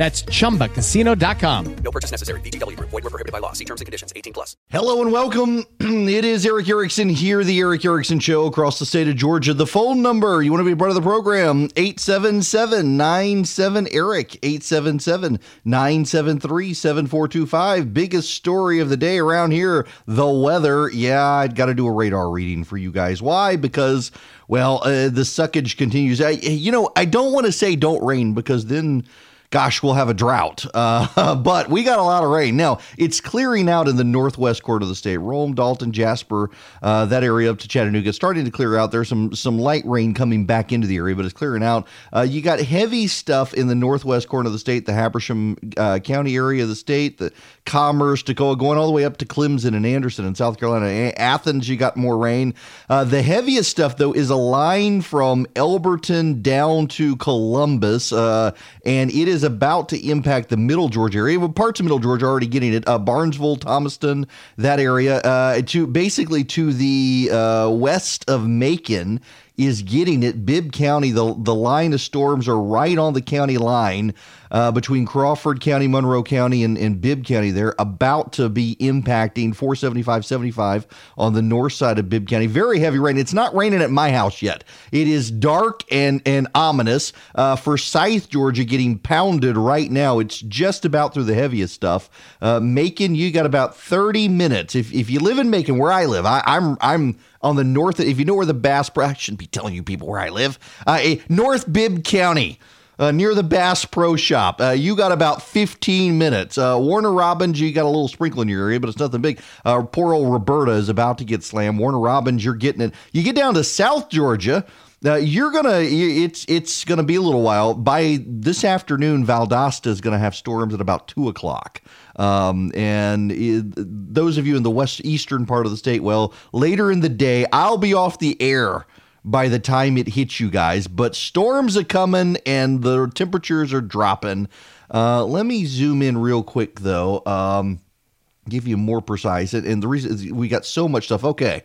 That's chumbacasino.com. No purchase necessary. VGW Group. Void were prohibited by law. See terms and conditions. 18 plus. Hello and welcome. it is Erick Erickson here, the Erick Erickson Show across the state of Georgia. The phone number, you want to be a part of the program, 877-97-ERIC, 877-973-7425. Biggest story of the day around here, the weather. Yeah, I'd got to do a radar reading for you guys. Why? Because, well, uh, the suckage continues. I, you know, I don't want to say don't rain because then gosh, we'll have a drought. Uh, but we got a lot of rain. Now, it's clearing out in the northwest quarter of the state. Rome, Dalton, Jasper, uh, that area up to Chattanooga, starting to clear out. There's some some light rain coming back into the area, but it's clearing out. Uh, you got heavy stuff in the northwest corner of the state, the Habersham uh, County area of the state, the Commerce, Toccoa, going all the way up to Clemson and Anderson in South Carolina. Athens, you got more rain. Uh, the heaviest stuff, though, is a line from Elberton down to Columbus, uh, and it is about to impact the middle Georgia area. Parts of middle Georgia are already getting it. Uh, Barnesville, Thomaston, that area, uh, to basically to the uh, west of Macon is getting it. Bibb County, the the line of storms are right on the county line uh, between Crawford County, Monroe County, and, and Bibb County. They're about to be impacting 475 75 on the north side of Bibb County. Very heavy rain. It's not raining at my house yet. It is dark and, and ominous. Uh, Forsyth, Georgia, getting pounded right now. It's just about through the heaviest stuff. Uh, Macon, you got about 30 minutes. If, if you live in Macon, where I live, I, I'm I'm on the north. If you know where the Bass, Pro, I shouldn't be telling you people where I live. Uh, North Bibb County uh, near the Bass Pro Shop. Uh, you got about 15 minutes. Uh, Warner Robins, you got a little sprinkle in your area, but it's nothing big. Uh, poor old Roberta is about to get slammed. Warner Robins, you're getting it. You get down to South Georgia. Uh, you're gonna it's it's gonna be a little while. By this afternoon, Valdosta is gonna have storms at about two o'clock. Um, and it, those of you in the west eastern part of the state, well, later in the day, I'll be off the air by the time it hits you guys. But storms are coming and the temperatures are dropping. Uh, let me zoom in real quick though. Um, give you more precise. And the reason is we got so much stuff. Okay.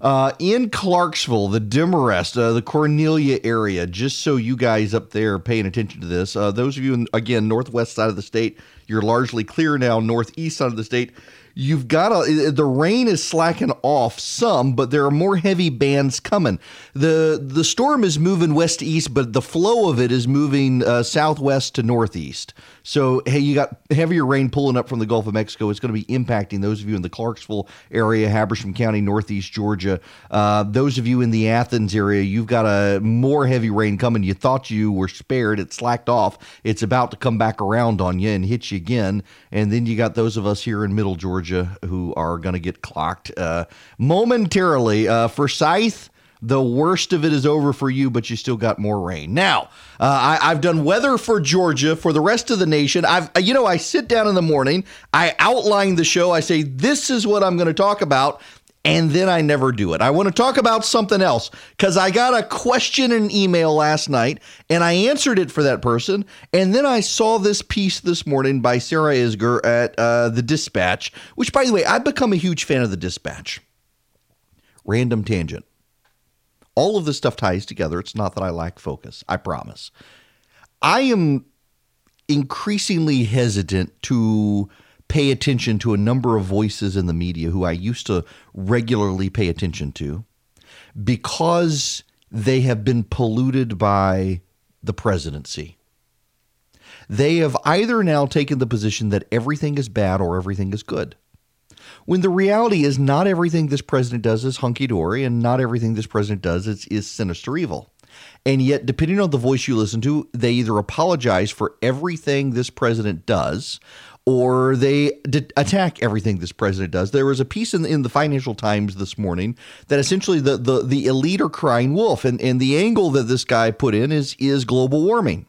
Uh, in Clarkesville, the Demorest, uh, the Cornelia area, just so you guys up there paying attention to this, uh, those of you, in, again, northwest side of the state, you're largely clear now. Northeast side of the state, you've got a, the rain is slacking off some, but there are more heavy bands coming. the The storm is moving west to east, but the flow of it is moving uh, southwest to northeast. So hey, you got heavier rain pulling up from the Gulf of Mexico. It's going to be impacting those of you in the Clarkesville area, Habersham County, northeast Georgia. Uh, those of you in the Athens area, you've got a more heavy rain coming. You thought you were spared; it slacked off. It's about to come back around on you and hit you again. And then you got those of us here in Middle Georgia who are going to get clocked uh, momentarily. Uh, Forsyth the worst of it is over for you, but you still got more rain. Now, uh, I, have done weather for Georgia for the rest of the nation. I've, you know, I sit down in the morning, I outline the show, I say, this is what I'm going to talk about. And then I never do it. I want to talk about something else because I got a question in email last night and I answered it for that person. And then I saw this piece this morning by Sarah Isgur at uh, The Dispatch, which, by the way, I've become a huge fan of The Dispatch. Random tangent all of this stuff ties together. It's not that I lack focus, I promise. I am increasingly hesitant to pay attention to a number of voices in the media who I used to regularly pay attention to because they have been polluted by the presidency. They have either now taken the position that everything is bad or everything is good. When the reality is not everything this president does is hunky dory and not everything this president does is, is sinister evil. And yet, depending on the voice you listen to, they either apologize for everything this president does or they d- attack everything this president does. There was a piece in, in the Financial Times this morning that essentially the, the, the elite are crying wolf. And, and the angle that this guy put in is, is global warming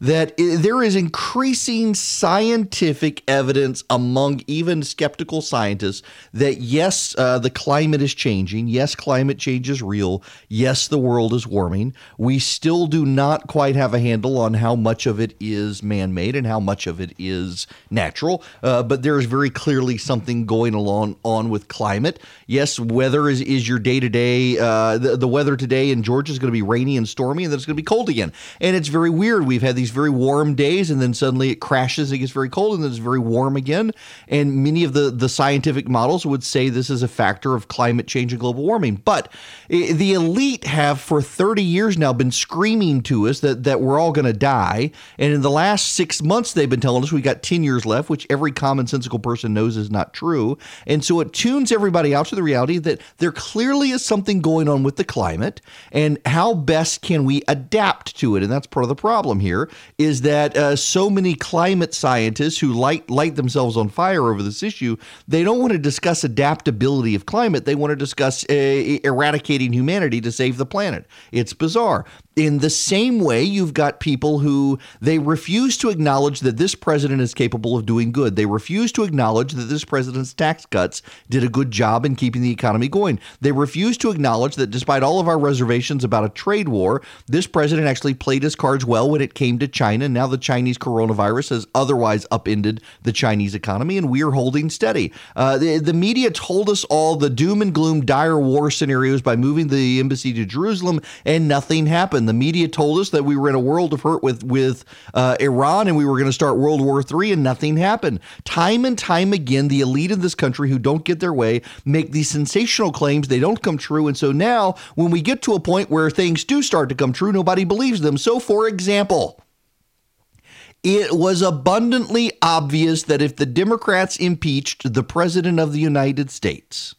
that there is increasing scientific evidence among even skeptical scientists that yes, uh, the climate is changing. Yes, climate change is real. Yes, the world is warming. We still do not quite have a handle on how much of it is man made and how much of it is natural. Uh, but there is very clearly something going along on with climate. Yes, weather is, is your day to day. The weather today in Georgia is going to be rainy and stormy, and then it's going to be cold again. And it's very weird. We've had these these very warm days, and then suddenly it crashes, it gets very cold, and then it's very warm again. And many of the, the scientific models would say this is a factor of climate change and global warming. But the elite have for 30 years now been screaming to us that, that we're all going to die. And in the last six months, they've been telling us we got 10 years left, which every commonsensical person knows is not true. And so it tunes everybody out to the reality that there clearly is something going on with the climate and how best can we adapt to it. And that's part of the problem here is that uh, so many climate scientists who light light themselves on fire over this issue, they don't want to discuss adaptability of climate. They want to discuss uh, humanity to save the planet. It's bizarre. In the same way, you've got people who they refuse to acknowledge that this president is capable of doing good. They refuse to acknowledge that this president's tax cuts did a good job in keeping the economy going. They refuse to acknowledge that despite all of our reservations about a trade war, this president actually played his cards well when it came to China. Now the Chinese coronavirus has otherwise upended the Chinese economy, and we are holding steady. Uh, the, the media told us all the doom and gloom, dire war scenarios by moving the embassy to Jerusalem, and nothing happened. The media told us that we were in a world of hurt with with uh, Iran and we were going to start World War III, and nothing happened. Time and time again, the elite in this country who don't get their way make these sensational claims. They don't come true, and so now when we get to a point where things do start to come true, nobody believes them. So, for example. It was abundantly obvious that if the Democrats impeached the President of the United States,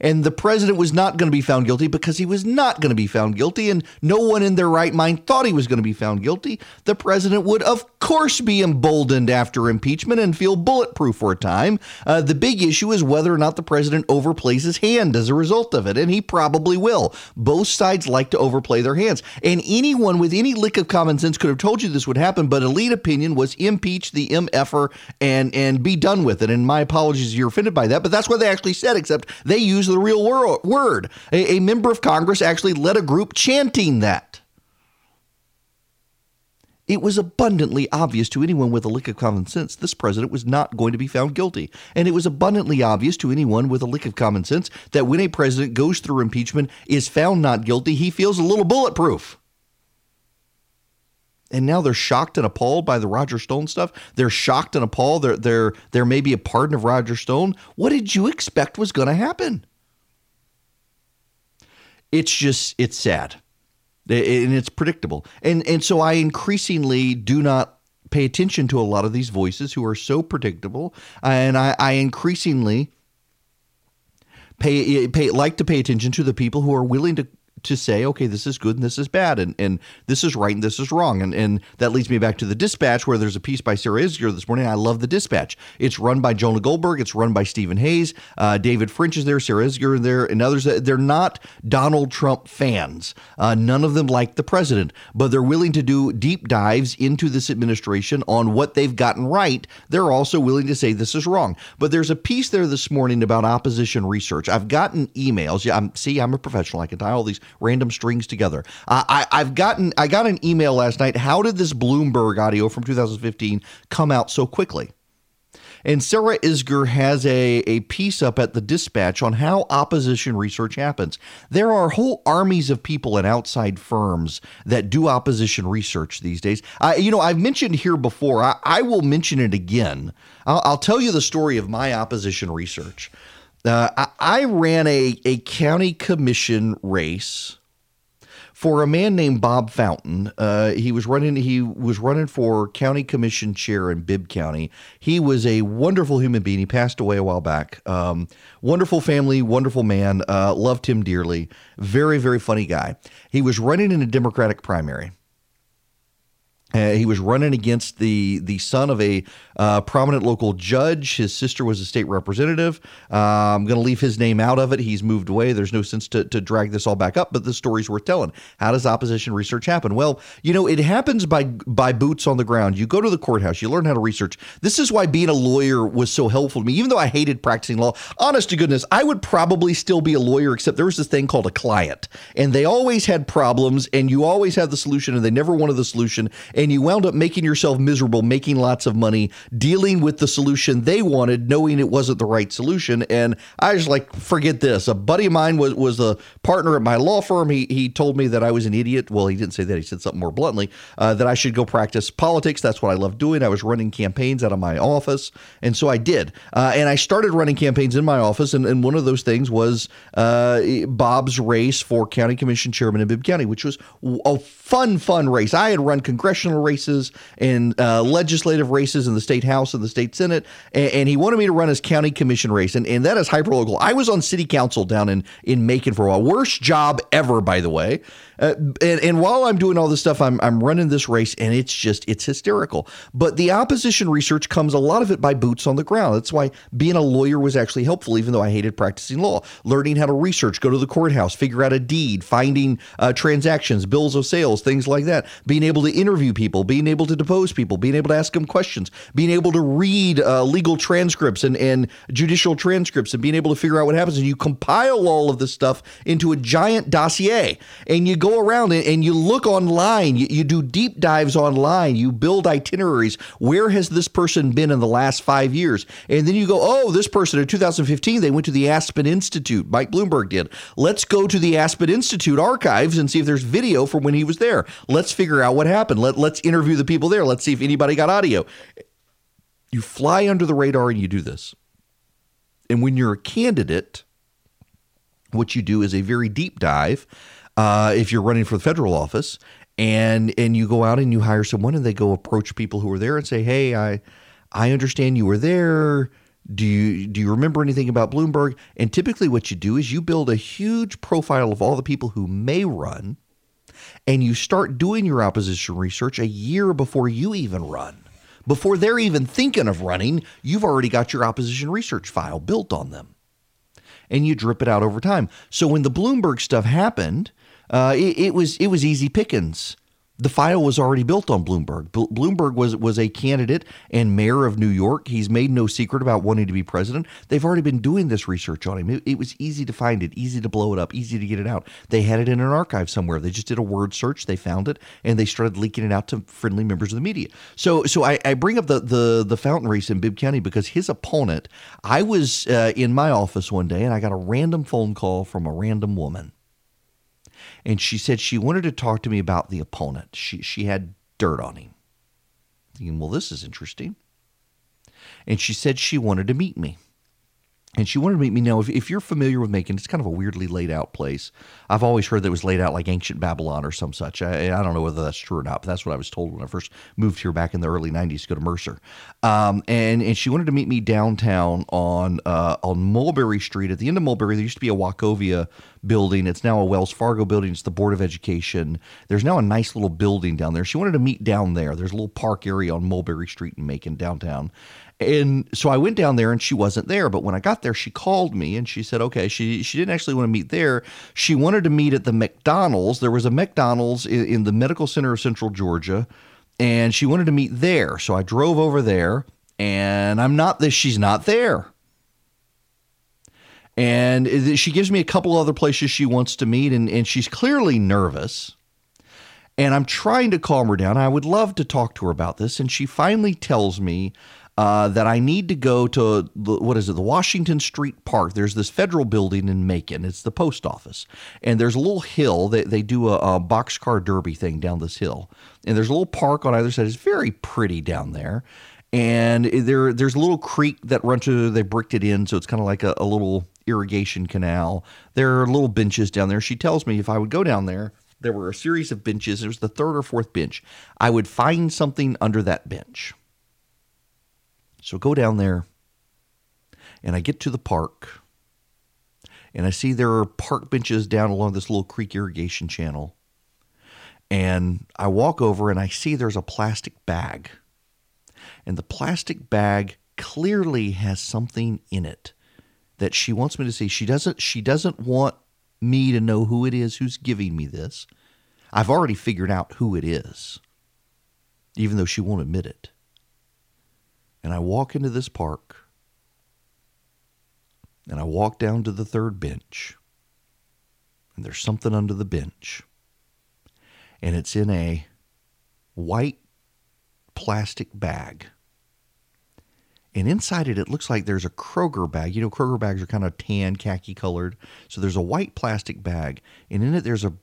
and the president was not going to be found guilty because he was not going to be found guilty, and no one in their right mind thought he was going to be found guilty. The president would, of course, be emboldened after impeachment and feel bulletproof for a time. Uh, the big issue is whether or not the president overplays his hand as a result of it, and he probably will. Both sides like to overplay their hands, and anyone with any lick of common sense could have told you this would happen, but elite opinion was impeach the MFer and and be done with it. And my apologies if you're offended by that, but that's what they actually said, except they used the real wor- word. A, a member of Congress actually led a group chanting that. It was abundantly obvious to anyone with a lick of common sense this president was not going to be found guilty. And it was abundantly obvious to anyone with a lick of common sense that when a president goes through impeachment, is found not guilty, he feels a little bulletproof. And now they're shocked and appalled by the Roger Stone stuff. They're shocked and appalled. There, there, there may be a pardon of Roger Stone. What did you expect was going to happen? It's just it's sad. And it's predictable. And and so i increasingly do not pay attention to a lot of these voices who are so predictable. And i, I increasingly pay, pay like to pay attention to the people who are willing to to say, okay, this is good and this is bad, and, and this is right and this is wrong. And, and that leads me back to the dispatch, where there's a piece by Sarah Isgur this morning. I love the dispatch. It's run by Jonah Goldberg, it's run by Stephen Hayes. Uh, David French is there, Sarah Isgur there, and others. They're not Donald Trump fans. Uh, none of them like the president, but they're willing to do deep dives into this administration on what they've gotten right. They're also willing to say this is wrong. But there's a piece there this morning about opposition research. I've gotten emails. Yeah, I'm, see, I'm a professional. I can tie all these random strings together. Uh, I, I've gotten I got an email last night. How did this Bloomberg audio from 2015 come out so quickly? And Sarah Isgur has a, a piece up at the dispatch on how opposition research happens. There are whole armies of people and outside firms that do opposition research these days. Uh, you know, I've mentioned here before, I, I will mention it again. I'll, I'll, tell you the story of my opposition research. Uh, I, I ran a, a county commission race for a man named Bob Fountain. Uh, he was running. He was running for county commission chair in Bibb County. He was a wonderful human being. He passed away a while back. Um, wonderful family, wonderful man. Uh, loved him dearly. Very, very funny guy. He was running in a Democratic primary. Uh, he was running against the the son of a uh, prominent local judge. His sister was a state representative. Uh, I'm going to leave his name out of it. He's moved away. There's no sense to, to drag this all back up, but the story's worth telling. How does opposition research happen? Well, you know, it happens by by boots on the ground. You go to the courthouse, you learn how to research. This is why being a lawyer was so helpful to me. Even though I hated practicing law, honest to goodness, I would probably still be a lawyer, except there was this thing called a client, and they always had problems, and you always had the solution, and they never wanted the solution and you wound up making yourself miserable, making lots of money, dealing with the solution they wanted, knowing it wasn't the right solution. And I was like, forget this. A buddy of mine was was a partner at my law firm. He he told me that I was an idiot. Well, he didn't say that. He said something more bluntly uh, that I should go practice politics. That's what I love doing. I was running campaigns out of my office, and so I did. Uh, and I started running campaigns in my office, and, and one of those things was uh, Bob's race for county commission chairman in Bibb County, which was a fun, fun race. I had run congressional races and uh, legislative races in the state house and the state senate, and, and, he wanted me to run his county commission race, and, and that is hyper local. I was on city council down in in Macon for a while. Worst job ever, by the way. Uh, and, and while I'm doing all this stuff, I'm, I'm running this race and it's just, it's hysterical. But the opposition research comes a lot of it by boots on the ground. That's why being a lawyer was actually helpful, even though I hated practicing law. Learning how to research, go to the courthouse, figure out a deed, finding uh, transactions, bills of sales, things like that. Being able to interview people, being able to depose people, being able to ask them questions, being able to read uh, legal transcripts and, and judicial transcripts and being able to figure out what happens. And you compile all of this stuff into a giant dossier and you go go around and, and you look online, you, you do deep dives online, you build itineraries. Where has this person been in the last five years? And then you go, oh, this person in 2015, they went to the Aspen Institute. Mike Bloomberg did. Let's go to the Aspen Institute archives and see if there's video from when he was there. Let's figure out what happened. Let, let's interview the people there. Let's see if anybody got audio. You fly under the radar and you do this. And when you're a candidate, what you do is a very deep dive uh, if you're running for the federal office and and you go out and you hire someone and they go approach people who are there and say, "Hey, I I understand you were there. Do you do you remember anything about Bloomberg?" And typically, what you do is you build a huge profile of all the people who may run, and you start doing your opposition research a year before you even run. Before they're even thinking of running, you've already got your opposition research file built on them. And you drip it out over time. So when the Bloomberg stuff happened, uh, it, it, was it was easy pickings. The file was already built on Bloomberg. Bloomberg was was a candidate and mayor of New York. He's made no secret about wanting to be president. They've already been doing this research on him. It, it, was easy to find it, easy to blow it up, easy to get it out. They had it in an archive somewhere. They just did a word search. They found it and they started leaking it out to friendly members of the media. So so I, I bring up the the the fountain race in Bibb County because his opponent. I was uh, in my office one day and I got a random phone call from a random woman and she said she wanted to talk to me about the opponent. She she had dirt on him. Thinking, well, this is interesting. And she said she wanted to meet me and she wanted to meet me. Now, if, if you're familiar with Macon, it's kind of a weirdly laid out place. I've always heard that it was laid out like ancient Babylon or some such. I, I don't know whether that's true or not, but that's what I was told when I first moved here back in the early '90s to go to Mercer. Um, and and she wanted to meet me downtown on uh, on Mulberry Street. At the end of Mulberry, there used to be a Wachovia building. It's now a Wells Fargo building. It's the Board of Education. There's now a nice little building down there. She wanted to meet down there. There's a little park area on Mulberry Street in Macon downtown. And so I went down there and she wasn't there. But when I got there, she called me and she said, okay, she, she didn't actually want to meet there. She wanted to meet at the McDonald's. There was a McDonald's in, in the Medical Center of Central Georgia, and she wanted to meet there. So I drove over there and I'm not this, she's not there. And she gives me a couple other places she wants to meet, and, and she's clearly nervous. And I'm trying to calm her down. I would love to talk to her about this. And she finally tells me uh, that I need to go to the, what is it, the Washington Street Park. There's this federal building in Macon. It's the post office, and there's a little hill. They they do a, a boxcar derby thing down this hill, and there's a little park on either side. It's very pretty down there, and there there's a little creek that runs through. They bricked it in, so it's kind of like a, a little irrigation canal. There are little benches down there. She tells me if I would go down there there were a series of benches. It was the third or fourth bench. I would find something under that bench. So go down there, and I get to the park, and I see there are park benches down along this little creek irrigation channel. And I walk over and I see there's a plastic bag. And the plastic bag clearly has something in it that she wants me to see. She doesn't she doesn't want me to know who it is who's giving me this. I've already figured out who it is. Even though she won't admit it. And I walk into this park. And I walk down to the third bench. And there's something under the bench. And it's in a white plastic bag. And inside it, it looks like there's a Kroger bag. You know, Kroger bags are kind of tan, khaki colored. So there's a white plastic bag. And in it, there's a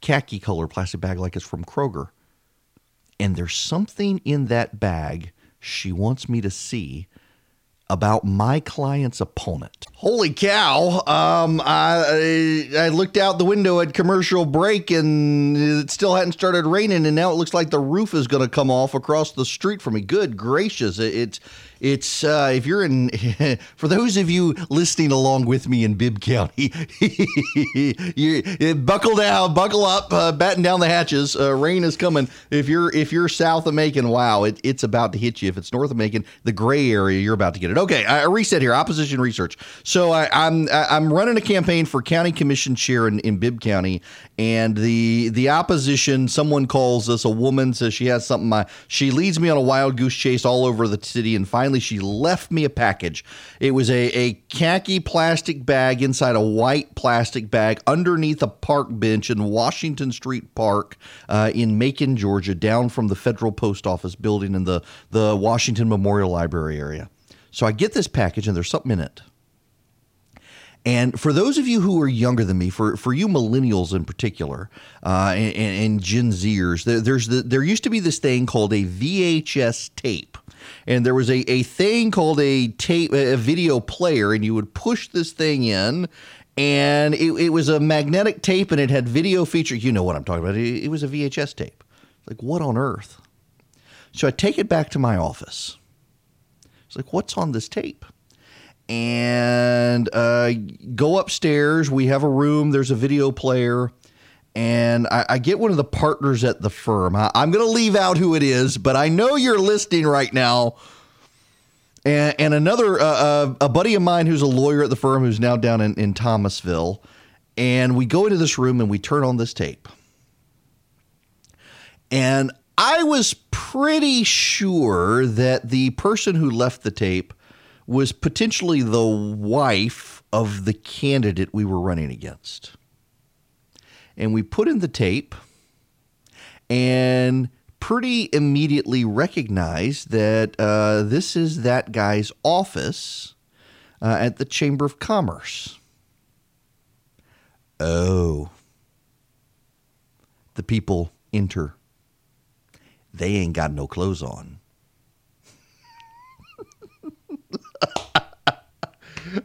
khaki colored plastic bag like it's from Kroger. And there's something in that bag she wants me to see about my client's opponent. Holy cow. Um, I, I looked out the window at commercial break and it still hadn't started raining. And now it looks like the roof is going to come off across the street from me. Good gracious. It's, it's uh, if you're in, for those of you listening along with me in Bibb County, you, you buckle down, buckle up, uh, batten down the hatches. Uh, rain is coming. If you're if you're south of Macon, wow, it, it's about to hit you. If it's north of Macon, the gray area, you're about to get it. Okay, I reset here. Opposition research. So I, I'm I'm running a campaign for county commission chair in, in Bibb County, and the the opposition, someone calls us, a woman says she has something. My she leads me on a wild goose chase all over the city, and finally finally she left me a package. It was a, a khaki plastic bag inside a white plastic bag underneath a park bench in Washington Street Park uh, in Macon, Georgia, down from the Federal Post Office building in the, the Washington Memorial Library area. So I get this package and there's something in it. And for those of you who are younger than me, for, for you millennials in particular, uh, and, and, Gen Zers, there, there's the, there used to be this thing called a VHS tape and there was a, a thing called a tape, a video player, and you would push this thing in, and it, it was a magnetic tape, and it had video features. You know what I'm talking about? It, it was a VHS tape. Like what on earth? So I take it back to my office. It's like, what's on this tape? And uh, go upstairs. We have a room. There's a video player and I, I, get one of the partners at the firm. I, am going to leave out who it is, but I know you're listening right now. And, and another, uh, uh, a buddy of mine who's a lawyer at the firm who's now down in, in Thomasville. And we go into this room and we turn on this tape. And I was pretty sure that the person who left the tape was potentially the wife of the candidate we were running against and we put in the tape and pretty immediately recognized that uh, this is that guy's office uh, at the Chamber of Commerce. Oh. The people enter. They ain't got no clothes on.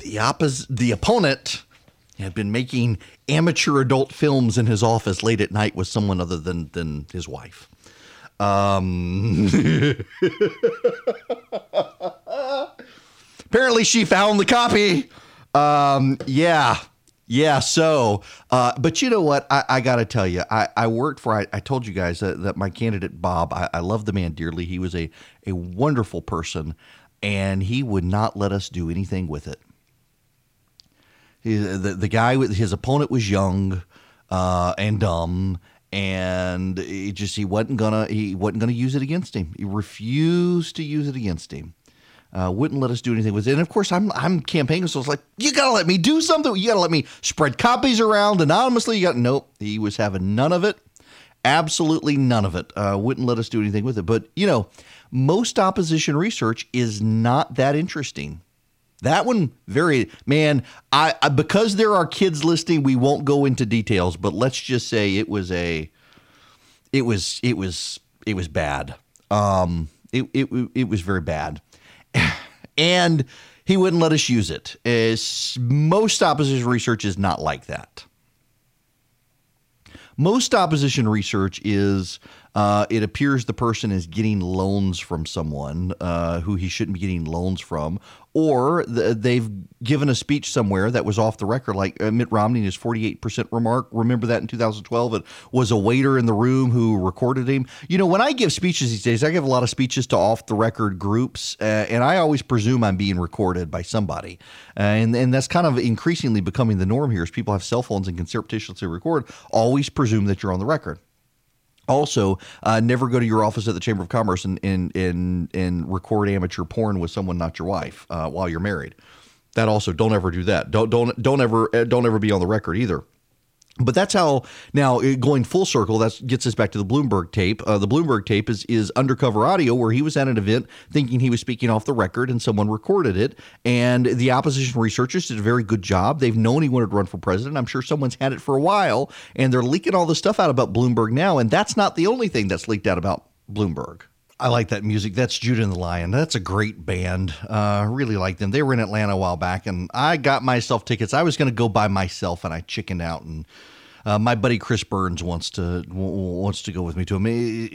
the oppos- the opponent had been making amateur adult films in his office late at night with someone other than than his wife. Um, apparently, she found the copy. Um, yeah, yeah. So, uh, but you know what? I, I got to tell you, I, I worked for. I, I told you guys that, that my candidate Bob. I, I love the man dearly. He was a a wonderful person, and he would not let us do anything with it. He, the the guy his opponent was young uh, and dumb, and he just he wasn't gonna he wasn't gonna use it against him. He refused to use it against him. Uh, wouldn't let us do anything with it. And of course, I'm I'm campaigning, so it's like you gotta let me do something. You gotta let me spread copies around anonymously. You got nope. He was having none of it. Absolutely none of it. Uh, wouldn't let us do anything with it. But you know, most opposition research is not that interesting. That one, very man. I, I, because there are kids listening, we won't go into details, but let's just say it was a, it was it was it was bad. Um, it it it was very bad, and he wouldn't let us use it. As most opposition research is not like that. Most opposition research is uh, it appears the person is getting loans from someone uh, who he shouldn't be getting loans from, or the, they've given a speech somewhere that was off the record, like uh, Mitt Romney and his 48% remark. Remember that in 2012? It was a waiter in the room who recorded him. You know, when I give speeches these days, I give a lot of speeches to off the record groups, uh, and I always presume I'm being recorded by somebody. Uh, and, and that's kind of increasingly becoming the norm here as people have cell phones and can surreptitiously record. Always presume that you're on the record. Also, uh, never go to your office at the Chamber of Commerce and and and, and record amateur porn with someone not your wife uh, while you're married. That also don't ever do that. Don't don't don't ever uh, don't ever be on the record either. But that's how now going full circle. That gets us back to the Bloomberg tape. Uh, the Bloomberg tape is is undercover audio where he was at an event thinking he was speaking off the record, and someone recorded it. And the opposition researchers did a very good job. They've known he wanted to run for president. I'm sure someone's had it for a while, and they're leaking all this stuff out about Bloomberg now. And that's not the only thing that's leaked out about Bloomberg. I like that music. That's Judah and the Lion. That's a great band. Uh, really like them. They were in Atlanta a while back, and I got myself tickets. I was going to go by myself, and I chickened out and uh, my buddy Chris Burns wants to w- wants to go with me to him.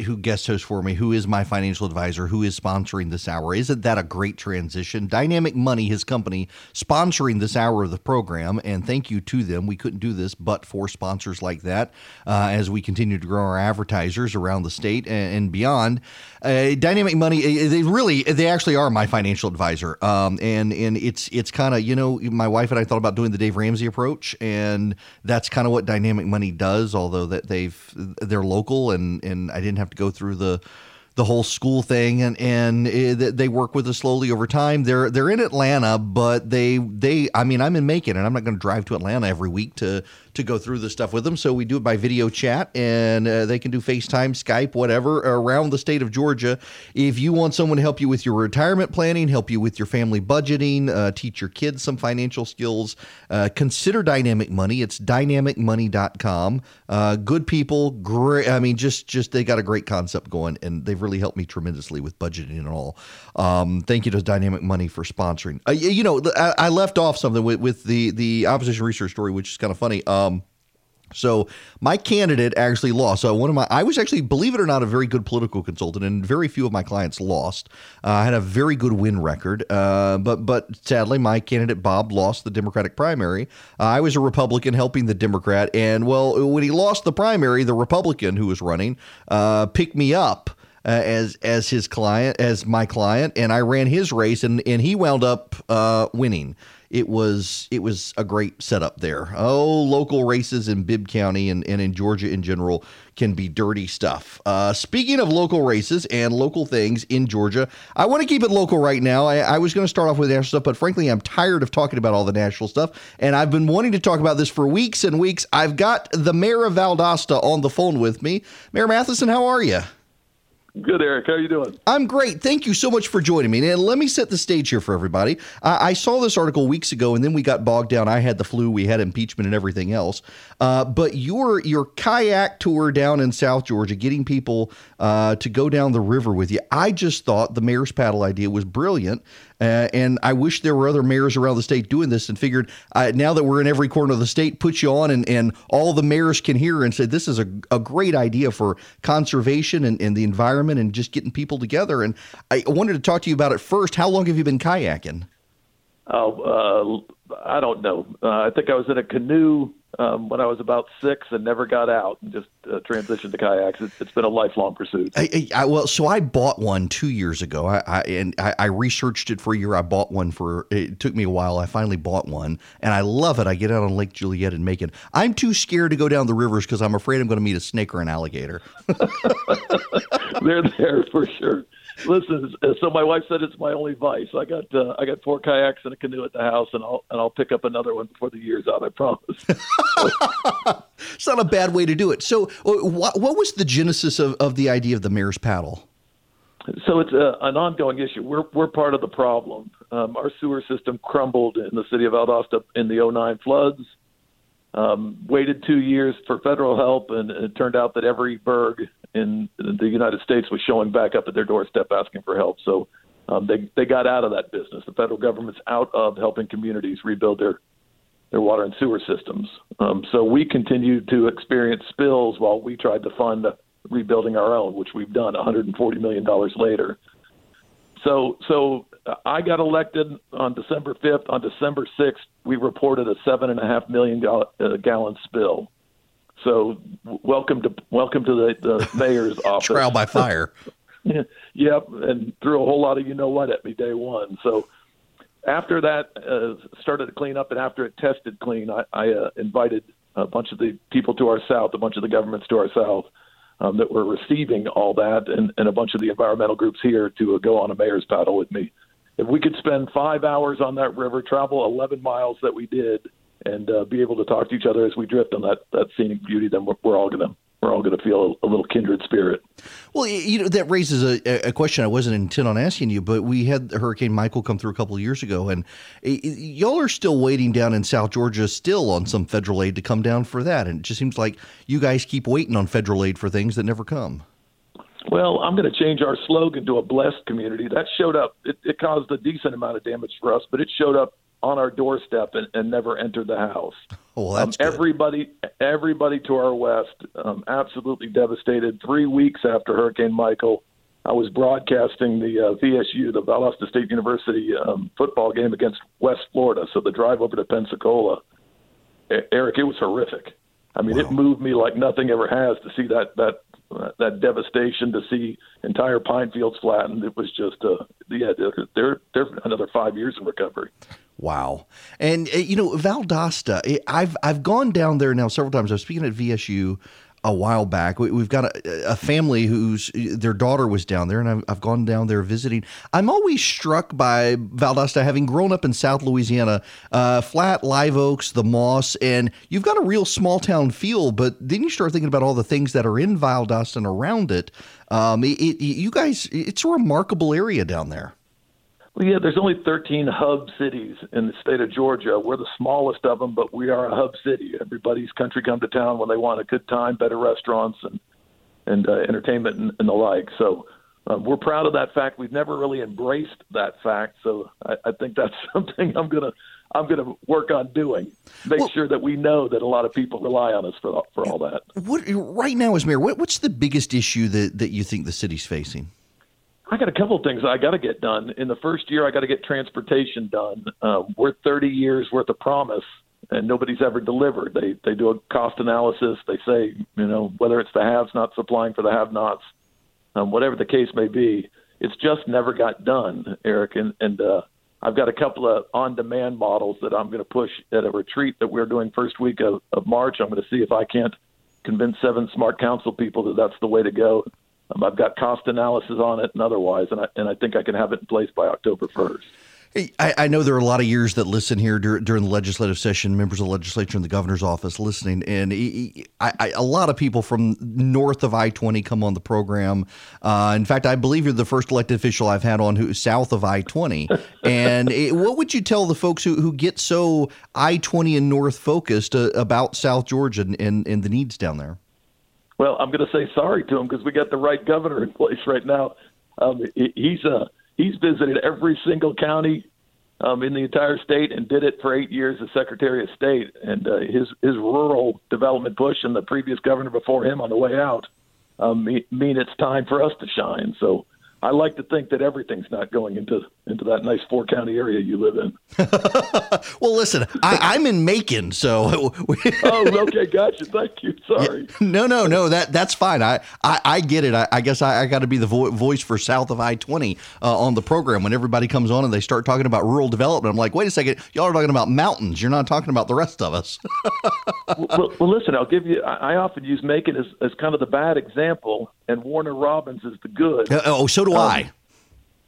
Who guest hosts for me? Who is my financial advisor? Who is sponsoring this hour? Isn't that a great transition? Dynamic Money, his company, sponsoring this hour of the program, and thank you to them. We couldn't do this but for sponsors like that. Uh, as we continue to grow our advertisers around the state and, and beyond, uh, Dynamic Money, they really, they actually are my financial advisor. Um, and and it's it's kind of you know, my wife and I thought about doing the Dave Ramsey approach, and that's kind of what Dynamic Money does, although that they've they're local and and I didn't have to go through the the whole school thing and and it, they work with us slowly over time. They're they're in Atlanta, but they they I mean I'm in Macon and I'm not going to drive to Atlanta every week to to go through the stuff with them. So we do it by video chat, and uh, they can do FaceTime, Skype, whatever, around the state of Georgia. If you want someone to help you with your retirement planning, help you with your family budgeting, uh, teach your kids some financial skills, uh, consider Dynamic Money. It's dynamicmoney.com. Uh, good people, great. I mean, just just they got a great concept going, and they've really helped me tremendously with budgeting and all. Um, thank you to Dynamic Money for sponsoring. Uh, you know, I, I, left off something with, with the the opposition research story, which is kind of funny. Um, so my candidate actually lost. So one of my, I was actually, believe it or not, a very good political consultant, and very few of my clients lost. Uh, I had a very good win record, uh, but but sadly, my candidate Bob lost the Democratic primary. Uh, I was a Republican helping the Democrat, and well, when he lost the primary, the Republican who was running uh, picked me up. Uh, as as his client, as my client, and I ran his race, and and he wound up uh, winning it was it was a great setup there. Oh, local races in Bibb County and, and in Georgia in general can be dirty stuff. Uh, speaking of local races and local things in Georgia, I want to keep it local right now. I, I was going to start off with national stuff, but frankly, I'm tired of talking about all the national stuff, and I've been wanting to talk about this for weeks and weeks. I've got the mayor of Valdosta on the phone with me. Mayor Matheson, how are you? Good, Erick. How are you doing? I'm great. Thank you so much for joining me. And let me set the stage here for everybody. I, I saw this article weeks ago, and then we got bogged down. I had the flu, we had impeachment, and everything else. Uh, but your your kayak tour down in South Georgia, getting people uh, to go down the river with you, I just thought the mayor's paddle idea was brilliant. Uh, and I wish there were other mayors around the state doing this and figured uh, now that we're in every corner of the state, put you on and, and all the mayors can hear and say, this is a, a great idea for conservation and, and the environment and just getting people together. And I wanted to talk to you about it first. How long have you been kayaking? Oh, uh, I don't know. Uh, I think I was in a canoe um, when I was about six and never got out and just uh, transitioned to kayaks. It, has been a lifelong pursuit. I, I, well, so I bought one two years ago. I, I and I, researched it for a year. I bought one for. It took me a while. I finally bought one, and I love it. I get out on Lake Juliette and Macon. I'm too scared to go down the rivers because I'm afraid I'm going to meet a snake or an alligator. They're there for sure. Listen, so my wife said it's my only vice. I got uh, I got four kayaks and a canoe at the house, and I'll and I'll pick up another one before the year's out. I promise. it's not a bad way to do it. So, uh, what what was the genesis of, of the idea of the mayor's paddle? So it's a, an ongoing issue. We're we're part of the problem. Um, our sewer system crumbled in the city of Valdosta in the 09 floods. Um, waited two years for federal help, and it turned out that every burg in the United States was showing back up at their doorstep asking for help. So Um, they they got out of that business. The federal government's out of helping communities rebuild their their water and sewer systems. Um, so we continued to experience spills while we tried to fund rebuilding our own, which we've done 140 million dollars later. So so I got elected on December 5th. On December 6th, we reported a seven and a half million gallon, uh, gallon spill. So welcome to welcome to the, the mayor's office. Trial by fire. yep, and threw a whole lot of you know what at me day one. So after that uh, started to clean up, and after it tested clean, I, I uh, invited a bunch of the people to our south, a bunch of the governments to our south um, that were receiving all that, and, and a bunch of the environmental groups here to uh, go on a mayor's paddle with me. If we could spend five hours on that river, travel 11 miles that we did, and uh, be able to talk to each other as we drift on that that scenic beauty, then we're, we're all gonna we're all going to feel a, a, little kindred spirit. Well, you know that raises a, a, question I wasn't intent on asking you, but we had Hurricane Michael come through a couple of years ago, and y'all are still waiting down in South Georgia still on some federal aid to come down for that, and it just seems like you guys keep waiting on federal aid for things that never come. Well, I'm going to change our slogan to a blessed community. That showed up. It, it caused a decent amount of damage for us, but it showed up on our doorstep and, and never entered the house. Well, that's um, everybody. Everybody to our west, um, absolutely devastated. Three weeks after Hurricane Michael, I was broadcasting the uh, VSU, the Valdosta State University um, football game against West Florida. So the drive over to Pensacola, Erick, it was horrific. I mean, wow. it moved me like nothing ever has to see that that uh, that devastation, to see entire pine fields flattened. It was just, uh, yeah, they're they're another five years in recovery. Wow. And uh, you know, Valdosta, eh, I've I've gone down there now several times. I was speaking at VSU a while back. We, have got a, a, family whose their daughter was down there, and I've, I've, gone down there visiting. I'm always struck by Valdosta, having grown up in South Louisiana, uh, flat live oaks, the moss, and you've got a real small town feel. But then you start thinking about all the things that are in Valdosta and around it. Um, it, it you guys, it's a remarkable area down there. Well, yeah, there's only 13 hub cities in the state of Georgia. We're the smallest of them, but we are a hub city. Everybody's country come to town when they want a good time, better restaurants, and and uh, entertainment and, and the like. So um, we're proud of that fact. We've never really embraced that fact, so I, I think that's something I'm gonna I'm gonna work on doing. Make well, sure that we know that a lot of people rely on us for for all that. What right now, as mayor, what, what's the biggest issue that that you think the city's facing? I got a couple of things I got to get done. In the first year, I got to get transportation done. Uh, we're 30 years worth of promise, and nobody's ever delivered. They they do a cost analysis. They say, you know, whether it's the haves not supplying for the have-nots, um, whatever the case may be, it's just never got done, Erick. And and uh, I've got a couple of on-demand models that I'm going to push at a retreat that we're doing first week of, of March. I'm going to see if I can't convince seven smart council people that that's the way to go I've got cost analysis on it and otherwise, and I, and I think I can have it in place by October 1st. Hey, I, I, know there are a lot of years that listen here dur- during the legislative session, members of the legislature and the governor's office listening, and I, I, a lot of people from north of I twenty come on the program. Uh, in fact, I believe you're the first elected official I've had on who's south of I twenty. and it, what would you tell the folks who, who get so I twenty and north focused uh, about South Georgia and, and, and the needs down there? Well, I'm going to say sorry to him because we got the right governor in place right now. Um, he's uh, he's visited every single county um, in the entire state and did it for eight years as Secretary of State. And uh, his his rural development push and the previous governor before him on the way out um, mean it's time for us to shine. So I like to think that everything's not going into into that nice four county area you live in. well, listen, I, am in Macon, so. oh, okay, gotcha. Thank you. Sorry. Yeah, no, no, no. That that's fine. I I, I get it. I, I guess I, I got to be the vo- voice for south of I twenty uh, on the program when everybody comes on and they start talking about rural development. I'm like, wait a second, y'all are talking about mountains. You're not talking about the rest of us. well, well, listen, I'll give you. I, I often use Macon as as kind of the bad example, and Warner Robins is the good. Uh, oh, so do um, I.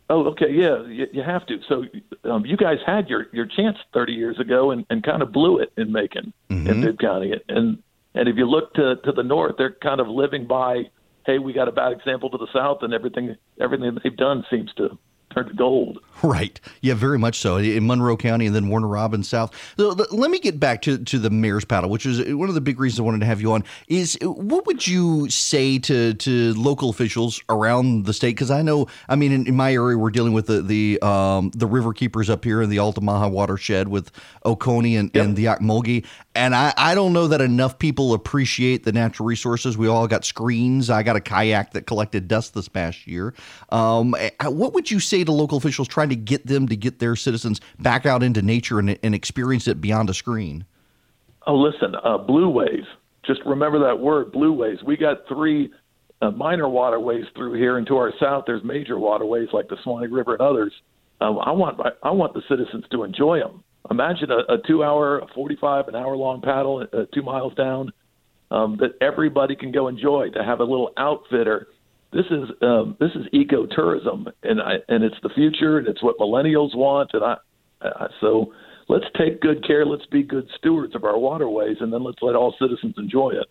Oh, okay, yeah, you, you have to. So, um, you guys had your your chance 30 years ago and, and kind of blew it in Macon mm-hmm. in Bibb County. And and if you look to to the north, they're kind of living by, hey, we got a bad example to the south, and everything everything they've done seems to turned to gold. Right. Yeah, very much so. In Monroe County and then Warner Robins South. So, let me get back to, to the mayor's paddle, which is one of the big reasons I wanted to have you on. Is what would you say to, to local officials around the state? Because I know, I mean, in, in, my area, we're dealing with the the um, the river keepers up here in the Altamaha watershed with Oconee and, yep. and the Ocmulgee. And I, I don't know that enough people appreciate the natural resources. We all got screens. I got a kayak that collected dust this past year. Um, eh, what would you say to local officials trying to get them to get their citizens back out into nature and, and experience it beyond a screen? Oh, listen, uh, blueways. Just remember that word, blueways. We got three uh, minor waterways through here, and to our south, there's major waterways like the Suwannee River and others. Um, I want I want the citizens to enjoy them. Imagine a, a two-hour, a 45, an hour-long paddle, uh, two miles down, um, that everybody can go enjoy. To have a little outfitter this is um, this is ecotourism, and I, and it's the future, and it's what millennials want, and I, I so let's take good care. Let's be good stewards of our waterways, and then let's let all citizens enjoy it.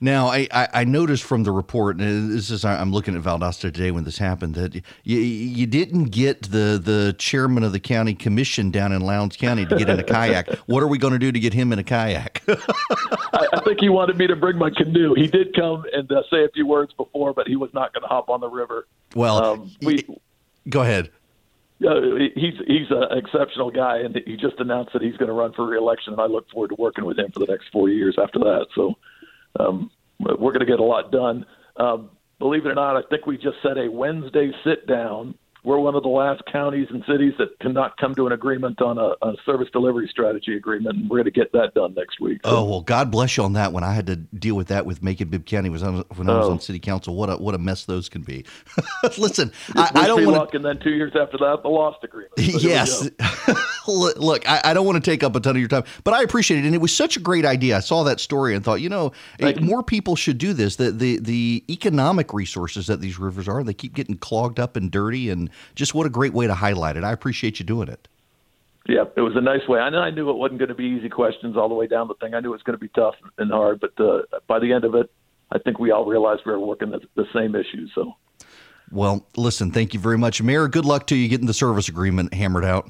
Now, I, I, I, noticed from the report, and this is I'm looking at Valdosta today when this happened, that you, you didn't get the, the chairman of the county commission down in Lowndes County to get in a kayak. What are we going to do to get him in a kayak? I, I, think he wanted me to bring my canoe. He did come and uh, say a few words before, but he was not going to hop on the river. Well, um, we, go ahead. Uh, he's he's an exceptional guy, and he just announced that he's going to run for reelection, and I look forward to working with him for the next four years after that. So um, we're going to get a lot done. Um, believe it or not, I think we just set a Wednesday sit down. We're one of the last counties and cities that cannot come to an agreement on a, a service delivery strategy agreement. And we're going to get that done next week. So. Oh well, God bless you on that one. I had to deal with that with Macon Bibb County was on, when I was oh. on city council. What a what a mess those can be. Listen, I, I, don't want to. And then two years after that, the lost agreement. So yes. Look, I, I, don't want to take up a ton of your time, but I appreciate it, and it was such a great idea. I saw that story and thought, you know, more people should do this. The, the the economic resources that these rivers are, they keep getting clogged up and dirty, and just what a great way to highlight it. I appreciate you doing it. Yeah, it was a nice way. I know I knew it wasn't going to be easy questions all the way down the thing. I knew it was going to be tough and hard, but uh, by the end of it, I think we all realized we were working the, the same issues. So. Well, listen, thank you very much, Mayor. Good luck to you getting the service agreement hammered out.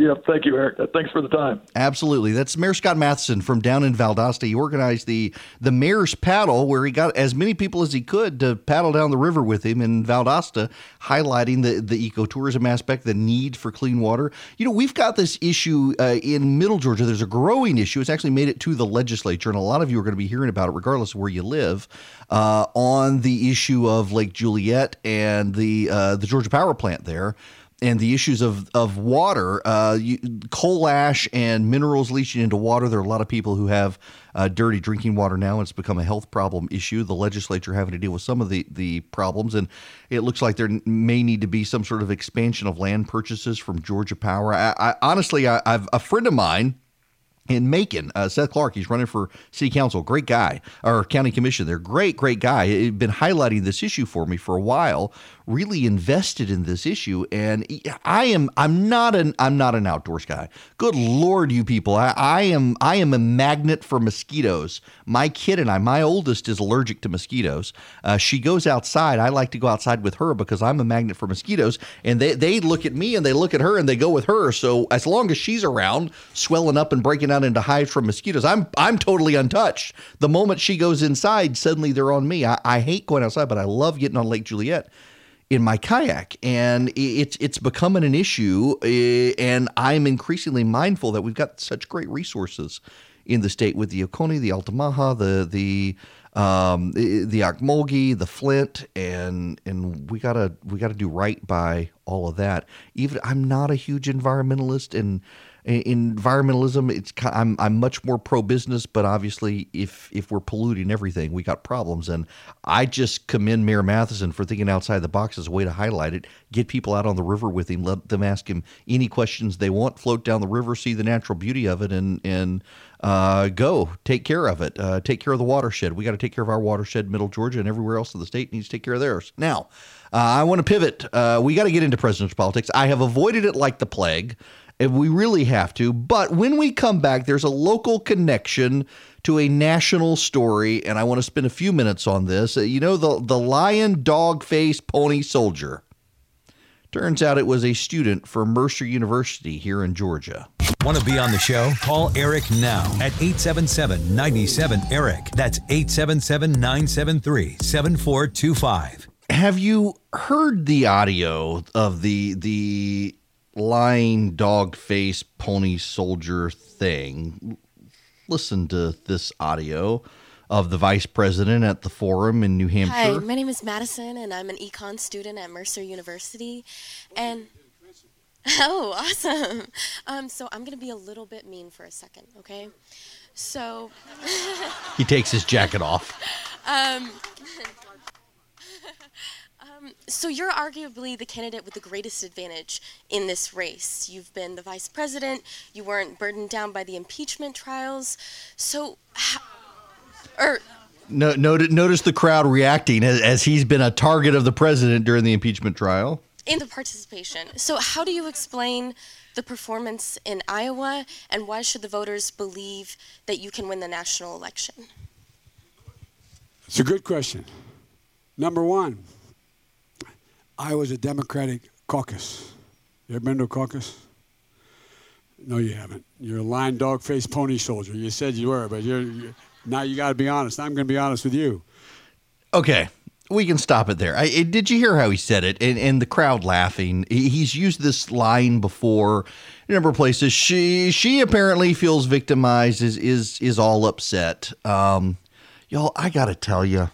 Yeah, thank you, Erick. Thanks for the time. Absolutely. That's Mayor Scott Matheson from down in Valdosta. He organized the the mayor's paddle, where he got as many people as he could to paddle down the river with him in Valdosta, highlighting the the ecotourism aspect, the need for clean water. You know, we've got this issue uh, in Middle Georgia. There's a growing issue. It's actually made it to the legislature, and a lot of you are going to be hearing about it, regardless of where you live, uh, on the issue of Lake Juliette and the uh, the Georgia Power Plant there and the issues of of water, uh, you, coal ash and minerals leaching into water. There are a lot of people who have uh, dirty drinking water now. It's become a health problem issue. The legislature having to deal with some of the the problems, and it looks like there may need to be some sort of expansion of land purchases from Georgia Power. I, I honestly, I, I've a friend of mine in Macon. Uh, Seth Clark, he's running for city council. Great guy, or county commission. They're great, great guy. He's been highlighting this issue for me for a while. Really invested in this issue, and I am. I'm not an. I'm not an outdoors guy. Good lord, you people! I, I am. I am a magnet for mosquitoes. My kid and I. My oldest is allergic to mosquitoes. Uh, she goes outside. I like to go outside with her because I'm a magnet for mosquitoes. And they they look at me and they look at her and they go with her. So as long as she's around, swelling up and breaking out into hives from mosquitoes. I'm I'm totally untouched. The moment she goes inside, suddenly they're on me. I, I hate going outside, but I love getting on Lake Juliette in my kayak, and it's it's becoming an issue. Eh, and I'm increasingly mindful that we've got such great resources in the state with the Oconee, the Altamaha, the the um, the, Ocmulgee, the Flint, and and we gotta we gotta do right by all of that. Even I'm not a huge environmentalist, and environmentalism it's I'm I'm much more pro business but obviously if if we're polluting everything we got problems. And I just commend Mayor Matheson for thinking outside the box as a way to highlight it get people out on the river with him let them ask him any questions they want float down the river see the natural beauty of it and and uh, go take care of it. Uh, take care of the watershed. We got to take care of our watershed middle Georgia and everywhere else in the state needs to take care of theirs. Now uh, I want to pivot. Uh, we got to get into presidential politics. I have avoided it like the plague if we really have to. But when we come back, there's a local connection to a national story, and I want to spend a few minutes on this. Uh, you know, the, the lion, dog face, pony soldier. Turns out it was a student from Mercer University here in Georgia. Want to be on the show? Call Erick now at 877 97 Eric. That's 877 973 7425. Have you heard the audio of the the lying dog face pony soldier thing? Listen to this audio of the vice president at the forum in New Hampshire. Hi, my name is Madison, and I'm an econ student at Mercer University. And oh, awesome! Um, so I'm gonna be a little bit mean for a second, okay? So, He takes his jacket off. um, um, so you're arguably the candidate with the greatest advantage in this race. You've been the vice president. You weren't burdened down by the impeachment trials. So, how, or No, notice, notice the crowd reacting as, as he's been a target of the president during the impeachment trial. in the participation. So, how do you explain the performance in Iowa, and why should the voters believe that you can win the national election? It's a good question. Number one, Iowa's a Democratic caucus. You ever been to a caucus? No, you haven't. You're a lying dog faced pony soldier. You said you were, but you're, you now you got to be honest. I'm going to be honest with you. Okay, we can stop it there. I, I- did you hear how he said it? And, and the crowd laughing. He- He's used this line before in a number of places. She she apparently feels victimized. Is is is all upset. Um, y'all, I gotta tell you.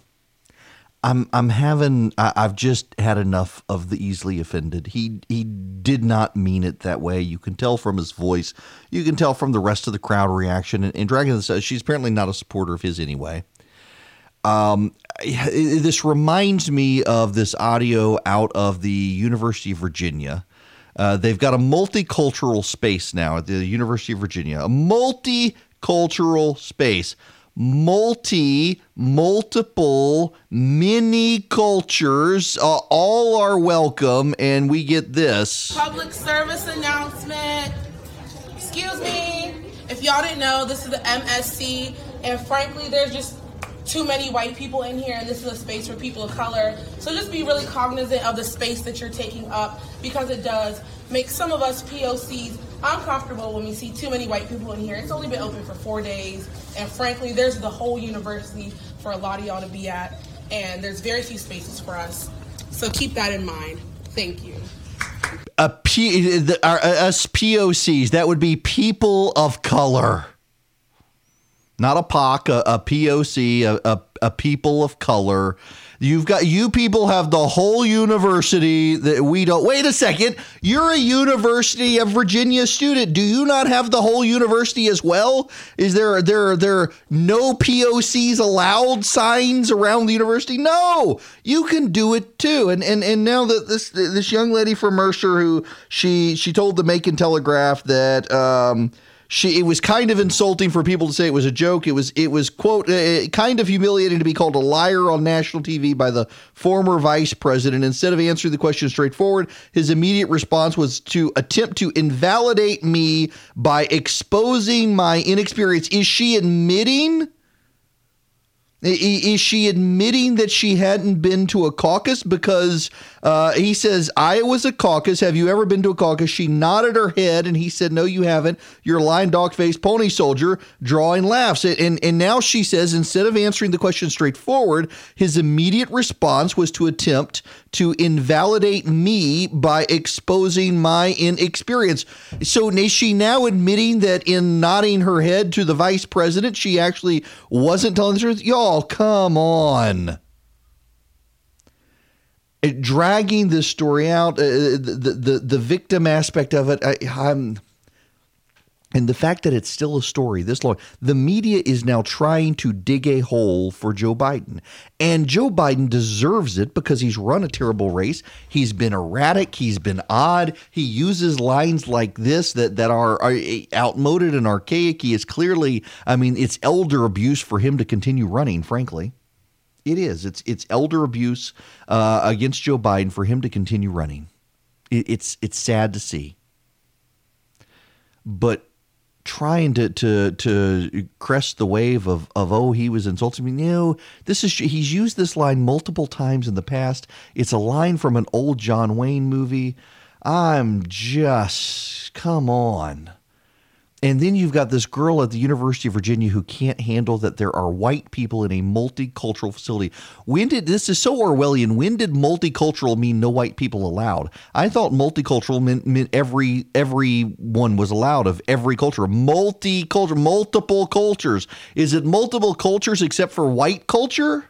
I'm I'm having I, I've just had enough of the easily offended. He he did not mean it that way. You can tell from his voice. You can tell from the rest of the crowd reaction. And, and Dragon says she's apparently not a supporter of his anyway. Um, this reminds me of this audio out of the University of Virginia. Uh, they've got a multicultural space now at the University of Virginia. A multicultural space. Multi, multiple, many cultures. Uh, all are welcome, and we get this. Public service announcement. Excuse me. If y'all didn't know, this is the MSC, and frankly, there's just too many white people in here, and this is a space for people of color. So just be really cognizant of the space that you're taking up because it does make some of us POCs uncomfortable when we see too many white people in here. It's only been open for four days, and frankly, there's the whole university for a lot of y'all to be at, and there's very few spaces for us. So keep that in mind. Thank you. a P, the, our, uh, us POCs, that would be people of color. Not a POC, a, a POC, a, a, a people of color. You've got you people have the whole university that we don't. Wait a second. You're a University of Virginia student. Do you not have the whole university as well? Is there there there no POCs allowed signs around the university? No, you can do it too. And and and now that this this young lady from Mercer who she she told the Macon Telegraph that um she it was kind of insulting for people to say it was a joke. It was it was quote uh, kind of humiliating to be called a liar on national TV by the former vice president. Instead of answering the question straightforward, his immediate response was to attempt to invalidate me by exposing my inexperience. Is she admitting? Is she admitting that she hadn't been to a caucus? Because uh, he says, Iowa's a caucus. Have you ever been to a caucus? She nodded her head and he said, No, you haven't. You're a lying dog faced pony soldier, drawing laughs. And, and now she says, instead of answering the question straightforward, his immediate response was to attempt to invalidate me by exposing my inexperience. So is she now admitting that in nodding her head to the vice president, she actually wasn't telling the truth? Y'all, come on. Uh, Dragging this story out, uh, the, the the victim aspect of it, I, I'm, and the fact that it's still a story this long, the media is now trying to dig a hole for Joe Biden. And Joe Biden deserves it because he's run a terrible race. He's been erratic, he's been odd. He uses lines like this that, that are, are outmoded and archaic. He is clearly, I mean, it's elder abuse for him to continue running, frankly. It is. It's it's elder abuse uh, against Joe Biden for him to continue running. It, it's it's sad to see. But trying to to to crest the wave of of oh he was insulting me. No, this is he's used this line multiple times in the past. It's a line from an old John Wayne movie. I'm just come on. And then you've got this girl at the University of Virginia who can't handle that there are white people in a multicultural facility. When did this is so Orwellian? When did multicultural mean no white people allowed? I thought multicultural meant, meant every everyone was allowed of every culture. Multicultural, multiple cultures. Is it multiple cultures except for white culture?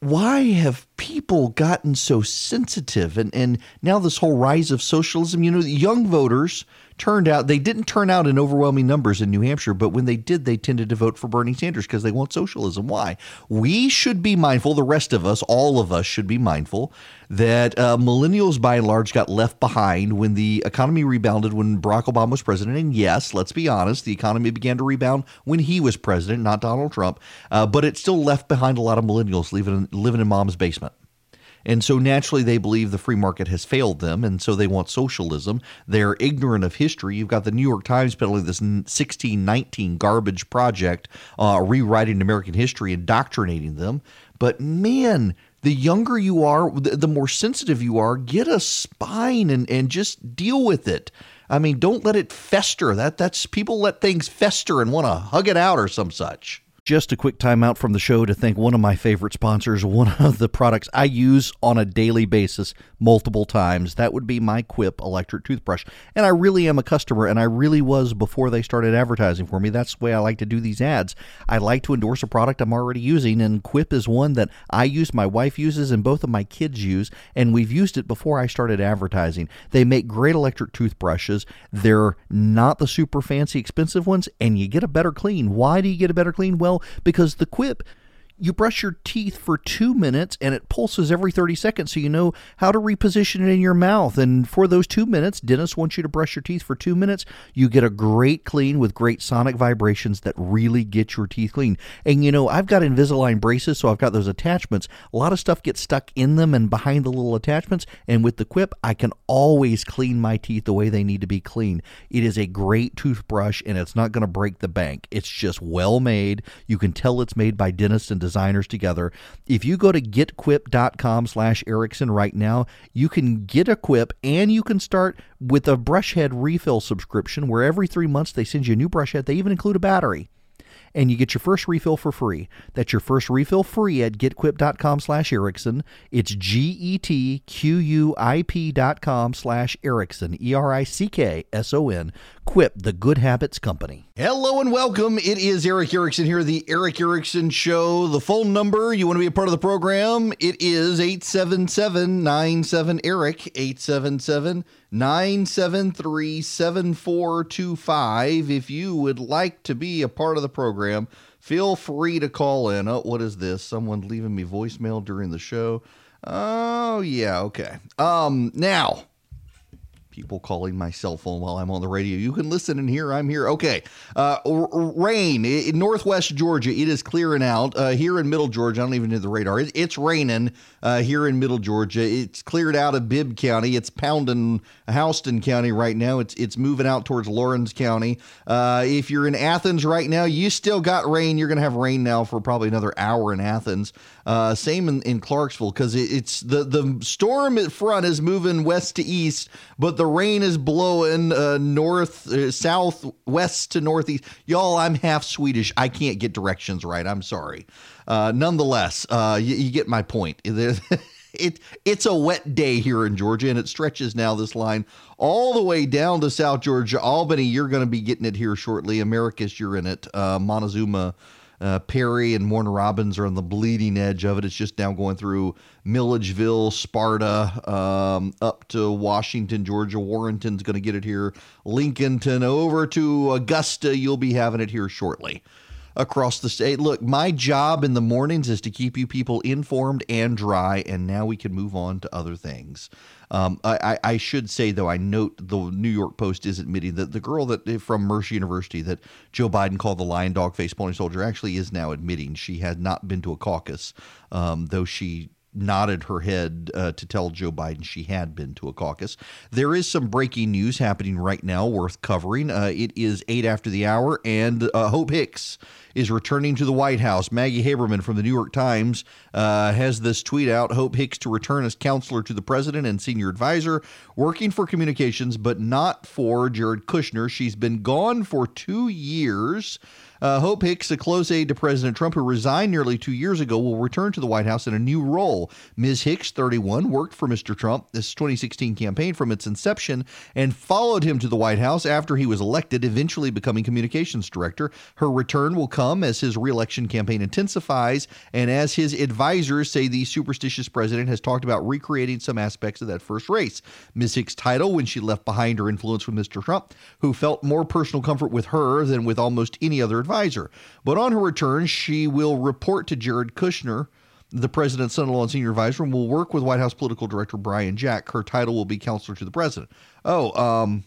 Why have people gotten so sensitive? And, and now this whole rise of socialism you know young voters turned out they didn't turn out in overwhelming numbers in New Hampshire, but when they did, they tended to vote for Bernie Sanders because they want socialism. Why? We should be mindful, the rest of us, all of us should be mindful that uh, millennials by and large got left behind when the economy rebounded when Barack Obama was president. And yes, let's be honest, the economy began to rebound when he was president, not Donald Trump, uh, but it still left behind a lot of millennials living living in mom's basement. And so naturally, they believe the free market has failed them. And so they want socialism. They're ignorant of history. You've got the New York Times peddling this 1619 garbage project, uh, rewriting American history, indoctrinating them. But man, the younger you are, the more sensitive you are, get a spine and, and just deal with it. I mean, don't let it fester. That that's people let things fester and want to hug it out or some such. Just a quick timeout from the show to thank one of my favorite sponsors, one of the products I use on a daily basis multiple times. That would be my Quip electric toothbrush. And I really am a customer, and I really was before they started advertising for me. That's the way I like to do these ads. I like to endorse a product I'm already using, and Quip is one that I use, my wife uses, and both of my kids use, and we've used it before I started advertising. They make great electric toothbrushes. They're not the super fancy, expensive ones, and you get a better clean. Why do you get a better clean? Well, because the quip you brush your teeth for two minutes and it pulses every 30 seconds so you know how to reposition it in your mouth. And for those two minutes, dentists want you to brush your teeth for two minutes. You get a great clean with great sonic vibrations that really get your teeth clean. And you know, I've got Invisalign braces, so I've got those attachments. A lot of stuff gets stuck in them and behind the little attachments. And with the Quip, I can always clean my teeth the way they need to be clean. It is a great toothbrush and it's not going to break the bank. It's just well made. You can tell it's made by dentists and designers together. If you go to getquip.com slash Erickson right now, you can get a quip and you can start with a brush head refill subscription where every three months they send you a new brush head. They even include a battery and you get your first refill for free. That's your first refill free at getquip.com slash Erickson. It's G-E-T-Q-U-I-P dot com slash Erickson, E-R-I-C-K-S-O-N. Quip, the good habits company. Hello and welcome. It is Erick Erickson here, the Erick Erickson Show. The phone number, you want to be a part of the program, it is 877-97-ERIC, 877 973 7425. If you would like to be a part of the program, feel free to call in. Oh, what is this? Someone leaving me voicemail during the show. Oh, yeah, okay. Um, now, people calling my cell phone while I'm on the radio. You can listen and hear I'm here. Okay. Uh, rain in northwest Georgia. It is clearing out. Uh, here in middle Georgia, I don't even need the radar. It, it's raining uh, here in middle Georgia. It's cleared out of Bibb County. It's pounding Houston County right now. It's it's moving out towards Laurens County. Uh, if you're in Athens right now, you still got rain. You're going to have rain now for probably another hour in Athens. Uh, same in, in Clarkesville because it, it's the the storm front is moving west to east, but the rain is blowing uh, north, uh, south, west to northeast. Y'all, I'm half Swedish. I can't get directions right. I'm sorry. Uh, nonetheless, uh, you, you, get my point. it it's a wet day here in Georgia, and it stretches now this line all the way down to South Georgia, Albany. You're going to be getting it here shortly. Americus, you're in it. Uh, Montezuma uh, Perry and Warner Robins are on the bleeding edge of it. It's just now going through Milledgeville, Sparta, um, up to Washington, Georgia. Warrenton's going to get it here. Lincolnton over to Augusta. You'll be having it here shortly across the state. Look, my job in the mornings is to keep you people informed and dry, and now we can move on to other things. Um, I, I, should say though, I note the New York Post is admitting that the girl that from Mercer University that Joe Biden called the lion dog face pony soldier actually is now admitting she had not been to a caucus, um, though she nodded her head uh, to tell Joe Biden she had been to a caucus. There is some breaking news happening right now worth covering. Uh, it is eight after the hour, and uh, Hope Hicks is returning to the White House. Maggie Haberman from the New York Times uh, has this tweet out Hope Hicks to return as counselor to the president and senior advisor, working for communications, but not for Jared Kushner. She's been gone for two years. Uh, Hope Hicks, a close aide to President Trump who resigned nearly two years ago, will return to the White House in a new role. Ms. Hicks, 31, worked for Mr. Trump this 2016 campaign from its inception and followed him to the White House after he was elected, eventually becoming communications director. Her return will come as his reelection campaign intensifies and as his advisors say the superstitious president has talked about recreating some aspects of that first race. Ms. Hicks' title when she left behind her influence with Mr. Trump, who felt more personal comfort with her than with almost any other advisor. But on her return, she will report to Jared Kushner, the president's son in law and senior advisor, and will work with White House political director Brian Jack. Her title will be counselor to the president. Oh, um,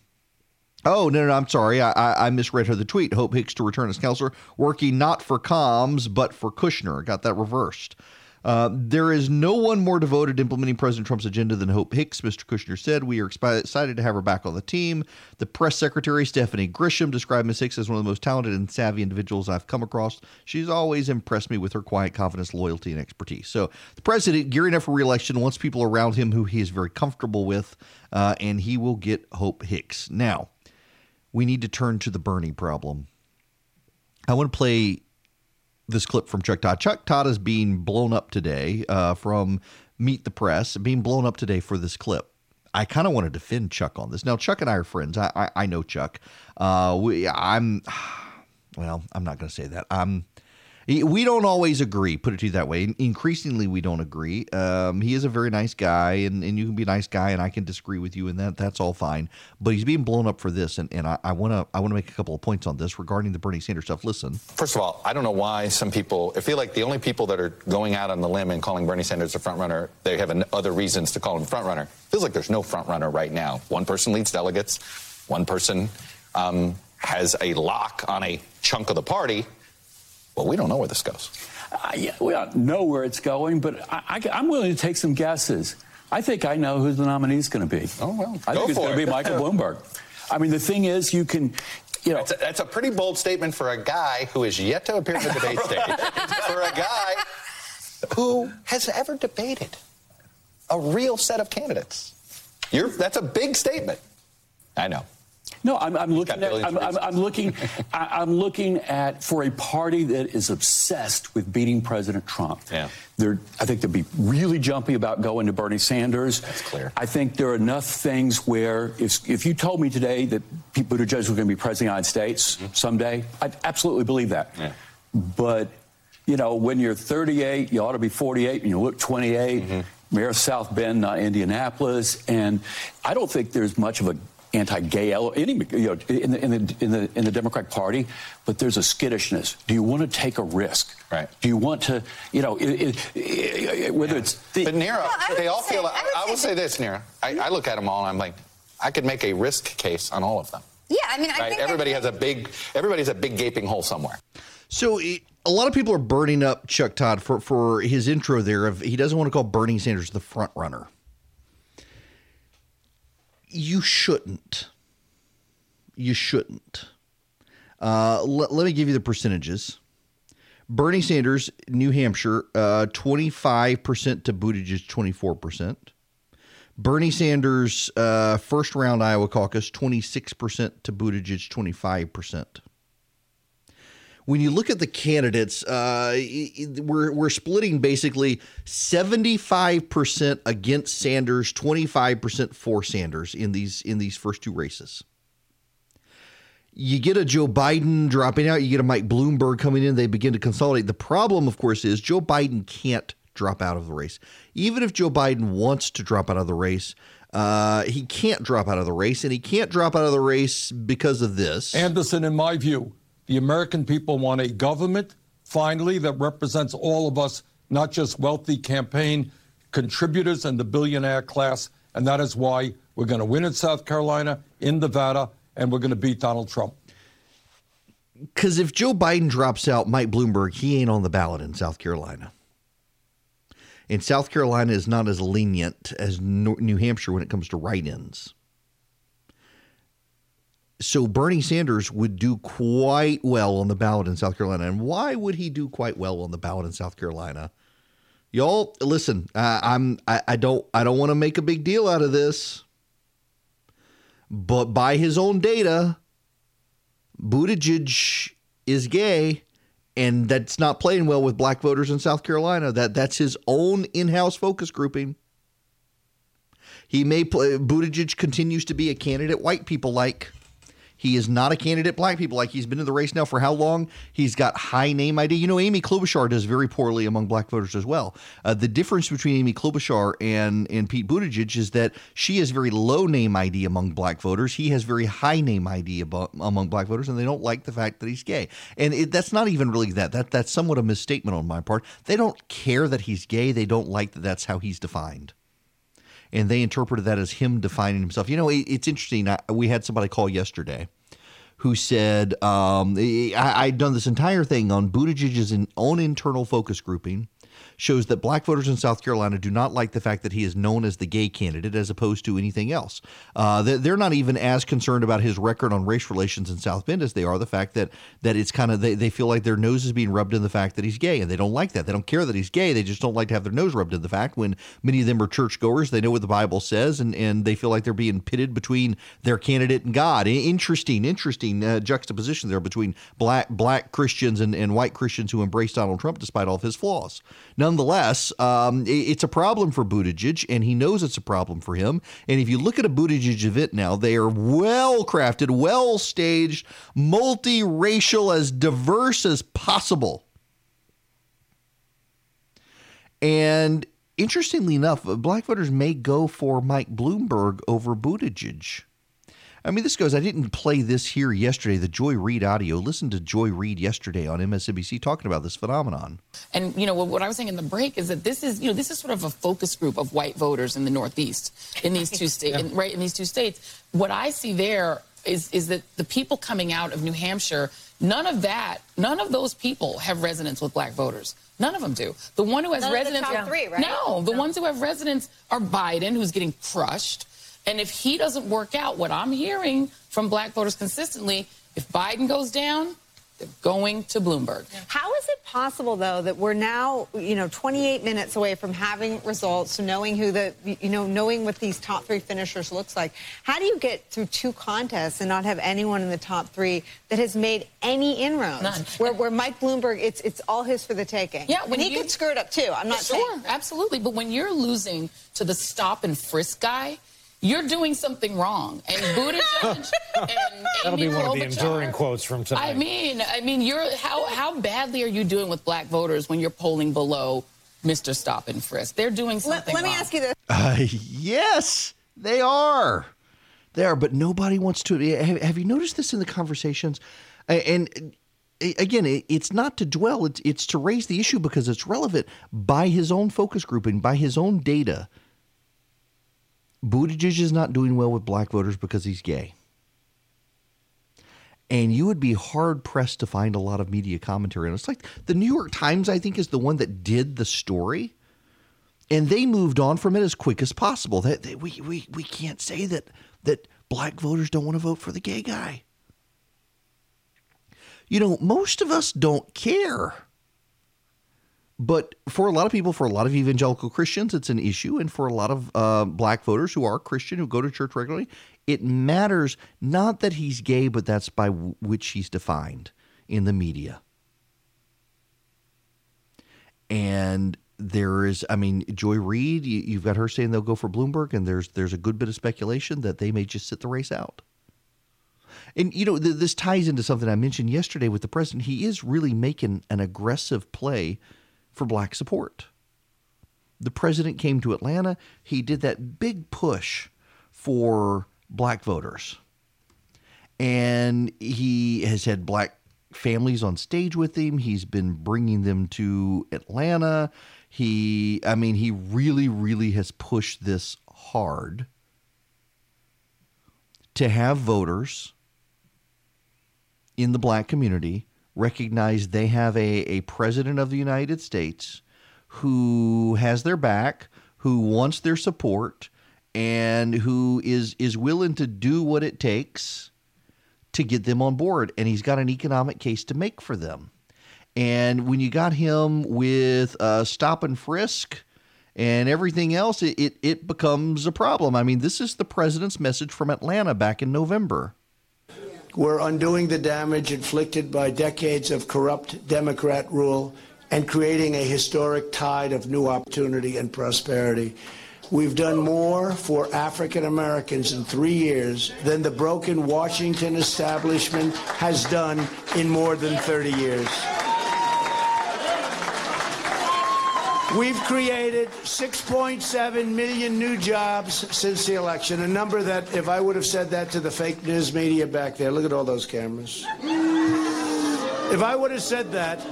Oh, no, no, I'm sorry. I, I, I misread her the tweet. Hope Hicks to return as counselor, working not for comms, but for Kushner. Got that reversed. Uh, there is no one more devoted to implementing President Trump's agenda than Hope Hicks, Mr. Kushner said. We are excited to have her back on the team. The press secretary, Stephanie Grisham, described Ms. Hicks as one of the most talented and savvy individuals I've come across. She's always impressed me with her quiet confidence, loyalty, and expertise. So the president, gearing up for reelection, wants people around him who he is very comfortable with, uh, and he will get Hope Hicks. Now, we need to turn to the Bernie problem. I want to play this clip from Chuck Todd. Chuck Todd is being blown up today uh, from Meet the Press, being blown up today for this clip. I kind of want to defend Chuck on this. Now, Chuck and I are friends. I I, I know Chuck. Uh, we I'm well. I'm not going to say that. I'm we don't always agree, put it to you that way. Increasingly, we don't agree. Um, he is a very nice guy, and, and you can be a nice guy, and I can disagree with you, and that that's all fine. But he's being blown up for this, and, and I want to I want to make a couple of points on this regarding the Bernie Sanders stuff. Listen. First of all, I don't know why some people I feel like the only people that are going out on the limb and calling Bernie Sanders a front runner, they have an, other reasons to call him front runner. Feels like there's no front runner right now. One person leads delegates, one person um, has a lock on a chunk of the party. Well, we don't know where this goes. Uh, yeah, we don't know where it's going, but I, am willing to take some guesses. I think I know who the nominee is going to be. Oh, well, I think it's going to be Michael Bloomberg. I mean, the thing is, you can, you know. That's a, that's a, pretty bold statement for a guy who is yet to appear in the debate stage. for a guy who has ever debated a real set of candidates. You're, that's a big statement. I know. No, I'm, I'm looking at I'm, I'm, I'm, looking I'm looking at for a party that is obsessed with beating President Trump. Yeah. They're, I think they'd be really jumpy about going to Bernie Sanders. That's clear. I think there are enough things where if, if you told me today that Pete Buttigieg was going to be president of the United States mm-hmm. someday, I'd absolutely believe that. Yeah. But, you know, when you're 38, you ought to be 48, and you look 28. Mm-hmm. Mayor of South Bend, not Indianapolis, and I don't think there's much of a anti-gay any you know in the, in the in the in the Democratic Party, but there's a skittishness. Do you want to take a risk? Right. Do you want to you know it, it, whether yeah. it's the, but Neera, well, they all say, feel. I, I will say this, Neera. I, I look at them all and I'm like, I could make a risk case on all of them. Yeah, I mean, I right? think everybody has a big everybody's a big gaping hole somewhere. So. A lot of people are burning up Chuck Todd for, for his intro there of he doesn't want to call Bernie Sanders the front runner. You shouldn't you shouldn't. Uh, let, let me give you the percentages. Bernie Sanders, New Hampshire, uh, 25% to Buttigieg, 24%. Bernie Sanders, uh, first round Iowa caucus, 26% to Buttigieg, 25%. When you look at the candidates, uh, we're, we're splitting basically 75% against Sanders, 25% for Sanders in these in these first two races you get a Joe Biden dropping out, you get a Mike Bloomberg coming in, they begin to consolidate. The problem, of course, is Joe Biden can't drop out of the race. Even if Joe Biden wants to drop out of the race, uh, he can't drop out of the race, and he can't drop out of the race because of this. Anderson, in my view, the American people want a government, finally, that represents all of us, not just wealthy campaign contributors and the billionaire class. And that is why we're going to win in South Carolina, in Nevada, and we're going to beat Donald Trump. Because if Joe Biden drops out, Mike Bloomberg, he ain't on the ballot in South Carolina. And South Carolina is not as lenient as New Hampshire when it comes to write ins. So Bernie Sanders would do quite well on the ballot in South Carolina. And why would he do quite well on the ballot in South Carolina? Y'all, listen, uh, I'm I, I don't I don't want to make a big deal out of this. But by his own data, Buttigieg is gay and that's not playing well with black voters in South Carolina. That that's his own in-house focus grouping. He may play. Buttigieg continues to be a candidate white people like. He is not a candidate black people like. He's been in the race now for how long? He's got high name ID. You know, Amy Klobuchar does very poorly among black voters as well. Uh, the difference between Amy Klobuchar and and Pete Buttigieg is that she has very low name ID among black voters. He has very high name ID among black voters, and they don't like the fact that he's gay. And it, that's not even really that. That that's somewhat a misstatement on my part. They don't care that he's gay. They don't like that that's how he's defined and they interpreted that as him defining himself. You know, it's interesting. we had somebody call yesterday who said, um, I, had done this entire thing on Buttigieg's own internal focus grouping shows that black voters in South Carolina do not like the fact that he is known as the gay candidate as opposed to anything else. Uh, they're not even as concerned about his record on race relations in South Bend as they are the fact that that it's kind of they, they feel like their nose is being rubbed in the fact that he's gay, and they don't like that. They don't care that he's gay. They just don't like to have their nose rubbed in the fact when many of them are churchgoers. They know what the Bible says, and and they feel like they're being pitted between their candidate and God. Interesting, interesting uh, juxtaposition there between black black Christians and, and white Christians who embrace Donald Trump despite all of his flaws. Nonetheless, um, it's a problem for Buttigieg, and he knows it's a problem for him. And if you look at a Buttigieg event now, they are well crafted, well staged, multiracial, as diverse as possible. And interestingly enough, black voters may go for Mike Bloomberg over Buttigieg. I mean, this goes. I didn't play this here yesterday. The Joy Reid audio. Listen to Joy Reid yesterday on MSNBC talking about this phenomenon. And you know what I was saying in the break is that this is you know this is sort of a focus group of white voters in the Northeast in these two states, yeah. right in these two states. What I see there is is that the people coming out of New Hampshire, none of that, none of those people have resonance with black voters. None of them do. The one who has none residents, the top three, right? No, the no. ones who have residents are Biden, who's getting crushed. And if he doesn't work out, what I'm hearing from black voters consistently, if Biden goes down, they're going to Bloomberg. How is it possible, though, that we're now, you know, 28 minutes away from having results, knowing who the, you know, knowing what these top three finishers looks like? How do you get through two contests and not have anyone in the top three that has made any inroads? None. Where, where Mike Bloomberg, it's it's all his for the taking. Yeah, when and he you, could screw it up too. I'm not sure, saying. absolutely. But when you're losing to the stop and frisk guy you're doing something wrong. And Buttigieg and That'll Amy be one Klobuchar, of the enduring quotes from tonight. I mean, I mean, you're how how badly are you doing with black voters when you're polling below Mr. Stop and Frisk? They're doing something. Let, let me wrong. ask you this. Uh, yes, they are. They are, but nobody wants to. Have, have you noticed this in the conversations? And again, it's not to dwell; it's it's to raise the issue because it's relevant by his own focus grouping, by his own data. Buttigieg is not doing well with black voters because he's gay. And you would be hard pressed to find a lot of media commentary it. It's like the New York Times, I think, is the one that did the story. And they moved on from it as quick as possible. That we, we, we can't say that that black voters don't want to vote for the gay guy. You know, most of us don't care. But for a lot of people, for a lot of evangelical Christians, it's an issue. And for a lot of uh, black voters who are Christian, who go to church regularly, it matters not that he's gay, but that's by w- which he's defined in the media. And there is, I mean, Joy Reid, you, have got her saying they'll go for Bloomberg, and there's there's a good bit of speculation that they may just sit the race out. And you know, th- this ties into something I mentioned yesterday with the president. He is really making an aggressive play for black support. The president came to Atlanta. He did that big push for black voters. And he has had black families on stage with him. He's been bringing them to Atlanta. He, I mean, he really, really has pushed this hard to have voters in the black community recognize they have a, a president of the United States who has their back, who wants their support, and who is is willing to do what it takes to get them on board. And he's got an economic case to make for them. And when you got him with stop and frisk and everything else, it, it, it becomes a problem. I mean, this is the president's message from Atlanta back in November. We're undoing the damage inflicted by decades of corrupt Democrat rule and creating a historic tide of new opportunity and prosperity. We've done more for African Americans in three years than the broken Washington establishment has done in more than 30 years. We've created 6.7 million new jobs since the election, a number that, if I would have said that to the fake news media back there, look at all those cameras. If I would have said that,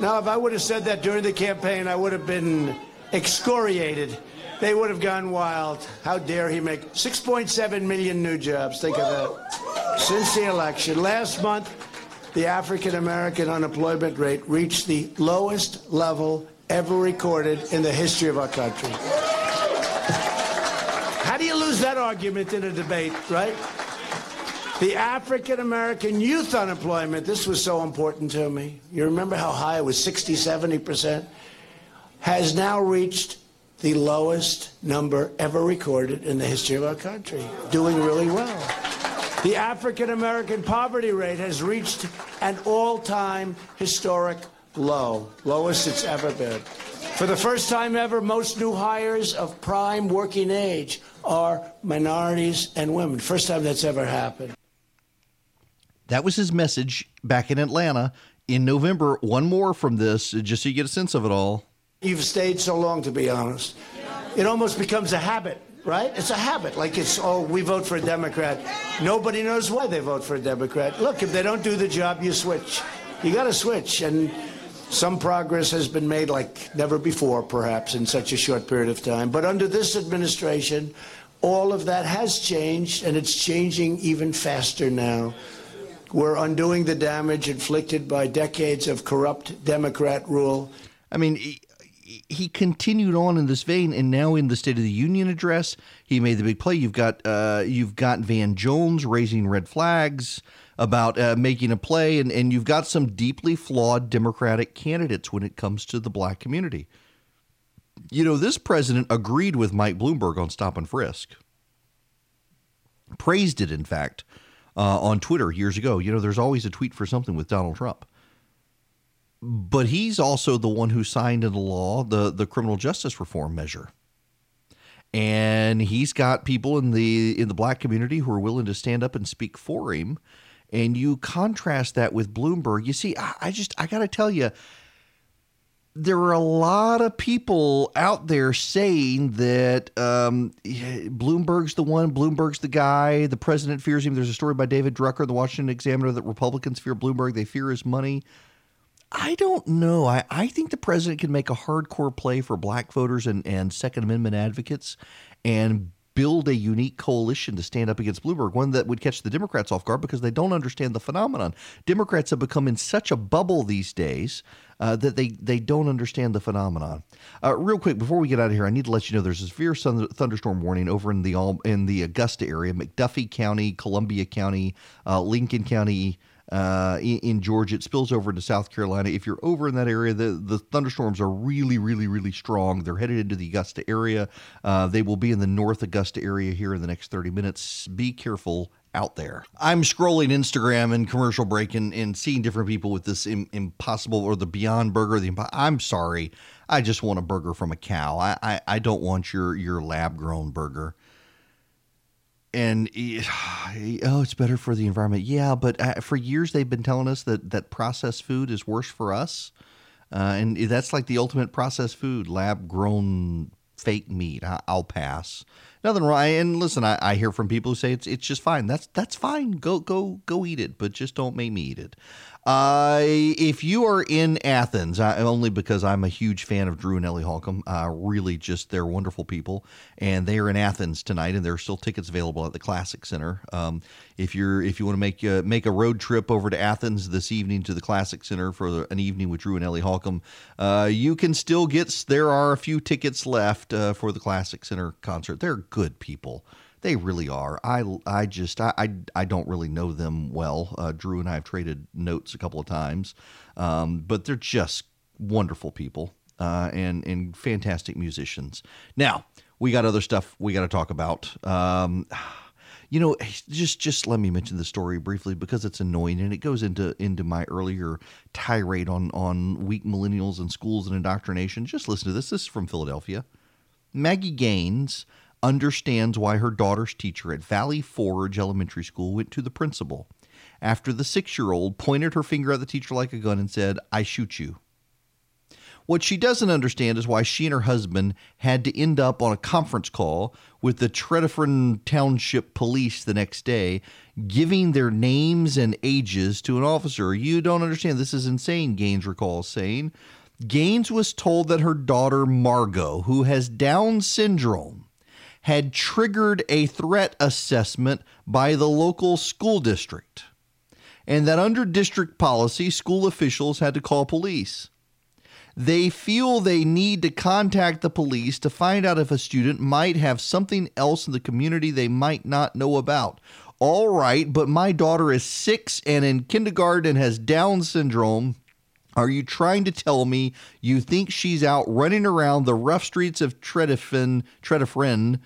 now, if I would have said that during the campaign, I would have been excoriated. They would have gone wild. How dare he make 6.7 million new jobs? Think of that. Since the election. Last month, the African American unemployment rate reached the lowest level ever recorded in the history of our country. How do you lose that argument in a debate, right? The African American youth unemployment, this was so important to me. You remember how high it was 60, 70%? Has now reached the lowest number ever recorded in the history of our country, doing really well. The African American poverty rate has reached an all time historic low, lowest it's ever been. For the first time ever, most new hires of prime working age are minorities and women. First time that's ever happened. That was his message back in Atlanta in November. One more from this, just so you get a sense of it all. You've stayed so long, to be honest. It almost becomes a habit, right? It's a habit. Like it's, oh, we vote for a Democrat. Nobody knows why they vote for a Democrat. Look, if they don't do the job, you switch. You got to switch. And some progress has been made like never before, perhaps, in such a short period of time. But under this administration, all of that has changed, and it's changing even faster now. We're undoing the damage inflicted by decades of corrupt Democrat rule. I mean, he, he continued on in this vein, and now in the State of the Union address, he made the big play. You've got uh, you've got Van Jones raising red flags about uh, making a play, and, and you've got some deeply flawed Democratic candidates when it comes to the black community. You know, this president agreed with Mike Bloomberg on stop and frisk, praised it, in fact, uh, on Twitter years ago. You know, there's always a tweet for something with Donald Trump. But he's also the one who signed into law the, the criminal justice reform measure and he's got people in the in the black community who are willing to stand up and speak for him and you contrast that with Bloomberg, you see, I, I just, I got to tell you, there are a lot of people out there saying that um, Bloomberg's the one, Bloomberg's the guy, the president fears him. There's a story by David Drucker, the Washington Examiner, that Republicans fear Bloomberg, they fear his money. I don't know. I, I think the president can make a hardcore play for black voters and, and Second Amendment advocates and build a unique coalition to stand up against Bloomberg, one that would catch the Democrats off guard because they don't understand the phenomenon. Democrats have become in such a bubble these days uh, that they, they don't understand the phenomenon. Uh, real quick, before we get out of here, I need to let you know there's a severe thunderstorm warning over in the in the Augusta area, McDuffie County, Columbia County, uh, Lincoln County uh, in, in, Georgia. It spills over into South Carolina. If you're over in that area, the, the thunderstorms are really, really, really strong. They're headed into the Augusta area. Uh, they will be in the North Augusta area here in the next 30 minutes. Be careful out there. I'm scrolling Instagram and commercial break and, and seeing different people with this Im- impossible or the Beyond Burger. The I'm sorry, I just want a burger from a cow. I, I, I don't want your your lab grown burger and oh, it's better for the environment. Yeah, but uh, for years they've been telling us that that processed food is worse for us, uh, and that's like the ultimate processed food, lab grown fake meat. I, will pass. Nothing wrong. And listen, I, I, hear from people who say it's it's just fine. That's that's fine. Go go go eat it, but just don't make me eat it. Uh, if you are in Athens, I, only because I'm a huge fan of Drew and Ellie Holcomb, uh, really just they're wonderful people, and they are in Athens tonight, and there are still tickets available at the Classic Center. Um, if you're if you want to make uh, make a road trip over to Athens this evening to the Classic Center for an evening with Drew and Ellie Holcomb, uh, you can still get. There are a few tickets left uh, for the Classic Center concert. They're good people. They really are. I, I just I, I, I don't really know them well. Uh, Drew and I have traded notes a couple of times, um, but they're just wonderful people uh, and and fantastic musicians. Now we got other stuff we got to talk about. Um, you know, just just let me mention the story briefly because it's annoying and it goes into into my earlier tirade on on weak millennials and schools and indoctrination. Just listen to this. This is from Philadelphia. Maggie Gaines understands why her daughter's teacher at Valley Forge Elementary School went to the principal after the six year old pointed her finger at the teacher like a gun and said, I shoot you. What she doesn't understand is why she and her husband had to end up on a conference call with the Tredyffrin Township Police the next day, giving their names and ages to an officer. You don't understand. This is insane, Gaines recalls saying. Gaines was told that her daughter, Margot, who has Down syndrome, had triggered a threat assessment by the local school district, and that under district policy, school officials had to call police. They feel they need to contact the police to find out if a student might have something else in the community they might not know about. All right, but my daughter is six and in kindergarten and has Down syndrome. Are you trying to tell me you think she's out running around the rough streets of Tredyffrin, Tredyffrin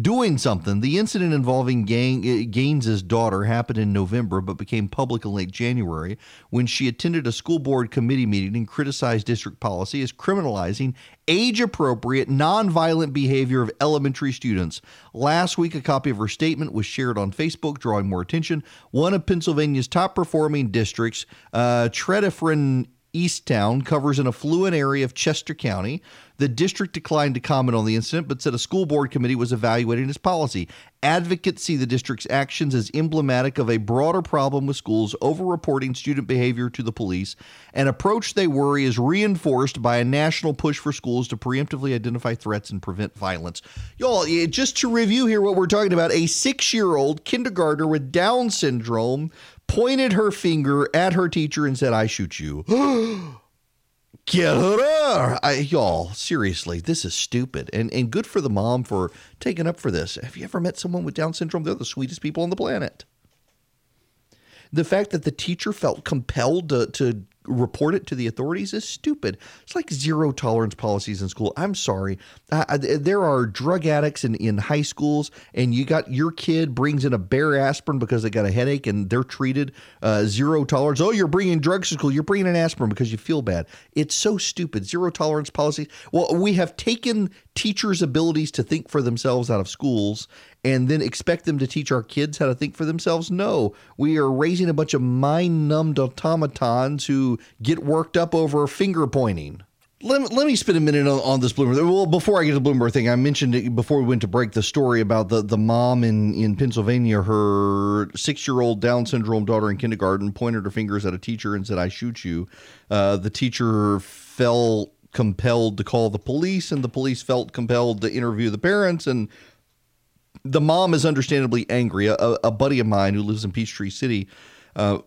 doing something? The incident involving Gang, uh, Gaines's daughter happened in November but became public in late January when she attended a school board committee meeting and criticized district policy as criminalizing age appropriate, nonviolent behavior of elementary students. Last week, a copy of her statement was shared on Facebook, drawing more attention. One of Pennsylvania's top performing districts, uh, Easttown covers an affluent area of Chester County. The district declined to comment on the incident, but said a school board committee was evaluating its policy. Advocates see the district's actions as emblematic of a broader problem with schools overreporting student behavior to the police, an approach they worry is reinforced by a national push for schools to preemptively identify threats and prevent violence. Y'all, eh, just to review here what we're talking about a six year old kindergartner with Down syndrome pointed her finger at her teacher and said, I shoot you. Get her! I, y'all, seriously, this is stupid. And, and good for the mom for taking up for this. Have you ever met someone with Down syndrome? They're the sweetest people on the planet. The fact that the teacher felt compelled to, to report it to the authorities is stupid. It's like zero tolerance policies in school. I'm sorry. Uh, there are drug addicts in, in high schools, and you got your kid brings in a bare aspirin because they got a headache and they're treated uh, zero tolerance. Oh, you're bringing drugs to school. You're bringing an aspirin because you feel bad. It's so stupid. Zero tolerance policies. Well, we have taken teachers' abilities to think for themselves out of schools and then expect them to teach our kids how to think for themselves? No. We are raising a bunch of mind numbed automatons who get worked up over finger pointing. Let, let me spend a minute on, on this Bloomberg. Well, before I get to the Bloomberg thing, I mentioned it before we went to break the story about the, the mom in, in Pennsylvania. Her six year old Down syndrome daughter in kindergarten pointed her fingers at a teacher and said, I shoot you. Uh, the teacher felt compelled to call the police, and the police felt compelled to interview the parents. And the mom is understandably angry. A, a buddy of mine who lives in Peachtree City, uh,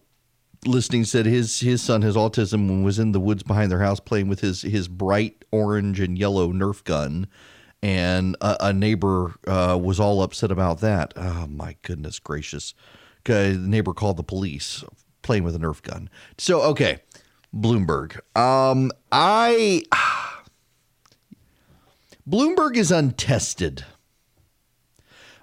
listening, said his his son has autism and was in the woods behind their house playing with his his bright orange and yellow Nerf gun, and a, a neighbor uh, was all upset about that. Oh my goodness gracious! The neighbor called the police playing with a Nerf gun. So okay, Bloomberg. Um, I Bloomberg is untested.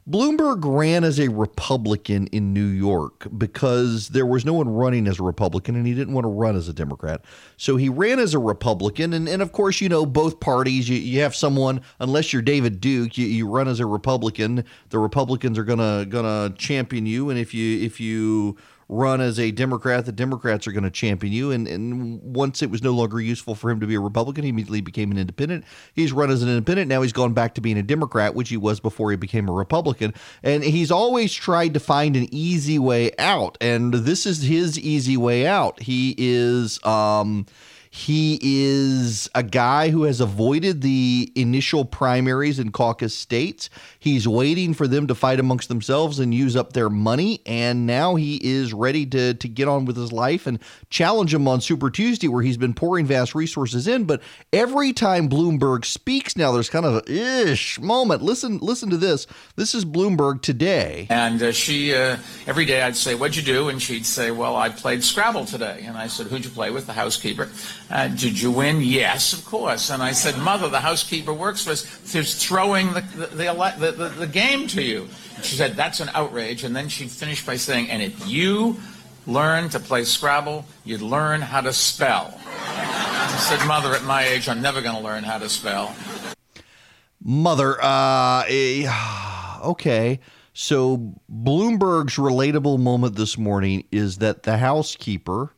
Bloomberg ran as a Republican in New York because there was no one running as a Republican and he didn't want to run as a Democrat. So he ran as a Republican. And, and of course, you know, both parties, you, you have someone, unless you're David Duke, you, you run as a Republican. The Republicans are gonna gonna champion you. And if you if you run as a Democrat, the Democrats are going to champion you. And, and once it was no longer useful for him to be a Republican, he immediately became an independent. He's run as an independent. Now he's gone back to being a Democrat, which he was before he became a Republican. And he's always tried to find an easy way out. And this is his easy way out. He is. Um, he is a guy who has avoided the initial primaries in caucus states. He's waiting for them to fight amongst themselves and use up their money. And now he is ready to, to get on with his life and challenge him on Super Tuesday, where he's been pouring vast resources in. But every time Bloomberg speaks now, there's kind of a ish moment. Listen, listen to this. This is Bloomberg today. And uh, she, uh, every day I'd say, What'd you do? And she'd say, Well, I played Scrabble today. And I said, Who'd you play with? The housekeeper. Uh, did you win? Yes, of course. And I said, Mother, the housekeeper works for us. She's throwing the, the, the, the, game to you. She said, That's an outrage. And then she finished by saying, And if you learn to play Scrabble, you'd learn how to spell. I said, Mother, at my age, I'm never going to learn how to spell. Mother, uh, eh, okay. So Bloomberg's relatable moment this morning is that the housekeeper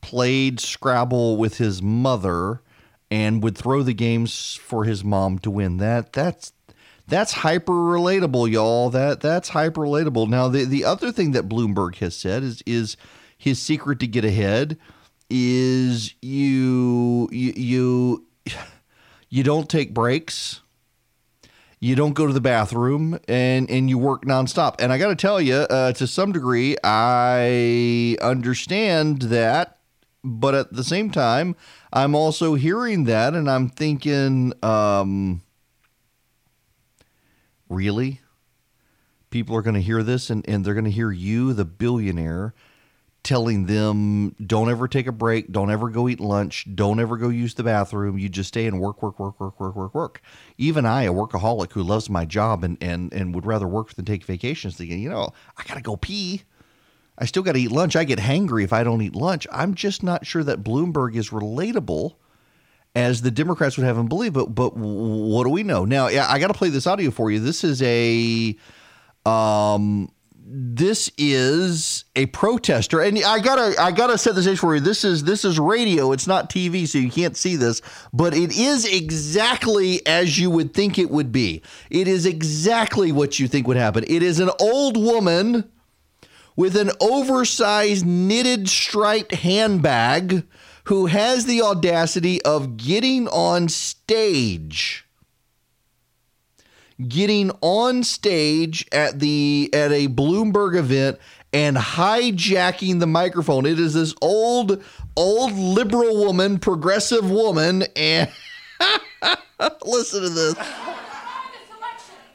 played Scrabble with his mother and would throw the games for his mom to win. That that's that's hyper relatable, y'all. That that's hyper relatable. Now the the other thing that Bloomberg has said is is his secret to get ahead is you you you, you don't take breaks. You don't go to the bathroom and, and you work nonstop. And I got to tell you, uh, to some degree, I understand that but at the same time, I'm also hearing that and I'm thinking, um, really? People are going to hear this and, and they're going to hear you, the billionaire, telling them, don't ever take a break, don't ever go eat lunch, don't ever go use the bathroom. You just stay and work, work, work, work, work, work, work. Even I, a workaholic who loves my job and, and, and would rather work than take vacations, thinking, you know, I got to go pee. I still got to eat lunch. I get hangry if I don't eat lunch. I'm just not sure that Bloomberg is relatable as the Democrats would have him believe. But but what do we know now? I got to play this audio for you. This is a um this is a protester and i gotta i gotta set the stage for you this is this is radio it's not tv so you can't see this but it is exactly as you would think it would be it is exactly what you think would happen it is an old woman with an oversized knitted striped handbag who has the audacity of getting on stage getting on stage at the at a Bloomberg event and hijacking the microphone. It is this old old liberal woman, progressive woman and listen to this.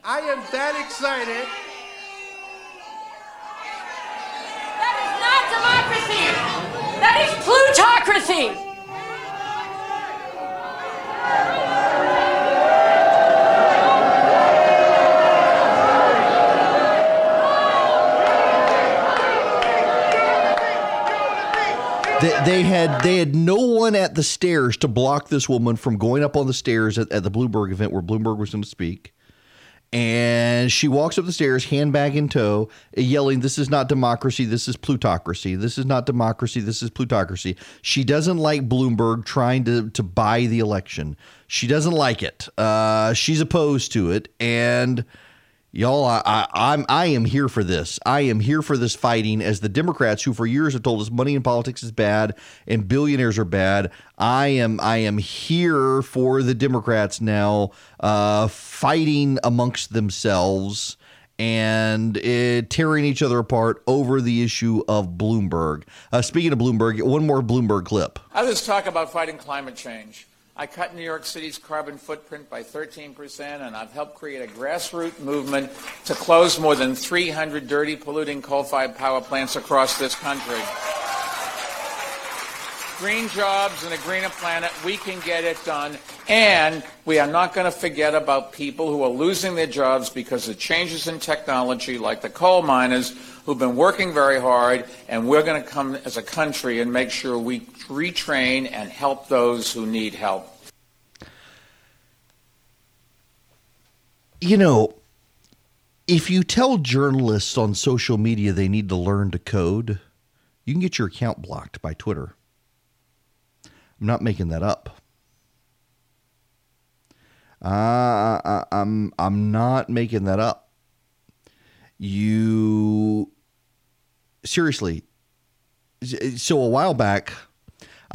I am that excited That is plutocracy. They, had they had no one at the stairs to block this woman from going up on the stairs at, at the Bloomberg event where Bloomberg was going to speak and she walks up the stairs, handbag in tow, yelling, This is not democracy. This is plutocracy. This is not democracy. This is plutocracy. She doesn't like Bloomberg trying to, to buy the election. She doesn't like it. Uh, she's opposed to it. And Y'all, I, I, I'm I am here for this. I am here for this fighting as the Democrats, who for years have told us money in politics is bad and billionaires are bad. I am I am here for the Democrats now, uh, fighting amongst themselves and uh, tearing each other apart over the issue of Bloomberg. Uh, speaking of Bloomberg, one more Bloomberg clip. Others talk about fighting climate change. I cut New York City's carbon footprint by 13%, and I've helped create a grassroots movement to close more than 300 dirty, polluting coal fired power plants across this country. Green jobs and a greener planet, we can get it done. And we are not going to forget about people who are losing their jobs because of changes in technology, like the coal miners who've been working very hard, and we're going to come as a country and make sure we retrain and help those who need help. You know, if you tell journalists on social media they need to learn to code, you can get your account blocked by Twitter. I'm not making that up. Uh, I, I'm I'm not making that up. You seriously. So a while back,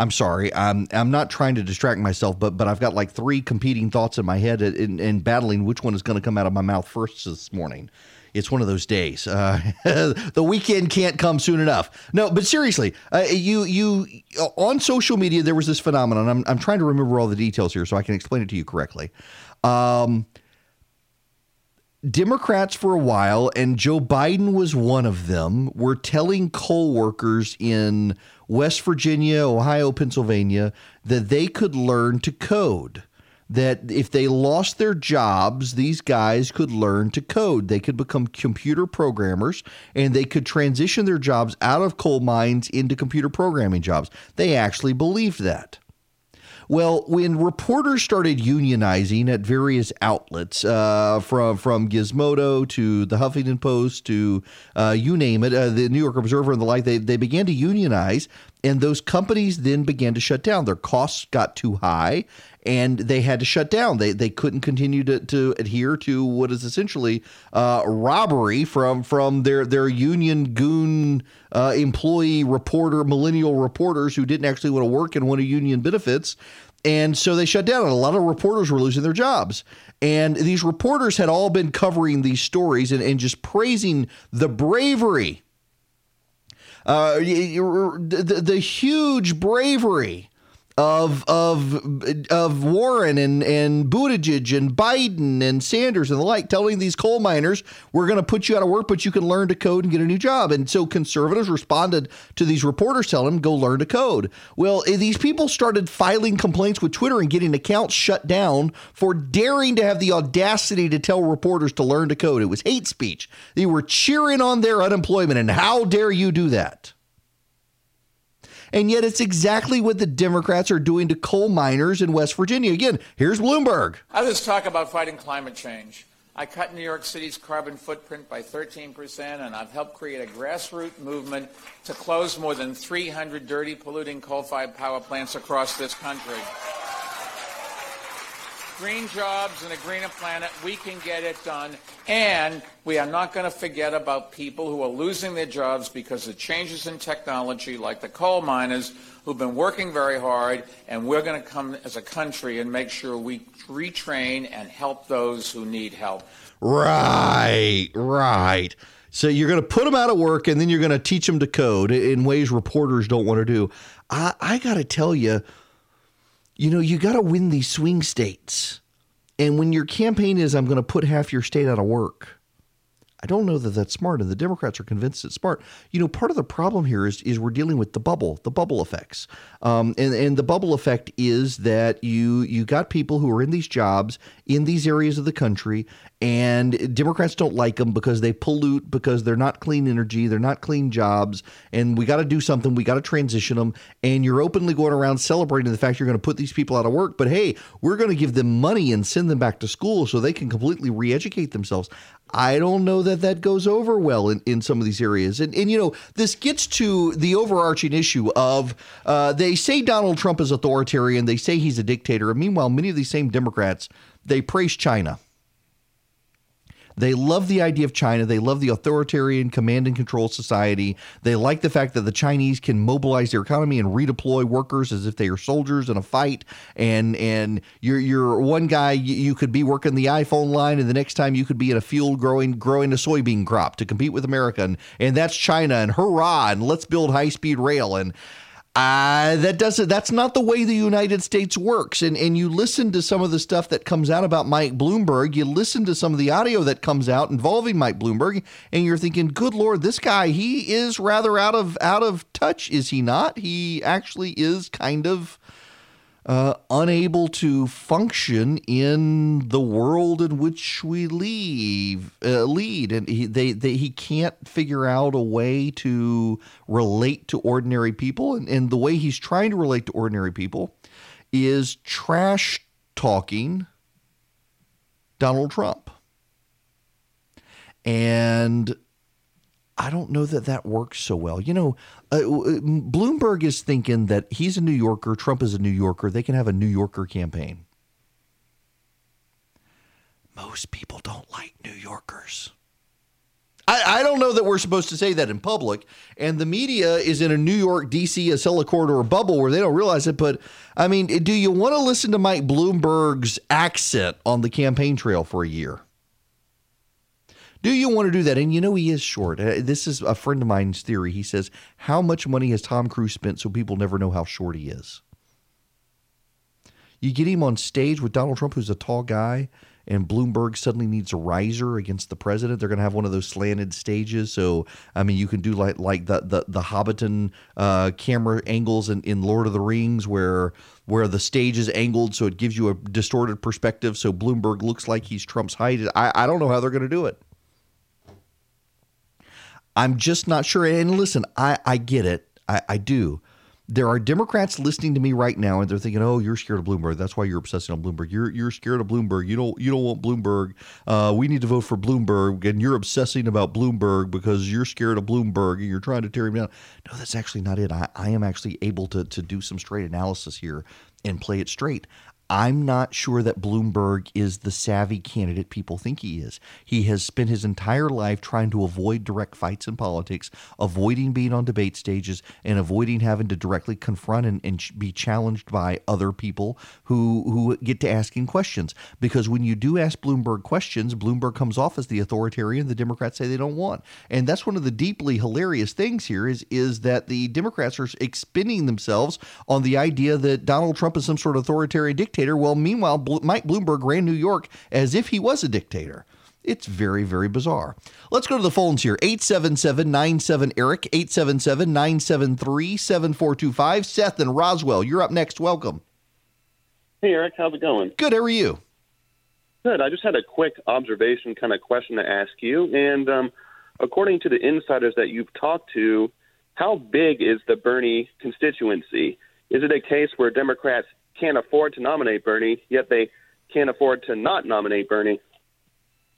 I'm sorry. I'm I'm not trying to distract myself, but but I've got like three competing thoughts in my head and, and battling which one is going to come out of my mouth first this morning. It's one of those days. Uh, the weekend can't come soon enough. No, but seriously, uh, you you on social media there was this phenomenon. I'm I'm trying to remember all the details here so I can explain it to you correctly. Um, Democrats for a while, and Joe Biden was one of them, were telling coal workers in West Virginia, Ohio, Pennsylvania that they could learn to code. That if they lost their jobs, these guys could learn to code. They could become computer programmers and they could transition their jobs out of coal mines into computer programming jobs. They actually believed that. Well, when reporters started unionizing at various outlets, uh, from from Gizmodo to the Huffington Post to uh, you name it, uh, the New York Observer and the like, they they began to unionize, and those companies then began to shut down. Their costs got too high, and they had to shut down. They they couldn't continue to, to adhere to what is essentially uh, robbery from from their their union goon uh, employee reporter millennial reporters who didn't actually want to work and want a union benefits. And so they shut down, and a lot of reporters were losing their jobs. And these reporters had all been covering these stories and, and just praising the bravery, uh, the, the huge bravery of of of Warren and and Buttigieg and Biden and Sanders and the like, telling these coal miners, "We're going to put you out of work, but you can learn to code and get a new job." And so conservatives responded to these reporters telling them, "Go learn to code." Well, eh, these people started filing complaints with Twitter and getting accounts shut down for daring to have the audacity to tell reporters to learn to code. It was hate speech. They were cheering on their unemployment, and how dare you do that? And yet it's exactly what the Democrats are doing to coal miners in West Virginia. Again, here's Bloomberg. Others talk about fighting climate change. I cut New York City's carbon footprint by 13%, and I've helped create a grassroots movement to close more than 300 dirty, polluting coal fired power plants across this country green jobs and a greener planet, we can get it done. And we are not going to forget about people who are losing their jobs because of changes in technology, like the coal miners who've been working very hard. And we're going to come as a country and make sure we retrain and help those who need help. Right, right. So you're going to put them out of work and then you're going to teach them to code in ways reporters don't want to do. I, I got to tell you, you know, you got to win these swing states. And when your campaign is, I'm going to put half your state out of work, I don't know that that's smart, and the Democrats are convinced it's smart. You know, part of the problem here is is we're dealing with the bubble, the bubble effects, um, and and the bubble effect is that you you got people who are in these jobs in these areas of the country, and Democrats don't like them because they pollute, because they're not clean energy, they're not clean jobs, and we got to do something. We got to transition them, and you're openly going around celebrating the fact you're going to put these people out of work, but hey, we're going to give them money and send them back to school so they can completely re-educate themselves. I don't know that that goes over well in, in some of these areas. And, and, you know, this gets to the overarching issue of uh, they say Donald Trump is authoritarian, they say he's a dictator. And meanwhile, many of these same Democrats, they praise China. They love the idea of China. They love the authoritarian command and control society. They like the fact that the Chinese can mobilize their economy and redeploy workers as if they are soldiers in a fight. And and you're you're one guy you could be working the iPhone line, and the next time you could be in a field growing growing a soybean crop to compete with America. And, and that's China. And hurrah! And let's build high speed rail. And uh, that doesn't that's not the way the United States works. And and you listen to some of the stuff that comes out about Mike Bloomberg, you listen to some of the audio that comes out involving Mike Bloomberg, and you're thinking, good lord, this guy, he is rather out of out of touch, is he not? He actually is kind of uh, unable to function in the world in which we leave, uh, lead, and he they, they he can't figure out a way to relate to ordinary people, and, and the way he's trying to relate to ordinary people is trash talking Donald Trump. And I don't know that that works so well. You know, uh, Bloomberg is thinking that he's a New Yorker, Trump is a New Yorker, they can have a New Yorker campaign. Most people don't like New Yorkers. I, I, don't know that we're supposed to say that in public. And the media is in a New York, D.C., Acela corridor bubble where they don't realize it. But I mean, do you want to listen to Mike Bloomberg's accent on the campaign trail for a year? Do you want to do that? And you know, he is short. Uh, this is a friend of mine's theory. He says, How much money has Tom Cruise spent so people never know how short he is? You get him on stage with Donald Trump, who's a tall guy, and Bloomberg suddenly needs a riser against the president. They're going to have one of those slanted stages. So, I mean, you can do like like the the, the Hobbiton uh, camera angles in, in Lord of the Rings, where where the stage is angled so it gives you a distorted perspective. So Bloomberg looks like he's Trump's height. I, I don't know how they're going to do it. I'm just not sure. And listen, I, I get it. I, I do. There are Democrats listening to me right now, and they're thinking, "Oh, you're scared of Bloomberg. That's why you're obsessing on Bloomberg. You're you're scared of Bloomberg. You don't you don't want Bloomberg. Uh, we need to vote for Bloomberg, and you're obsessing about Bloomberg because you're scared of Bloomberg and you're trying to tear him down." No, that's actually not it. I, I am actually able to to do some straight analysis here and play it straight. I'm not sure that Bloomberg is the savvy candidate people think he is. He has spent his entire life trying to avoid direct fights in politics, avoiding being on debate stages, and avoiding having to directly confront and, and be challenged by other people who who get to asking questions. Because when you do ask Bloomberg questions, Bloomberg comes off as the authoritarian the Democrats say they don't want. And that's one of the deeply hilarious things here is is that the Democrats are expending themselves on the idea that Donald Trump is some sort of authoritarian dictator dictator. Well, meanwhile, Mike Bloomberg ran New York as if he was a dictator. It's very, very bizarre. Let's go to the phones here 877 97 Erick, 877 973 7425. Seth and Roswell, you're up next. Welcome. Hey, Erick, how's it going? Good. How are you? Good. I just had a quick observation kind of question to ask you. And um, according to the insiders that you've talked to, how big is the Bernie constituency? Is it a case where Democrats can't afford to nominate Bernie, yet they can't afford to not nominate Bernie.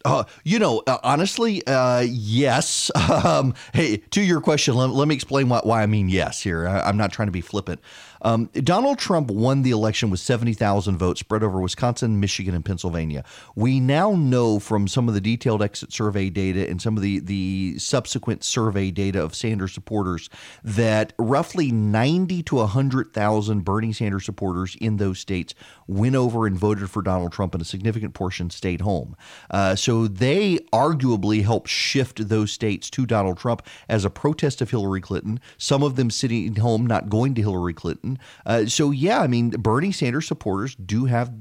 Uh, you know, uh, honestly, uh, yes. Um, hey, to your question, let, let me explain why, why, I mean yes here. I, am not trying to be flippant. Um, Donald Trump won the election with 70,000 votes spread over Wisconsin, Michigan, and Pennsylvania. We now know from some of the detailed exit survey data and some of the, the subsequent survey data of Sanders supporters that roughly 90 to 100,000 Bernie Sanders supporters in those states went over and voted for Donald Trump, and a significant portion stayed home. Uh, so they arguably helped shift those states to Donald Trump as a protest of Hillary Clinton, some of them sitting home not going to Hillary Clinton. Uh, so, yeah, I mean, Bernie Sanders supporters do have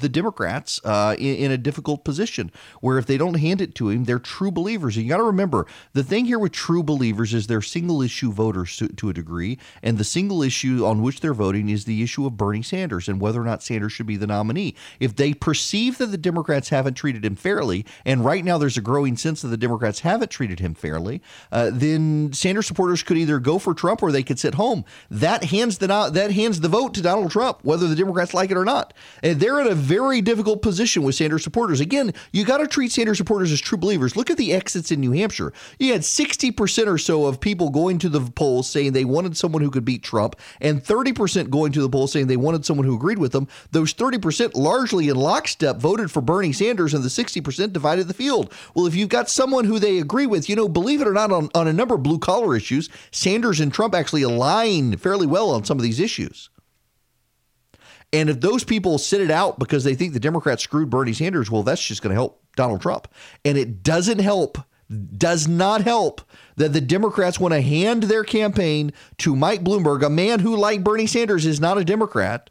the Democrats uh, in, in, a difficult position where if they don't hand it to him, they're true believers. And you got to remember the thing here with true believers is they're single issue voters to, to, a degree. And the single issue on which they're voting is the issue of Bernie Sanders and whether or not Sanders should be the nominee. If they perceive that the Democrats haven't treated him fairly, and right now there's a growing sense that the Democrats haven't treated him fairly, uh, then Sanders supporters could either go for Trump or they could sit home. That hands the that hands the vote to Donald Trump, whether the Democrats like it or not. And they're in a very difficult position with Sanders supporters. Again, you got to treat Sanders supporters as true believers. Look at the exits in New Hampshire. You had 60% or so of people going to the polls saying they wanted someone who could beat Trump, and 30% going to the polls saying they wanted someone who agreed with them. Those 30% largely in lockstep voted for Bernie Sanders, and the 60% divided the field. Well, if you've got someone who they agree with, you know, believe it or not, on, on a number of blue collar issues, Sanders and Trump actually align fairly well on some of these issues. And if those people sit it out because they think the Democrats screwed Bernie Sanders, well, that's just going to help Donald Trump. And it doesn't help, does not help that the Democrats want to hand their campaign to Mike Bloomberg, a man who, like Bernie Sanders, is not a Democrat.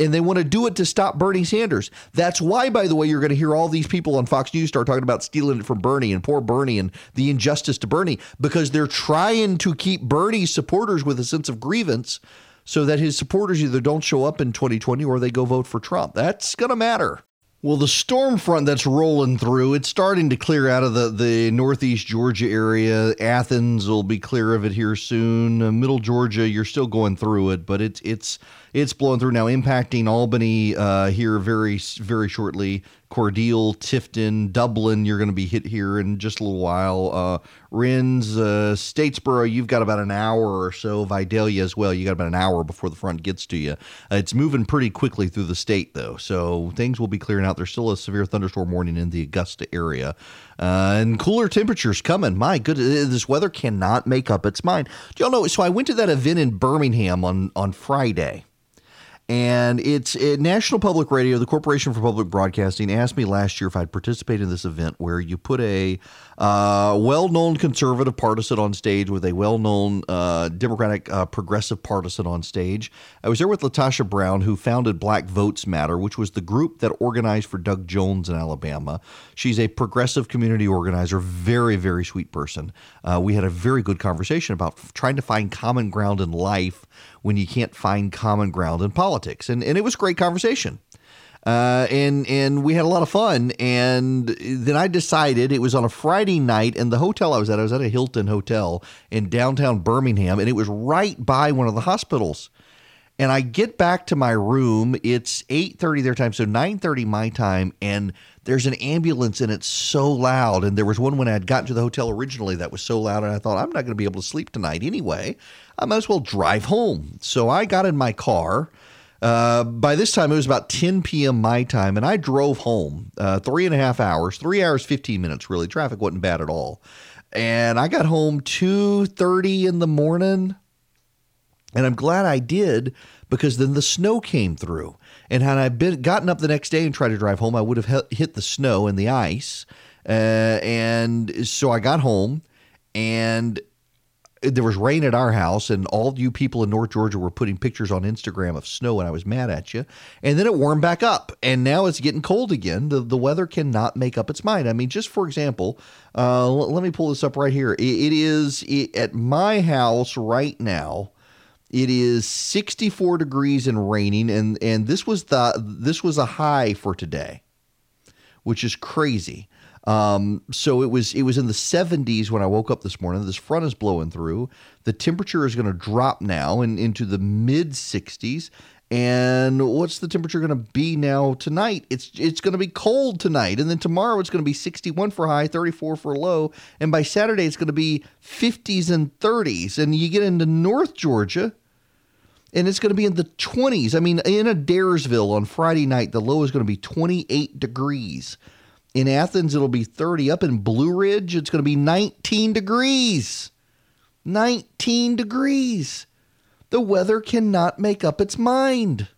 And they want to do it to stop Bernie Sanders. That's why, by the way, you're going to hear all these people on Fox News start talking about stealing it from Bernie and poor Bernie and the injustice to Bernie because they're trying to keep Bernie's supporters with a sense of grievance so that his supporters either don't show up in 2020 or they go vote for Trump. That's going to matter. Well, the storm front that's rolling through, it's starting to clear out of the, the northeast Georgia area. Athens will be clear of it here soon. Uh, middle Georgia, you're still going through it, but it's it's it's blowing through now, impacting Albany uh, here very very shortly. Cordele, Tifton, Dublin, you're going to be hit here in just a little while. Uh, Rennes, uh, Statesboro, you've got about an hour or so. Vidalia as well, you got about an hour before the front gets to you. Uh, it's moving pretty quickly through the state though, so things will be clearing out. There's still a severe thunderstorm warning in the Augusta area, uh, and cooler temperatures coming. My goodness, this weather cannot make up its mind. Do y'all know? So I went to that event in Birmingham on on Friday and it's it, National Public Radio, the Corporation for Public Broadcasting, asked me last year if I'd participate in this event where you put a uh, well-known conservative partisan on stage with a well-known uh, Democratic uh, progressive partisan on stage. I was there with LaTosha Brown, who founded Black Voters Matter, which was the group that organized for Doug Jones in Alabama. She's a progressive community organizer, very very sweet person. Uh, we had a very good conversation about trying to find common ground in life when you can't find common ground in politics. And, and it was great conversation. Uh, and and we had a lot of fun. And then I decided it was on a Friday night, and the hotel I was at, I was at a Hilton hotel in downtown Birmingham, and it was right by one of the hospitals. And I get back to my room. It's eight thirty their time, so nine thirty my time, and there's an ambulance, and it's so loud. And there was one when I had gotten to the hotel originally that was so loud, and I thought I'm not going to be able to sleep tonight anyway. I might as well drive home. So I got in my car. Uh, by this time, it was about 10 p.m. my time, and I drove home uh, three and a half hours, three hours, 15 minutes, really. Traffic wasn't bad at all. And I got home 2.30 in the morning, and I'm glad I did because then the snow came through. And had I been gotten up the next day and tried to drive home, I would have hit the snow and the ice. Uh, and so I got home, and there was rain at our house, and all you people in North Georgia were putting pictures on Instagram of snow, and I was mad at you. And then it warmed back up, and now it's getting cold again. The, the weather cannot make up its mind. I mean, just for example, uh, l- let me pull this up right here. it, it is it, at my house right now. It is 64 degrees and raining, and and this was the this was a high for today, which is crazy. Um, so it was it was in the 70s when I woke up this morning. This front is blowing through. The temperature is going to drop now and into the mid 60s. And what's the temperature going to be now tonight? It's it's going to be cold tonight, and then tomorrow it's going to be 61 for high, 34 for low, and by Saturday it's going to be 50s and 30s. And you get into North Georgia, and it's going to be in the 20s. I mean, in Adairsville on Friday night, the low is going to be 28 degrees. In Athens, it'll be 30. Up in Blue Ridge, it's going to be 19 degrees. 19 degrees. The weather cannot make up its mind.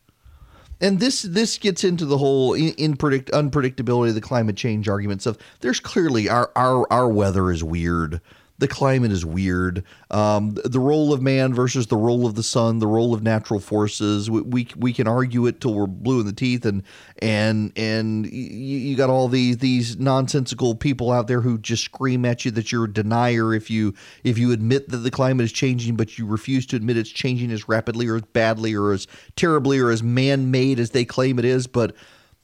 And this this gets into the whole in, in predict unpredictability of the climate change arguments of there's clearly our our our weather is weird the climate is weird. Um, the role of man versus the role of the sun, the role of natural forces. We, we, we can argue it till we're blue in the teeth, and and and you, you got all these these nonsensical people out there who just scream at you that you're a denier if you if you admit that the climate is changing, but you refuse to admit it's changing as rapidly or as badly or as terribly or as man made as they claim it is, but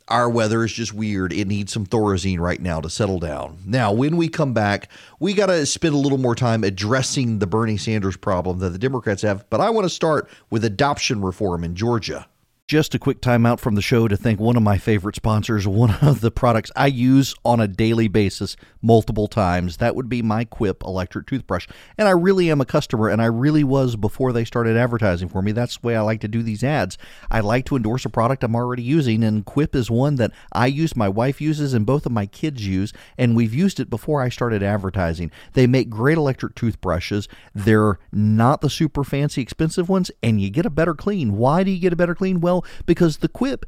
our weather is just weird. It needs some Thorazine right now to settle down. Now, when we come back, we got to spend a little more time addressing the Bernie Sanders problem that the Democrats have. But I want to start with adoption reform in Georgia. Just a quick timeout from the show to thank one of my favorite sponsors, one of the products I use on a daily basis multiple times. That would be my Quip electric toothbrush. And I really am a customer, and I really was before they started advertising for me. That's the way I like to do these ads. I like to endorse a product I'm already using, and Quip is one that I use, my wife uses, and both of my kids use, and we've used it before I started advertising. They make great electric toothbrushes. They're not the super fancy expensive ones, and you get a better clean. Why do you get a better clean? Well, because the Quip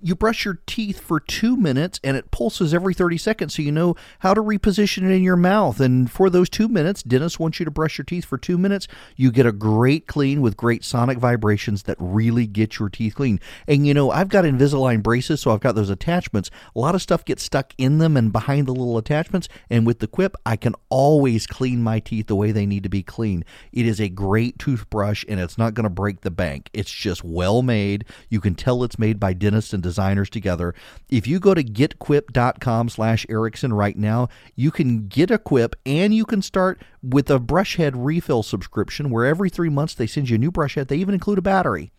you brush your teeth for two minutes and it pulses every 30 seconds so you know how to reposition it in your mouth. And for those two minutes, dentists want you to brush your teeth for two minutes. You get a great clean with great sonic vibrations that really get your teeth clean. And you know, I've got Invisalign braces, so I've got those attachments. A lot of stuff gets stuck in them and behind the little attachments. And with the Quip, I can always clean my teeth the way they need to be clean. It is a great toothbrush and it's not going to break the bank. It's just well made. You can tell it's made by dentists and designers together. If you go to getquip.com slash Erickson right now, you can get a quip and you can start with a brush head refill subscription where every three months they send you a new brush head. They even include a battery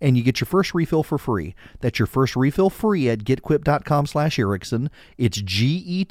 and you get your first refill for free. That's your first refill free at getquip.com slash Erickson. It's G-E-T-Q-U-I-P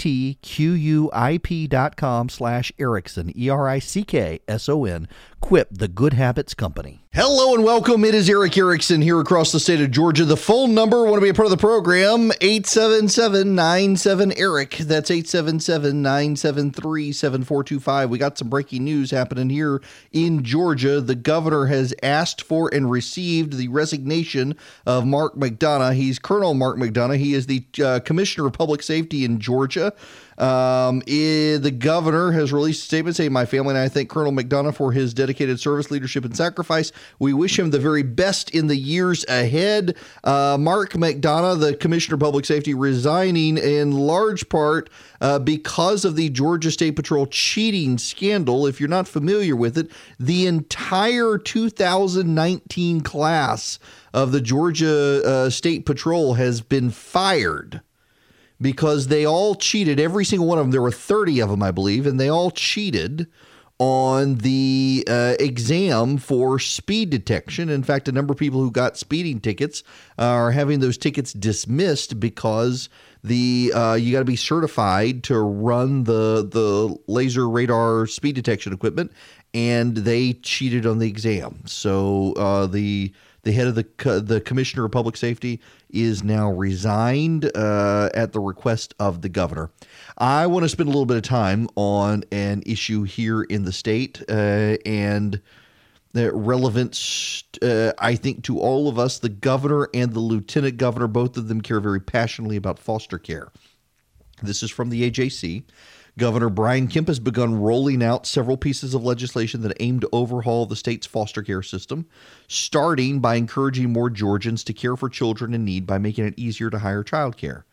dot com slash Erickson, E-R-I-C-K-S-O-N. Quip, the good habits company. Hello and welcome. It is Erick Erickson here across the state of Georgia. The phone number, want to be a part of the program, 877-97-ERICK. That's 877-973-7425. We got some breaking news happening here in Georgia. The governor has asked for and received the resignation of Mark McDonough. He's Colonel Mark McDonough. He is the uh, Commissioner of Public Safety in Georgia. Um, eh, the governor has released a statement saying, My family and I thank Colonel McDonough for his dedicated service, leadership, and sacrifice. We wish him the very best in the years ahead. Uh, Mark McDonough, the Commissioner of Public Safety, resigning in large part uh, because of the Georgia State Patrol cheating scandal. If you're not familiar with it, the entire 2019 class of the Georgia uh, State Patrol has been fired because they all cheated. Every single one of them. There were 30 of them, I believe, and they all cheated on the uh, exam for speed detection. In fact, a number of people who got speeding tickets are having those tickets dismissed because the uh, you got to be certified to run the the laser radar speed detection equipment, and they cheated on the exam. So uh, the the head of the the commissioner of public safety is now resigned uh, at the request of the governor. I want to spend a little bit of time on an issue here in the state uh, and the relevance, uh, I think, to all of us. The governor and the lieutenant governor, both of them care very passionately about foster care. This is from the AJC. Governor Brian Kemp has begun rolling out several pieces of legislation that aim to overhaul the state's foster care system, starting by encouraging more Georgians to care for children in need by making it easier to hire childcare.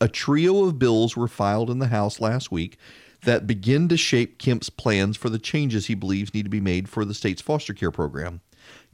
A trio of bills were filed in the House last week that begin to shape Kemp's plans for the changes he believes need to be made for the state's foster care program.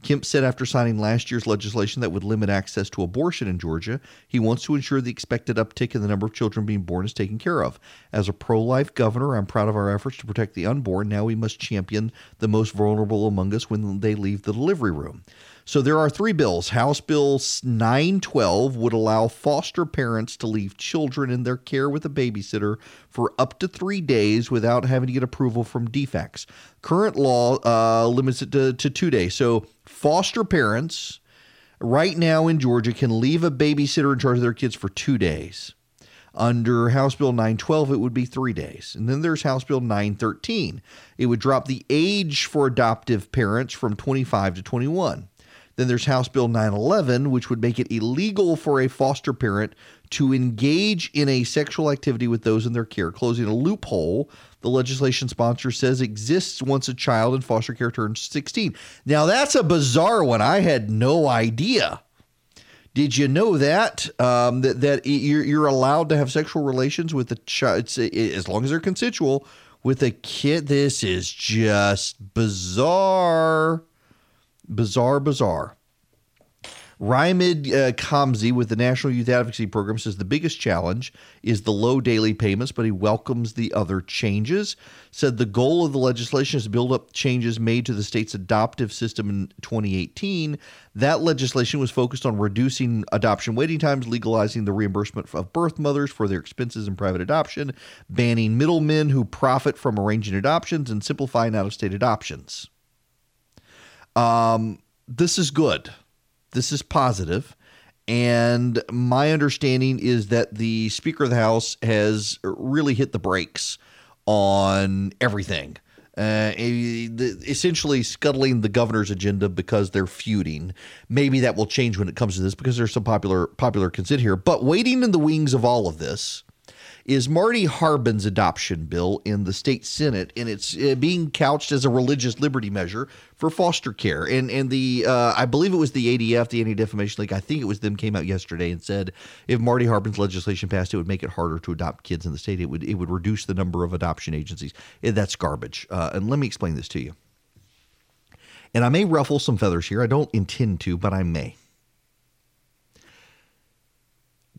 Kemp said after signing last year's legislation that would limit access to abortion in Georgia, he wants to ensure the expected uptick in the number of children being born is taken care of. As a pro life governor, I'm proud of our efforts to protect the unborn. Now we must champion the most vulnerable among us when they leave the delivery room. So there are three bills. House Bill 912 would allow foster parents to leave children in their care with a babysitter for up to three days without having to get approval from DFACS. Current law uh, limits it to, to two days. So foster parents right now in Georgia can leave a babysitter in charge of their kids for two days. Under House Bill 912, it would be three days. And then there's House Bill 913. It would drop the age for adoptive parents from 25 to 21. Then there's House Bill 911, which would make it illegal for a foster parent to engage in a sexual activity with those in their care, closing a loophole the legislation sponsor says exists once a child in foster care turns 16. Now, that's a bizarre one. I had no idea. Did you know that um, that that you're, you're allowed to have sexual relations with a child as long as they're consensual with a kid? This is just bizarre, bizarre, bizarre. Rymid uh, Kamzi with the National Youth Advocacy Program says the biggest challenge is the low daily payments, but he welcomes the other changes. Said the goal of the legislation is to build up changes made to the state's adoptive system in 2018. That legislation was focused on reducing adoption waiting times, legalizing the reimbursement of birth mothers for their expenses in private adoption, banning middlemen who profit from arranging adoptions, and simplifying out of state adoptions. Um, this is good. This is positive. And my understanding is that the Speaker of the House has really hit the brakes on everything. Uh, essentially scuttling the governor's agenda because they're feuding. Maybe that will change when it comes to this because there's some popular popular consent here. But waiting in the wings of all of this is Marty Harbin's adoption bill in the state senate, and it's uh, being couched as a religious liberty measure for foster care. And and the uh, I believe it was the ADF, the Anti Defamation League. I think it was them came out yesterday and said if Marty Harbin's legislation passed, it would make it harder to adopt kids in the state. It would it would reduce the number of adoption agencies. That's garbage. Uh, and let me explain this to you. And I may ruffle some feathers here. I don't intend to, but I may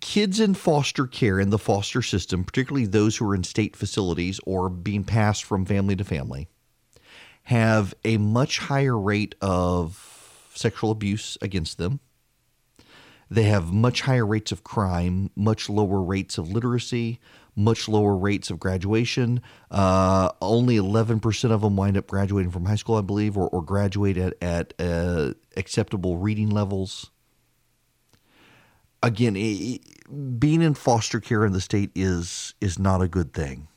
kids in foster care in the foster system, particularly those who are in state facilities or being passed from family to family, have a much higher rate of sexual abuse against them. They have much higher rates of crime, much lower rates of literacy, much lower rates of graduation. Uh, only 11% of them wind up graduating from high school, I believe, or, or graduate at, at uh, acceptable reading levels. Again, being in foster care in the state is is not a good thing.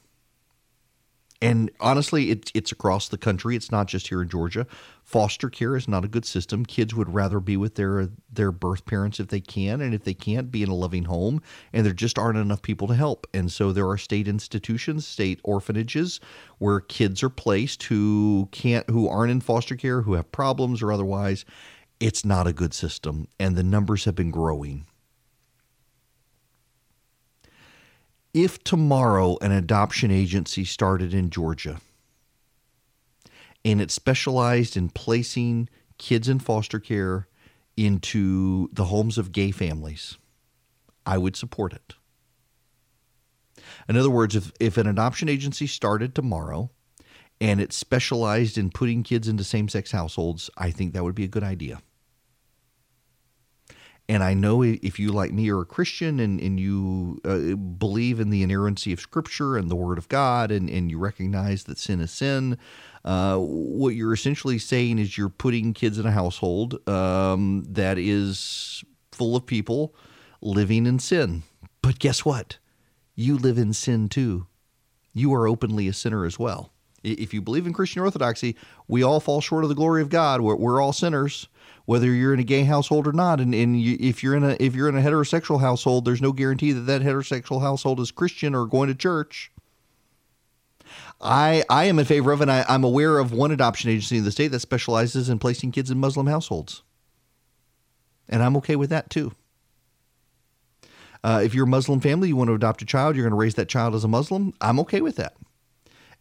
And honestly, it, it's across the country. It's not just here in Georgia. Foster care is not a good system. Kids would rather be with their their birth parents if they can, and if they can't, be in a loving home. And there just aren't enough people to help. And so there are state institutions, state orphanages, where kids are placed who can't, who aren't in foster care, who have problems or otherwise. It's not a good system, and the numbers have been growing. If tomorrow an adoption agency started in Georgia and it specialized in placing kids in foster care into the homes of gay families, I would support it. In other words, if, if an adoption agency started tomorrow and it specialized in putting kids into same sex households, I think that would be a good idea. And I know if you, like me, are a Christian and, and you uh, believe in the inerrancy of Scripture and the Word of God, and, and you recognize that sin is sin, uh, what you're essentially saying is you're putting kids in a household um, that is full of people living in sin. But guess what? You live in sin too. You are openly a sinner as well. If you believe in Christian orthodoxy, we all fall short of the glory of God. We're, we're all sinners whether you're in a gay household or not. And, and you, if you're in a if you're in a heterosexual household, there's no guarantee that that heterosexual household is Christian or going to church. I I am in favor of, and I, I'm aware of one adoption agency in the state that specializes in placing kids in Muslim households, and I'm okay with that too. Uh, if you're a Muslim family, you want to adopt a child, you're going to raise that child as a Muslim. I'm okay with that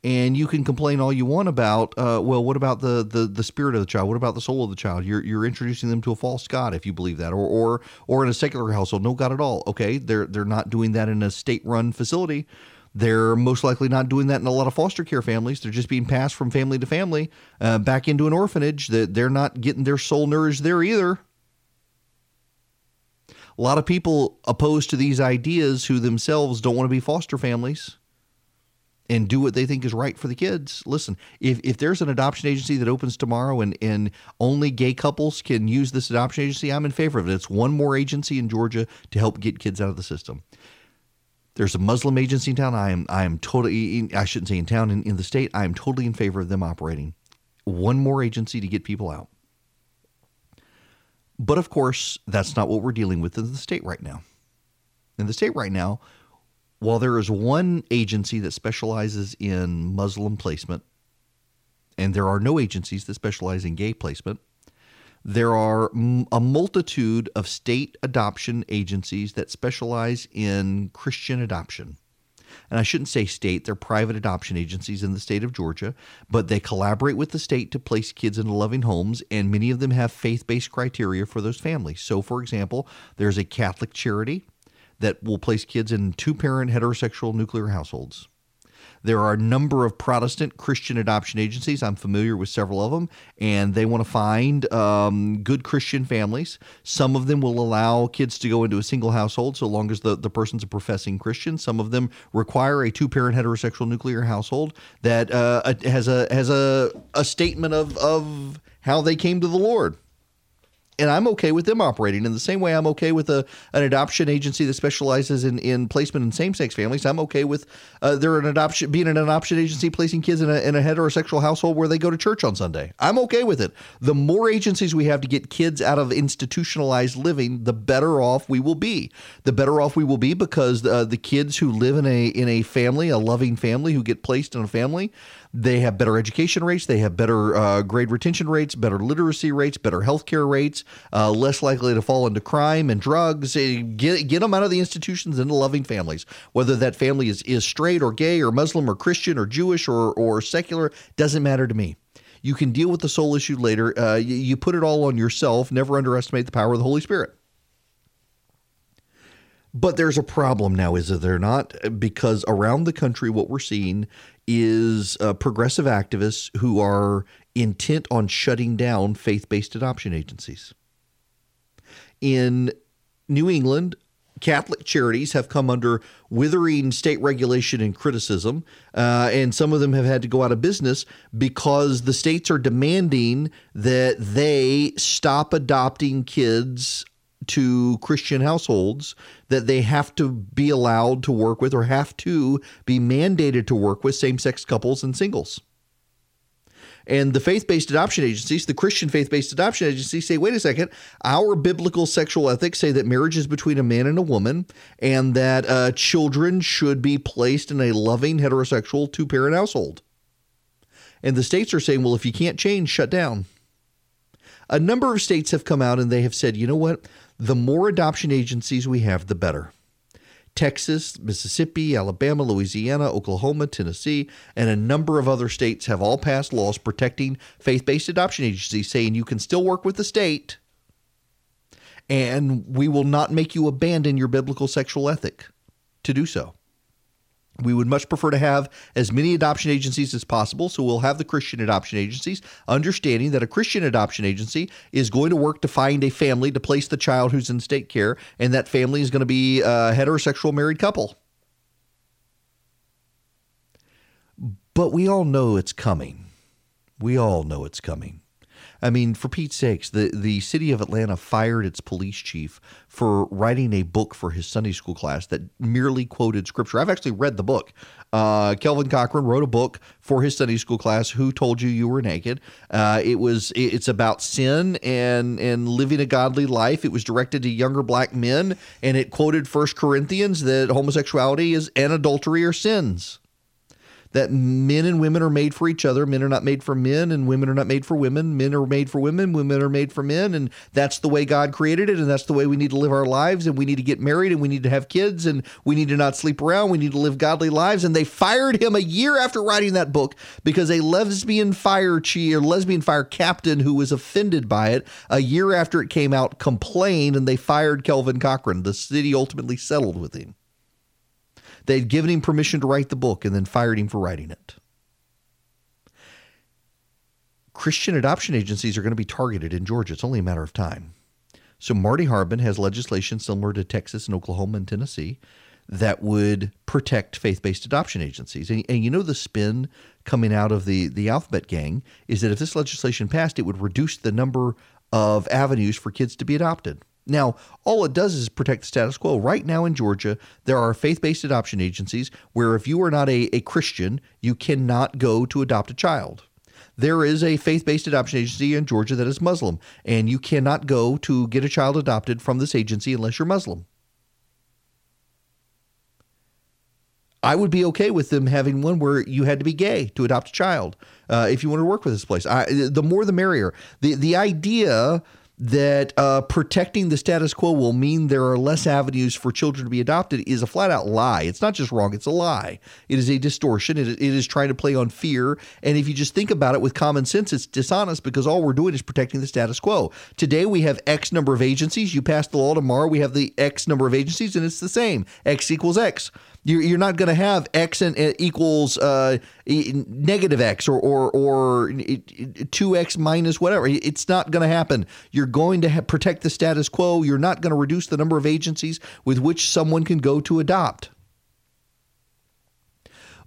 and you can complain all you want about uh, well what about the, the the spirit of the child what about the soul of the child you're you're introducing them to a false god if you believe that or or or in a secular household no god at all okay they're they're not doing that in a state run facility they're most likely not doing that in a lot of foster care families. They're just being passed from family to family uh, back into an orphanage. That they're not getting their soul nourished there either. A lot of people opposed to these ideas who themselves don't want to be foster families and do what they think is right for the kids. Listen, if, if there's an adoption agency that opens tomorrow and, and only gay couples can use this adoption agency, I'm in favor of it. It's one more agency in Georgia to help get kids out of the system. There's a Muslim agency in town. I am I am totally I shouldn't say in town in, in the state. I am totally in favor of them operating. One more agency to get people out. But of course, that's not what we're dealing with in the state right now. In the state right now, while there is one agency that specializes in Muslim placement, and there are no agencies that specialize in gay placement, there are a multitude of state adoption agencies that specialize in Christian adoption. And I shouldn't say state, they're private adoption agencies in the state of Georgia, but they collaborate with the state to place kids into loving homes, and many of them have faith based criteria for those families. So, for example, there's a Catholic charity that will place kids in two parent heterosexual nuclear households. There are a number of Protestant Christian adoption agencies. I'm familiar with several of them, and they want to find um, good Christian families. Some of them will allow kids to go into a single household so long as the, the person's a professing Christian. Some of them require a two parent heterosexual nuclear household that uh, has a has a, a statement of, of how they came to the Lord and I'm okay with them operating in the same way I'm okay with a, an adoption agency that specializes in, in placement in same sex families. I'm okay with uh, they're an adoption being an adoption agency placing kids in a, in a heterosexual household where they go to church on Sunday. I'm okay with it. The more agencies we have to get kids out of institutionalized living, the better off we will be. The better off we will be because uh, the kids who live in a in a family, a loving family, who get placed in a family, they have better education rates, they have better uh, grade retention rates, better literacy rates, better healthcare rates, uh, less likely to fall into crime and drugs. Eh, get, get them out of the institutions into loving families. Whether that family is, is straight or gay or Muslim or Christian or Jewish or, or secular, doesn't matter to me. You can deal with the soul issue later. Uh, you, you put it all on yourself. Never underestimate the power of the Holy Spirit. But there's a problem now, is there not? Because around the country, what we're seeing is uh, progressive activists who are intent on shutting down faith based adoption agencies. In New England, Catholic charities have come under withering state regulation and criticism, uh, and some of them have had to go out of business because the states are demanding that they stop adopting kids to Christian households that they have to be allowed to work with or have to be mandated to work with same sex couples and singles. And the faith based adoption agencies, the Christian faith based adoption agencies, say, wait a second, our biblical sexual ethics say that marriage is between a man and a woman, and that uh, children should be placed in a loving heterosexual two parent household. And the states are saying, well, if you can't change, shut down. A number of states have come out and they have said, you know what? The more adoption agencies we have, the better. Texas, Mississippi, Alabama, Louisiana, Oklahoma, Tennessee, and a number of other states have all passed laws protecting faith based adoption agencies, saying you can still work with the state and we will not make you abandon your biblical sexual ethic to do so. We would much prefer to have as many adoption agencies as possible, so we'll have the Christian adoption agencies, understanding that a Christian adoption agency is going to work to find a family to place the child who's in state care, and that family is going to be a heterosexual married couple. But we all know it's coming. We all know it's coming. I mean, for Pete's sakes, the, the city of Atlanta fired its police chief for writing a book for his Sunday school class that merely quoted scripture. I've actually read the book. Uh, Kelvin Cochran wrote a book for his Sunday school class. Who told you you were naked? Uh, it was it's about sin and and living a godly life. It was directed to younger black men, and it quoted First Corinthians that homosexuality is and adultery are sins that men and women are made for each other. Men are not made for men, and women are not made for women. Men are made for women, women are made for men, and that's the way God created it, and that's the way we need to live our lives. And we need to get married, and we need to have kids, and we need to not sleep around. We need to live godly lives. And they fired him a year after writing that book because a lesbian fire chief or lesbian fire captain who was offended by it a year after it came out complained, and they fired Kelvin Cochran. The city ultimately settled with him. They'd given him permission to write the book and then fired him for writing it. Christian adoption agencies are going to be targeted in Georgia. It's only a matter of time. So Marty Harbin has legislation similar to Texas and Oklahoma and Tennessee that would protect faith-based adoption agencies. And, and, you know the spin coming out of the the alphabet gang is that if this legislation passed, it would reduce the number of avenues for kids to be adopted. Now, all it does is protect the status quo. Right now in Georgia, there are faith based adoption agencies where if you are not a, a Christian, you cannot go to adopt a child. There is a faith based adoption agency in Georgia that is Muslim, and you cannot go to get a child adopted from this agency unless you're Muslim. I would be okay with them having one where you had to be gay to adopt a child uh, if you wanted to work with this place. I, the more the merrier. The the idea that uh, protecting the status quo will mean there are less avenues for children to be adopted is a flat out lie. It's not just wrong, it's a lie. It is a distortion. It, it is trying to play on fear. And if you just think about it with common sense, it's dishonest because all we're doing is protecting the status quo. Today we have X number of agencies. You pass the law tomorrow, we have the X number of agencies, and it's the same. X equals X. You're, not going to have x and uh, equals uh, negative x or or or two x minus whatever. It's not going to happen. You're going to protect the status quo. You're not going to reduce the number of agencies with which someone can go to adopt.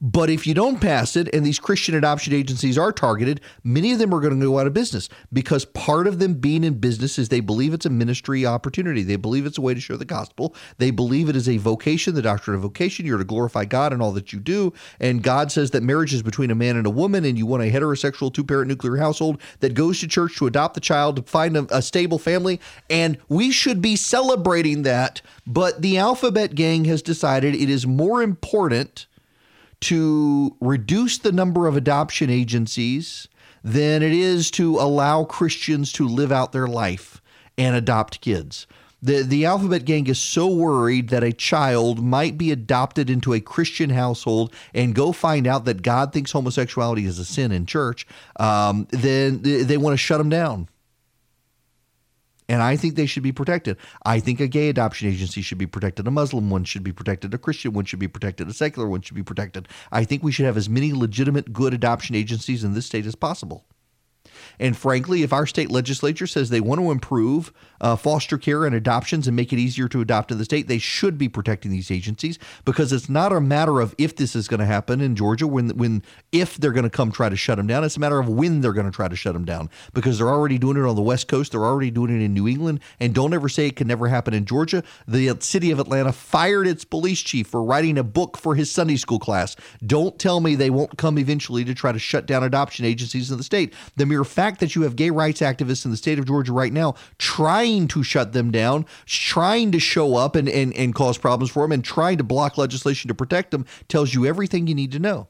But if you don't pass it and these Christian adoption agencies are targeted, many of them are going to go out of business because part of them being in business is they believe it's a ministry opportunity. They believe it's a way to share the gospel. They believe it is a vocation, the doctrine of vocation. You're to glorify God in all that you do. And God says that marriage is between a man and a woman, and you want a heterosexual two parent nuclear household that goes to church to adopt the child, to find a, a stable family. And we should be celebrating that. But the Alphabet Gang has decided it is more important to reduce the number of adoption agencies than it is to allow Christians to live out their life and adopt kids. The, the alphabet gang is so worried that a child might be adopted into a Christian household and go find out that God thinks homosexuality is a sin in church, um, then they, they want to shut them down and I think they should be protected. I think a gay adoption agency should be protected, a Muslim one should be protected, a Christian one should be protected, a secular one should be protected. I think we should have as many legitimate, good adoption agencies in this state as possible. And frankly, if our state legislature says they want to improve uh, foster care and adoptions and make it easier to adopt in the state, they should be protecting these agencies because it's not a matter of if this is going to happen in Georgia when when if they're going to come try to shut them down. It's a matter of when they're going to try to shut them down because they're already doing it on the West Coast. They're already doing it in New England. And don't ever say it can never happen in Georgia. The city of Atlanta fired its police chief for writing a book for his Sunday school class. Don't tell me they won't come eventually to try to shut down adoption agencies in the state. The mere fact that you have gay rights activists in the state of Georgia right now trying to shut them down, trying to show up and, and, and cause problems for them, and trying to block legislation to protect them tells you everything you need to know.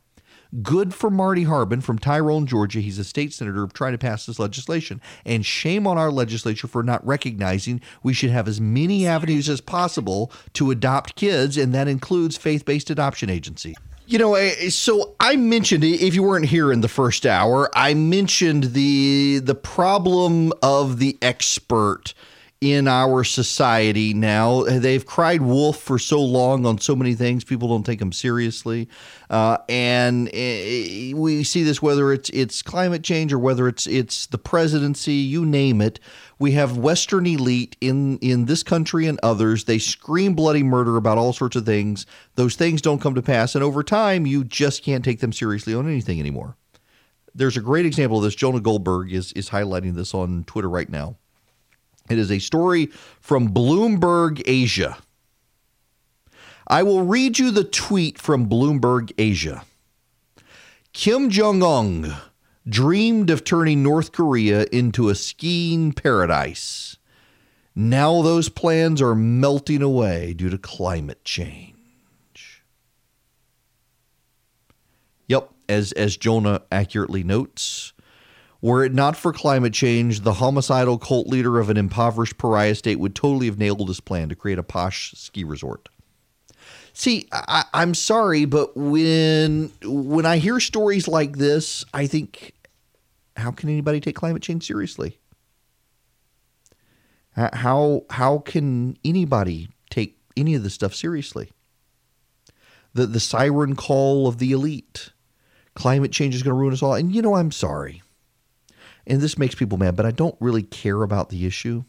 Good for Marty Harbin from Tyrone, Georgia. He's a state senator trying to pass this legislation. And shame on our legislature for not recognizing we should have as many avenues as possible to adopt kids, and that includes faith based adoption agency. You know, eh, so I mentioned if you weren't here in the first hour, I mentioned the the problem of the expert in our society now. They've cried wolf for so long on so many things, people don't take them seriously. Uh, and uh, we see this whether it's it's climate change or whether it's it's the presidency, you name it. We have Western elite in in this country and others. They scream bloody murder about all sorts of things. Those things don't come to pass, and over time, you just can't take them seriously on anything anymore. There's a great example of this. Jonah Goldberg is is highlighting this on Twitter right now. It is a story from Bloomberg Asia. I will read you the tweet from Bloomberg Asia. Kim Jong un dreamed of turning North Korea into a skiing paradise. Now those plans are melting away due to climate change. Yep, as as Jonah accurately notes, were it not for climate change, the homicidal cult leader of an impoverished pariah state would totally have nailed his plan to create a posh ski resort. See, I, am sorry, but when when I hear stories like this, I think, how can anybody take climate change seriously? How how can anybody take any of this stuff seriously? The the siren call of the elite, climate change is going to ruin us all. And you know, I'm sorry and this makes people mad, but I don't really care about the issue.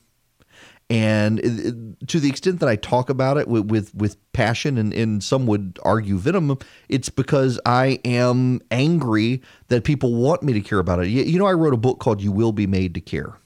And to the extent that I talk about it with with, with passion, and, and some would argue venom, it's because I am angry that people want me to care about it. You know, I wrote a book called "You Will Be Made to Care."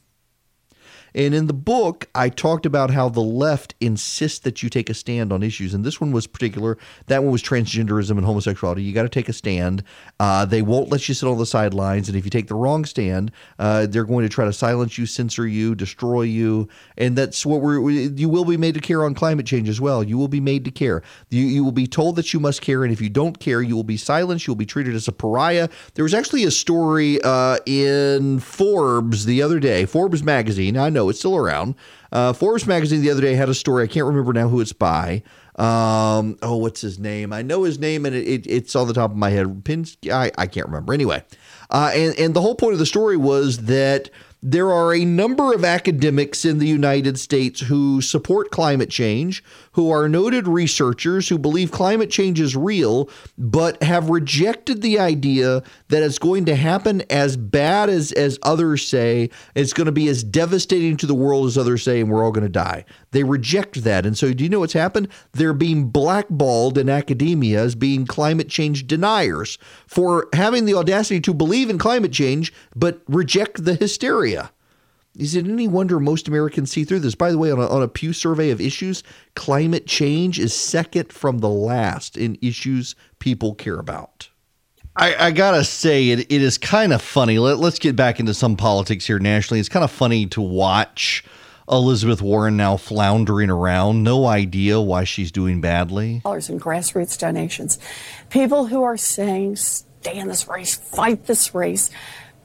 And in the book, I talked about how the left insists that you take a stand on issues. And this one was particular. That one was transgenderism and homosexuality. You got to take a stand. Uh, they won't let you sit on the sidelines. And if you take the wrong stand, uh, they're going to try to silence you, censor you, destroy you. And that's what we're, we, you will be made to care on climate change as well. You will be made to care. You, you will be told that you must care. And if you don't care, you will be silenced. You'll be treated as a pariah. There was actually a story uh, in Forbes the other day, Forbes magazine. I know it's still around. Uh, Forbes magazine the other day had a story. I can't remember now who it's by. Um, oh, what's his name? I know his name, and it, it, it's on the top of my head. Pinsky, I, I can't remember. Anyway, uh, and and the whole point of the story was that there are a number of academics in the United States who support climate change, who are noted researchers who believe climate change is real, but have rejected the idea that it's going to happen as bad as, as others say. It's going to be as devastating to the world as others say, and we're all going to die. They reject that. And so, do you know what's happened? They're being blackballed in academia as being climate change deniers for having the audacity to believe in climate change, but reject the hysteria. Is it any wonder most Americans see through this? By the way, on a, on a Pew survey of issues, climate change is second from the last in issues people care about. I, I gotta say, it, it is kind of funny. Let, let's get back into some politics here nationally. It's kind of funny to watch Elizabeth Warren now floundering around, no idea why she's doing badly. Dollars in grassroots donations. People who are saying, stay in this race, fight this race,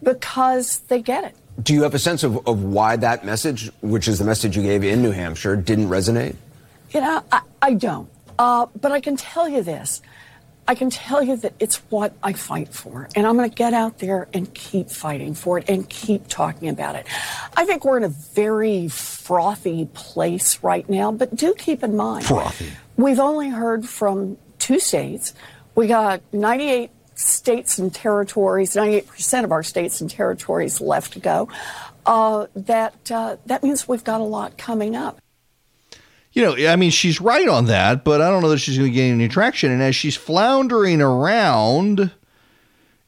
because they get it. Do you have a sense of, of why that message, which is the message you gave in New Hampshire, didn't resonate? You know, I, I don't. Uh, but I can tell you this. I can tell you that it's what I fight for. And I'm going to get out there and keep fighting for it and keep talking about it. I think we're in a very frothy place right now, but do keep in mind. Frothy. We've only heard from two states. We got 98 states and territories, 98% of our states and territories left to go, uh, that uh, that means we've got a lot coming up. You know, I mean, she's right on that, but I don't know that she's going to gain any traction. And as she's floundering around,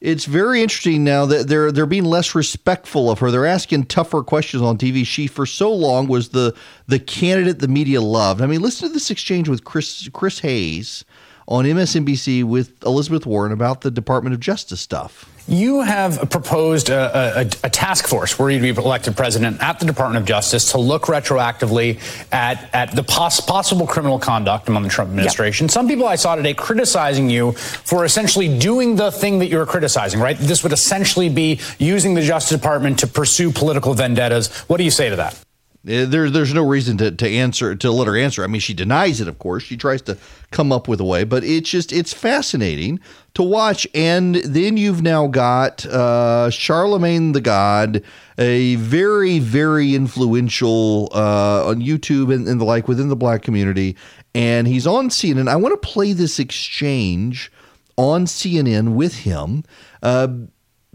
it's very interesting now that they're they're being less respectful of her. They're asking tougher questions on TV. She for so long was the the candidate the media loved. I mean, listen to this exchange with Chris Chris Hayes on MSNBC with Elizabeth Warren about the Department of Justice stuff. You have proposed a, a, a, task force where you'd be elected president at the Department of Justice to look retroactively at, at the pos- possible criminal conduct among the Trump administration. Yep. Some people I saw today criticizing you for essentially doing the thing that you were criticizing, right? This would essentially be using the Justice Department to pursue political vendettas. What do you say to that? Uh, there's there's no reason to, to answer to let her answer. I mean, she denies it, of course. She tries to come up with a way, but it's just it's fascinating to watch. And then you've now got uh, Charlemagne the God, a very very influential uh, on YouTube and, and the like within the black community, and he's on CNN. I want to play this exchange on CNN with him. Uh,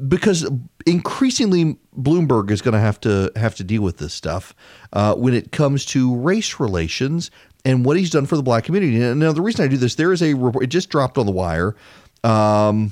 because increasingly Bloomberg is going to have to have to deal with this stuff uh, when it comes to race relations and what he's done for the black community. And now, the reason I do this, there is a report. It just dropped on the wire. Um,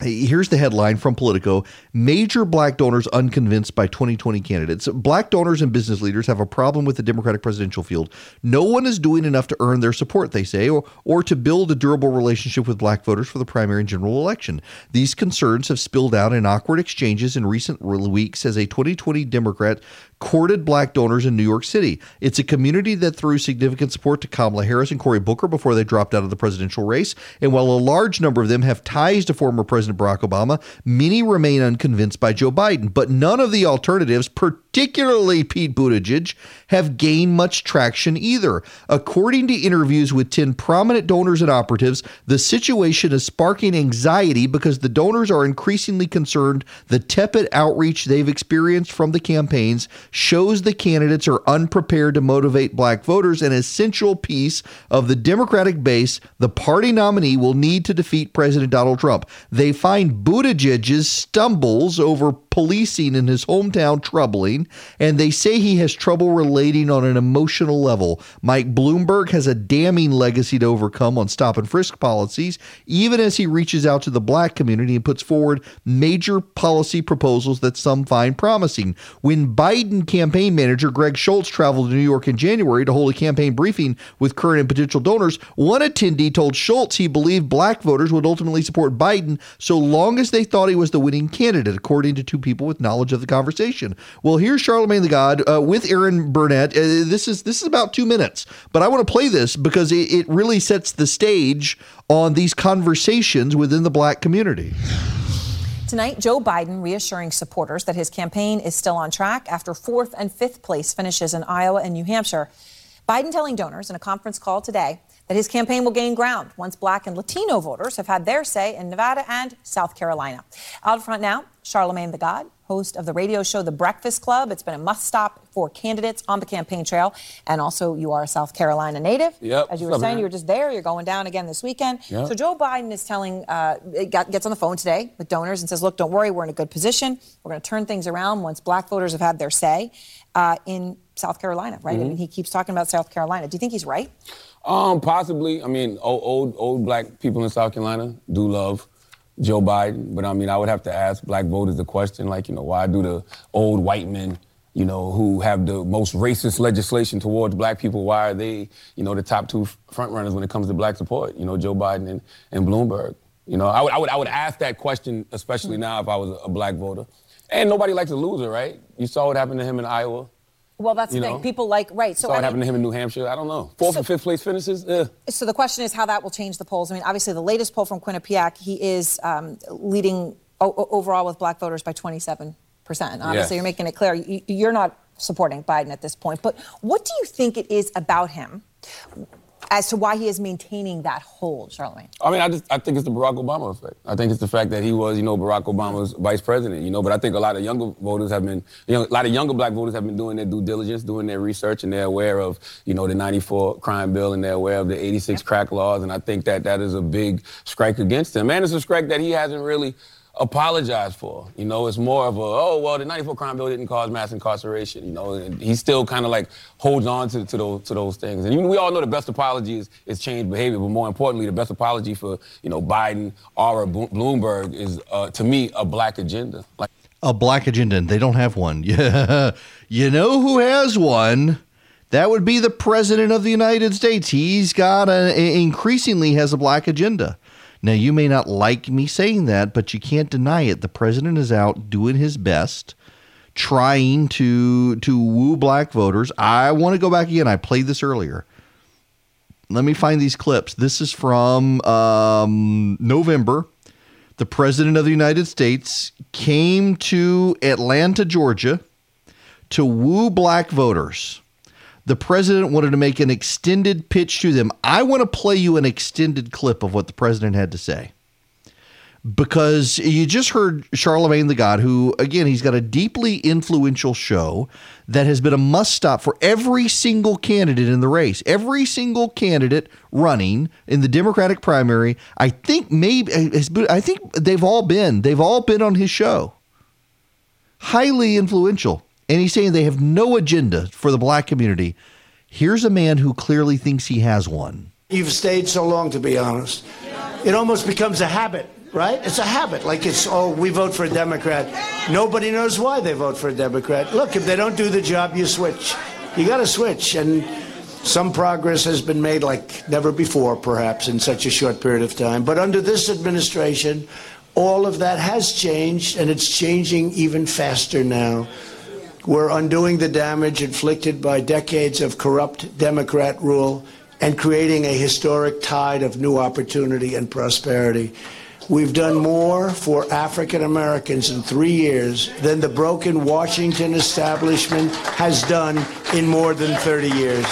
Here's the headline from Politico Major black donors unconvinced by 2020 candidates. Black donors and business leaders have a problem with the Democratic presidential field. No one is doing enough to earn their support, they say, or, or to build a durable relationship with black voters for the primary and general election. These concerns have spilled out in awkward exchanges in recent weeks as a 2020 Democrat courted black donors in New York City. It's a community that threw significant support to Kamala Harris and Cory Booker before they dropped out of the presidential race. And while a large number of them have ties to former President Barack Obama, many remain unconvinced by Joe Biden. But none of the alternatives, particularly Pete Buttigieg, have gained much traction either. According to interviews with 10 prominent donors and operatives, the situation is sparking anxiety because the donors are increasingly concerned the tepid outreach they've experienced from the campaigns shows the candidates are unprepared to motivate black voters, an essential piece of the Democratic base the party nominee will need to defeat President Donald Trump. They find Buttigieg's stumbles over policing in his hometown troubling, and they say he has trouble relating on an emotional level. Mike Bloomberg has a damning legacy to overcome on stop and frisk policies, even as he reaches out to the black community and puts forward major policy proposals that some find promising. When Biden campaign manager Greg Schultz traveled to New York in January to hold a campaign briefing with current and potential donors, one attendee told Schultz he believed black voters would ultimately support Biden so long as they thought he was the winning candidate, according to two people with knowledge of the conversation. Well, here's Charlemagne the God uh, with Erin Burnett. Uh, this is this is about two minutes, but I want to play this because it, it really sets the stage on these conversations within the black community. Tonight, Joe Biden reassuring supporters that his campaign is still on track after fourth and fifth place finishes in Iowa and New Hampshire. Biden telling donors in a conference call today that his campaign will gain ground once black and Latino voters have had their say in Nevada and South Carolina. Out front now, Charlemagne the God, host of the radio show The Breakfast Club. It's been a must stop for candidates on the campaign trail. And also, you are a South Carolina native. Yep. As you were saying, you were just there. You're going down again this weekend. Yep. So Joe Biden is telling, uh, gets on the phone today with donors and says, look, don't worry, we're in a good position. We're going to turn things around once black voters have had their say uh, in South Carolina, right? Mm-hmm. I mean, he keeps talking about South Carolina. Do you think he's right? Um, possibly. I mean, old, old, old black people in South Carolina do love Joe Biden, but I mean, I would have to ask black voters the question, like, you know, why do the old white men, you know, who have the most racist legislation towards black people, why are they, you know, the top two front runners when it comes to black support? You know, Joe Biden and, and Bloomberg. You know, I would, I would, I would ask that question, especially hmm. now if I was a black voter. And nobody likes a loser, right? You saw what happened to him in Iowa. Well, that's You the know? thing. People like, right. So, saw I what mean- happened to him in New Hampshire. I don't know. Fourth and fifth place finishes. Eh. So the question is how that will change the polls. I mean, obviously, the latest poll from Quinnipiac, he is um, leading o- overall with black voters by 27 percent. Obviously, Yes. you're making it clear you're not supporting Biden at this point. But what do you think it is about him? As to why he is maintaining that hold, Charlemagne. I mean, I just I think it's the Barack Obama effect. I think it's the fact that he was, you know, Barack Obama's vice president. You know, but I think a lot of younger voters have been, you know, a lot of younger black voters have been doing their due diligence, doing their research, and they're aware of, you know, the '94 crime bill and they're aware of the '86 crack laws, and I think that that is a big strike against him, and it's a strike that he hasn't really apologized for. You know, it's more of a, oh, well, the 94 crime bill didn't cause mass incarceration. You know, and he still kind of like holds on to, to, those, to those things. And we all know the best apology is, is change behavior, but more importantly, the best apology for, you know, Biden or Bloomberg is, uh, to me, a black agenda. Like, a black agenda, and they don't have one. Yeah. you know who has one? That would be the president of the United States. He's got a, increasingly has a black agenda. Now, you may not like me saying that, but you can't deny it. The president is out doing his best, trying to to woo black voters. I want to go back again. I played this earlier. Let me find these clips. This is from um, November. The president of the United States came to Atlanta, Georgia, to woo black voters the president wanted to make an extended pitch to them. I want to play you an extended clip of what the president had to say. Because you just heard Charlemagne the God, who, again, he's got a deeply influential show that has been a must stop for every single candidate in the race. Every single candidate running in the Democratic primary, I think maybe, I think they've all been, they've all been on his show. Highly influential. And he's saying they have no agenda for the black community. Here's a man who clearly thinks he has one. You've stayed so long, to be honest. It almost becomes a habit, right? It's a habit. Like it's, oh, we vote for a Democrat. Nobody knows why they vote for a Democrat. Look, if they don't do the job, you switch. You got to switch. And some progress has been made like never before, perhaps, in such a short period of time. But under this administration, all of that has changed, and it's changing even faster now. We're undoing the damage inflicted by decades of corrupt Democrat rule and creating a historic tide of new opportunity and prosperity. We've done more for African Americans in three years than the broken Washington establishment has done in more than 30 years.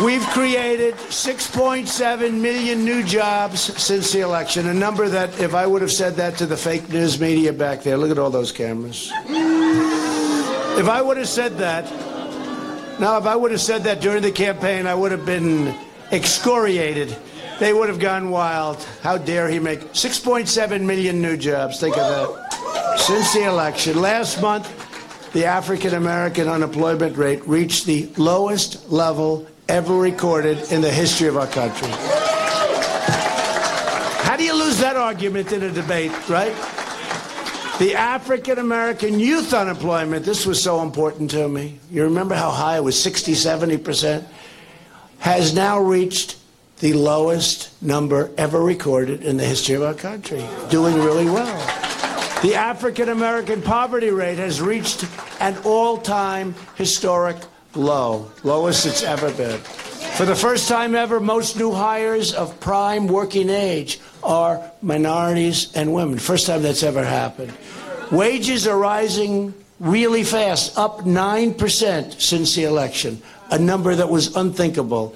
We've created 6.7 million new jobs since the election, a number that, if I would have said that to the fake news media back there, look at all those cameras. If I would have said that, now, if I would have said that during the campaign, I would have been excoriated. They would have gone wild. How dare he make 6.7 million new jobs? Think of that. Since the election. Last month, the African American unemployment rate reached the lowest level ever recorded in the history of our country. How do you lose that argument in a debate, right? The African American youth unemployment, this was so important to me. You remember how high it was 60, 70%? Has now reached the lowest number ever recorded in the history of our country, doing really well. The African American poverty rate has reached an all time historic low, lowest it's ever been. For the first time ever, most new hires of prime working age are minorities and women. First time that's ever happened. Wages are rising really fast, up 9% since the election, a number that was unthinkable.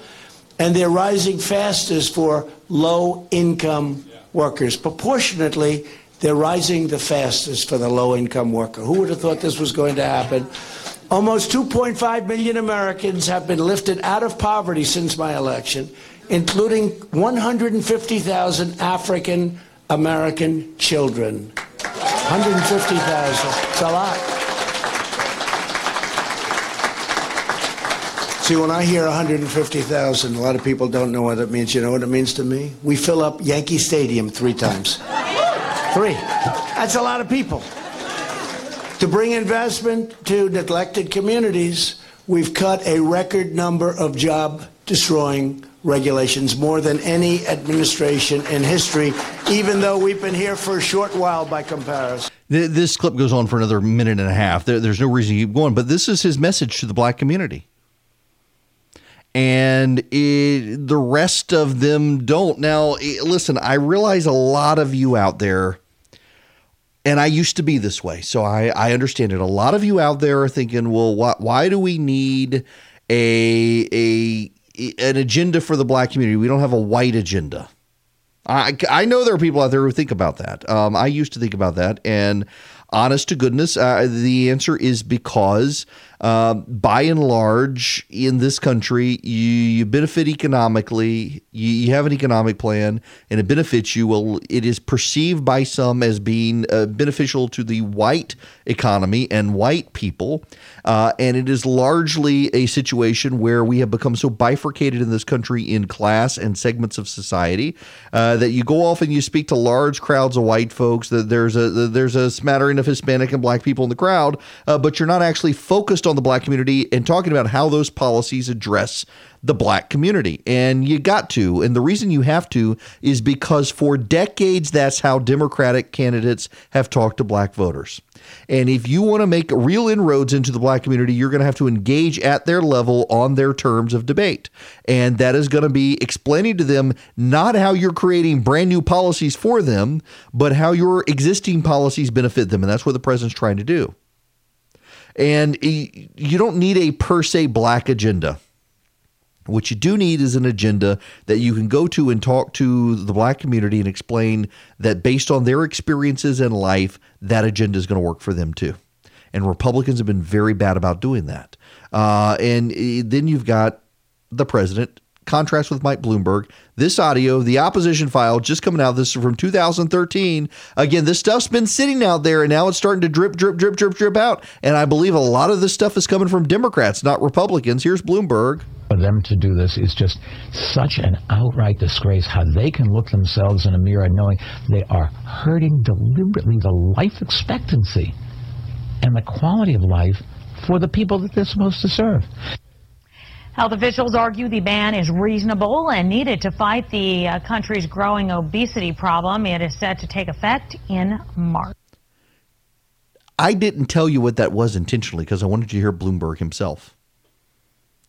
And they're rising fastest for low income workers. Proportionately, they're rising the fastest for the low income worker. Who would have thought this was going to happen? Almost 2.5 million Americans have been lifted out of poverty since my election, including 150,000 African American children. 150,000. It's a lot. See, when I hear 150,000, a lot of people don't know what it means. You know what it means to me? We fill up Yankee Stadium three times. Three. That's a lot of people. To bring investment to neglected communities, we've cut a record number of job destroying regulations, more than any administration in history, even though we've been here for a short while by comparison. This clip goes on for another minute and a half. there's no reason to keep going, but this is his message to the black community. And it, the rest of them don't. Now, listen, I realize a lot of you out there and I used to be this way, so I, I understand it. A lot of you out there are thinking, well, why, why do we need a a an agenda for the black community. We don't have a white agenda. I, I know there are people out there who think about that. Um, I used to think about that, and honest to goodness, uh, the answer is because um, by and large, in this country, you, you benefit economically. You, you, have an economic plan, and it benefits you. Well, it is perceived by some as being uh, beneficial to the white economy and white people, uh, and it is largely a situation where we have become so bifurcated in this country in class and segments of society uh, that you go off and you speak to large crowds of white folks. That there's a there's a smattering of Hispanic and black people in the crowd, uh, but you're not actually focused on the black community and talking about how those policies address the black community. And you got to. And the reason you have to is because for decades, that's how Democratic candidates have talked to black voters. And if you want to make real inroads into the black community, you're going to have to engage at their level on their terms of debate. And that is going to be explaining to them not how you're creating brand new policies for them, but how your existing policies benefit them. And that's what the president's trying to do. And you don't need a per se black agenda. What you do need is an agenda that you can go to and talk to the black community and explain that based on their experiences in life, that agenda is going to work for them too. And Republicans have been very bad about doing that. Uh, and then you've got the president contrast with Mike Bloomberg. This audio, the opposition file, just coming out. This is from 2013. Again, this stuff's been sitting out there, and now it's starting to drip, drip, drip, drip, drip out. And I believe a lot of this stuff is coming from Democrats, not Republicans. Here's Bloomberg. For them to do this is just such an outright disgrace. How they can look themselves in a mirror knowing they are hurting deliberately the life expectancy and the quality of life for the people that they're supposed to serve. Health officials argue the ban is reasonable and needed to fight the uh, country's growing obesity problem. It is set to take effect in March. I didn't tell you what that was intentionally because I wanted you to hear Bloomberg himself.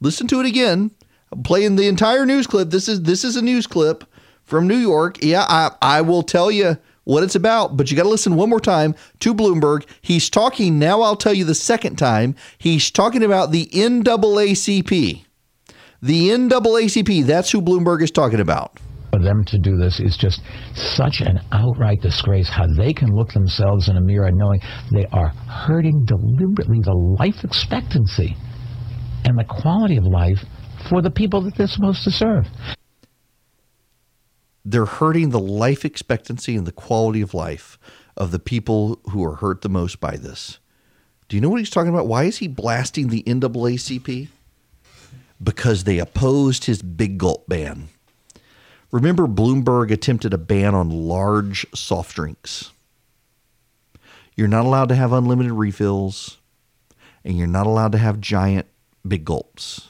Listen to it again. I'm playing the entire news clip. This is this is a news clip from New York. Yeah, I, I will tell you what it's about, but you got to listen one more time to Bloomberg. He's talking now. I'll tell you the second time. He's talking about the NAACP. The NAACP, that's who Bloomberg is talking about. For them to do this is just such an outright disgrace. How they can look themselves in a mirror knowing they are hurting deliberately the life expectancy and the quality of life for the people that they're supposed to serve. They're hurting the life expectancy and the quality of life of the people who are hurt the most by this. Do you know what he's talking about? Why is he blasting the NAACP? Because they opposed his big gulp ban. Remember, Bloomberg attempted a ban on large soft drinks. You're not allowed to have unlimited refills, and you're not allowed to have giant big gulps.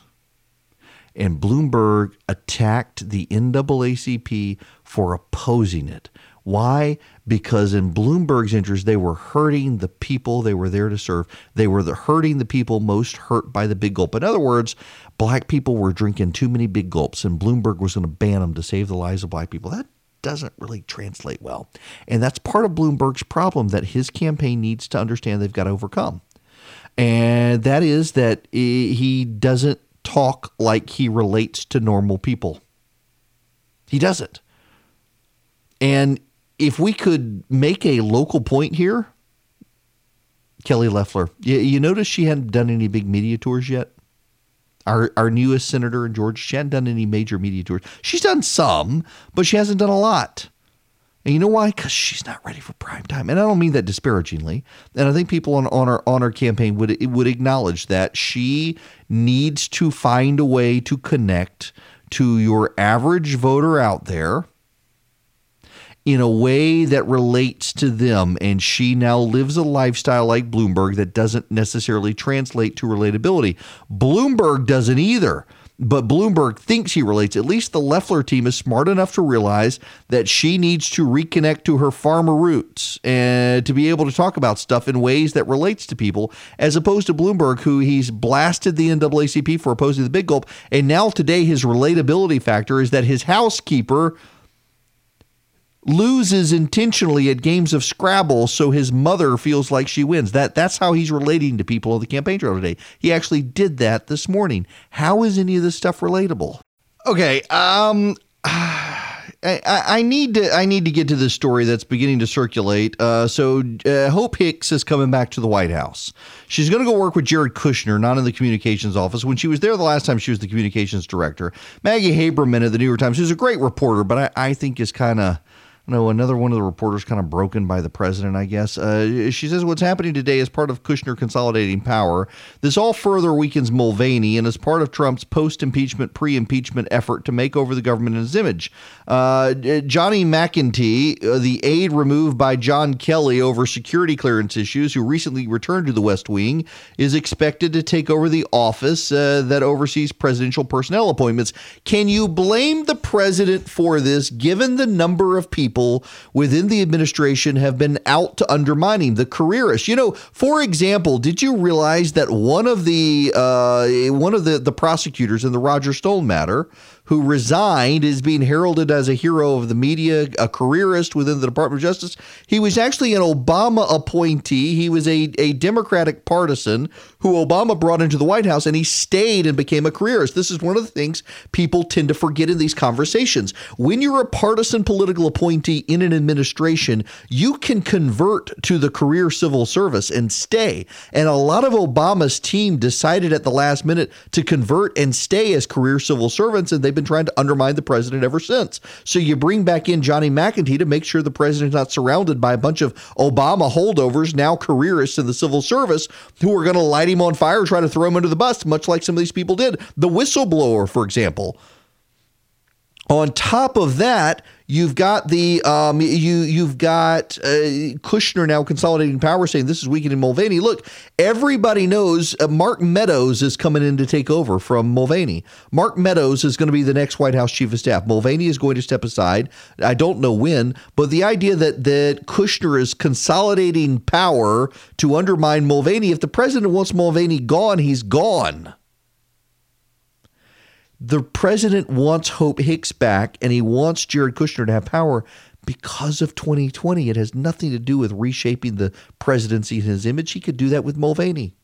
And Bloomberg attacked the NAACP for opposing it. Why? Because in Bloomberg's interest, they were hurting the people they were there to serve. They were the hurting the people most hurt by the big gulp. In other words, black people were drinking too many big gulps, and Bloomberg was going to ban them to save the lives of black people. That doesn't really translate well. And that's part of Bloomberg's problem that his campaign needs to understand they've got to overcome. And that is that he doesn't talk like he relates to normal people. He doesn't. And if we could make a local point here, Kelly Loeffler, you, you notice she hadn't done any big media tours yet? Our, our newest senator in Georgia, she hadn't done any major media tours. She's done some, but she hasn't done a lot. And you know why? Because she's not ready for prime time. And I don't mean that disparagingly. And I think people on, on our on our campaign would would acknowledge that she needs to find a way to connect to your average voter out there in a way that relates to them. And she now lives a lifestyle like Bloomberg that doesn't necessarily translate to relatability. Bloomberg doesn't either. But Bloomberg thinks he relates. At least the Loeffler team is smart enough to realize that she needs to reconnect to her farmer roots and to be able to talk about stuff in ways that relates to people, as opposed to Bloomberg, who he's blasted the NAACP for opposing the big gulp. And now today his relatability factor is that his housekeeper loses intentionally at games of Scrabble so his mother feels like she wins. That that's how he's relating to people on the campaign trail today. He actually did that this morning. How is any of this stuff relatable? Okay, um I, I need to I need to get to this story that's beginning to circulate. Uh, so uh, Hope Hicks is coming back to the White House. She's going to go work with Jared Kushner, not in the communications office. When she was there the last time, she was the communications director. Maggie Haberman of the New York Times, who's a great reporter, but I, I think is kind of no, another one of the reporters kind of broken by the president, I guess. Uh, she says what's happening today is part of Kushner consolidating power. This all further weakens Mulvaney and is part of Trump's post impeachment, pre impeachment effort to make over the government in his image. Uh, Johnny McEntee, uh, the aide removed by John Kelly over security clearance issues, who recently returned to the West Wing, is expected to take over the office uh, that oversees presidential personnel appointments. Can you blame the president for this, given the number of people? Within the administration have been out to undermine him, the careerists. You know, for example, did you realize that one of the uh, one of the, the prosecutors in the Roger Stone matter who resigned is being heralded as a hero of the media, a careerist within the Department of Justice. He was actually an Obama appointee. He was a, a Democratic partisan who Obama brought into the White House, and he stayed and became a careerist. This is one of the things people tend to forget in these conversations. When you're a partisan political appointee in an administration, you can convert to the career civil service and stay. And a lot of Obama's team decided at the last minute to convert and stay as career civil servants, and they've been trying to undermine the president ever since. So you bring back in Johnny McEntee to make sure the president's not surrounded by a bunch of Obama holdovers, now careerists in the civil service, who are going to light him on fire, try to throw him under the bus, much like some of these people did. The whistleblower, for example. On top of that, you've got the um, you you've got uh, Kushner now consolidating power, saying this is weakening Mulvaney. Look, everybody knows uh, Mark Meadows is coming in to take over from Mulvaney. Mark Meadows is going to be the next White House chief of staff. Mulvaney is going to step aside. I don't know when, but the idea that that Kushner is consolidating power to undermine Mulvaney. If the president wants Mulvaney gone, he's gone the president wants Hope Hicks back and he wants Jared Kushner to have power because of 2020. It has nothing to do with reshaping the presidency in his image. He could do that with Mulvaney.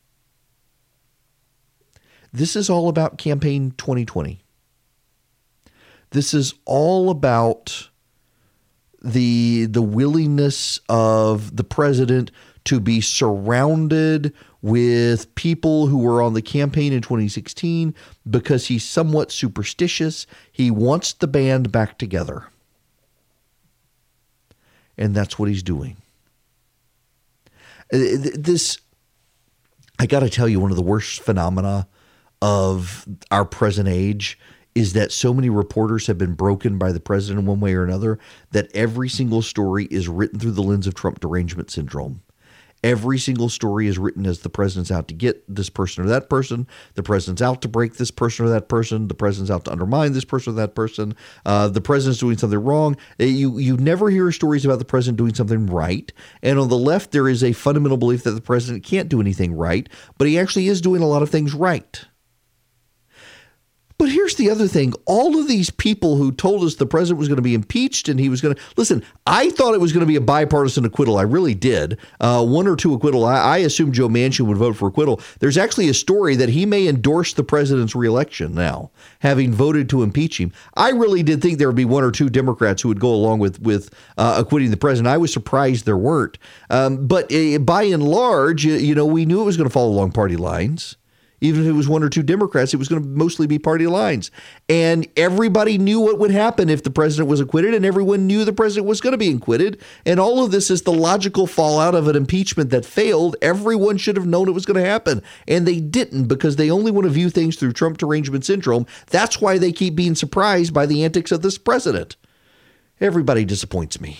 This is all about campaign 2020. This is all about the the willingness of the president to be surrounded with people who were on the campaign in 2016 because he's somewhat superstitious. He wants the band back together. And that's what he's doing. Uh, this, I got to tell you, one of the worst phenomena of our present age is that so many reporters have been broken by the president one way or another that every single story is written through the lens of Trump derangement syndrome. Every single story is written as the president's out to get this person or that person. The president's out to break this person or that person. The president's out to undermine this person or that person. Uh, the president's doing something wrong. Uh, you you never hear stories about the president doing something right. And on the left, there is a fundamental belief that the president can't do anything right, but he actually is doing a lot of things right. But here's the other thing all of these people who told us the president was going to be impeached and he was going to listen, I thought it was going to be a bipartisan acquittal. I really did. Uh, one or two acquittal. I, I assumed Joe Manchin would vote for acquittal. There's actually a story that he may endorse the president's reelection now, having voted to impeach him. I really did think there would be one or two Democrats who would go along with, with uh, acquitting the president. I was surprised there weren't. Um, but uh, by and large, you know, we knew it was going to follow along party lines even if it was one or two Democrats, it was going to mostly be party lines. And everybody knew what would happen if the president was acquitted, and everyone knew the president was going to be acquitted. And all of this is the logical fallout of an impeachment that failed. Everyone should have known it was going to happen. And they didn't because they only want to view things through Trump derangement syndrome. That's why they keep being surprised by the antics of this president. Everybody disappoints me.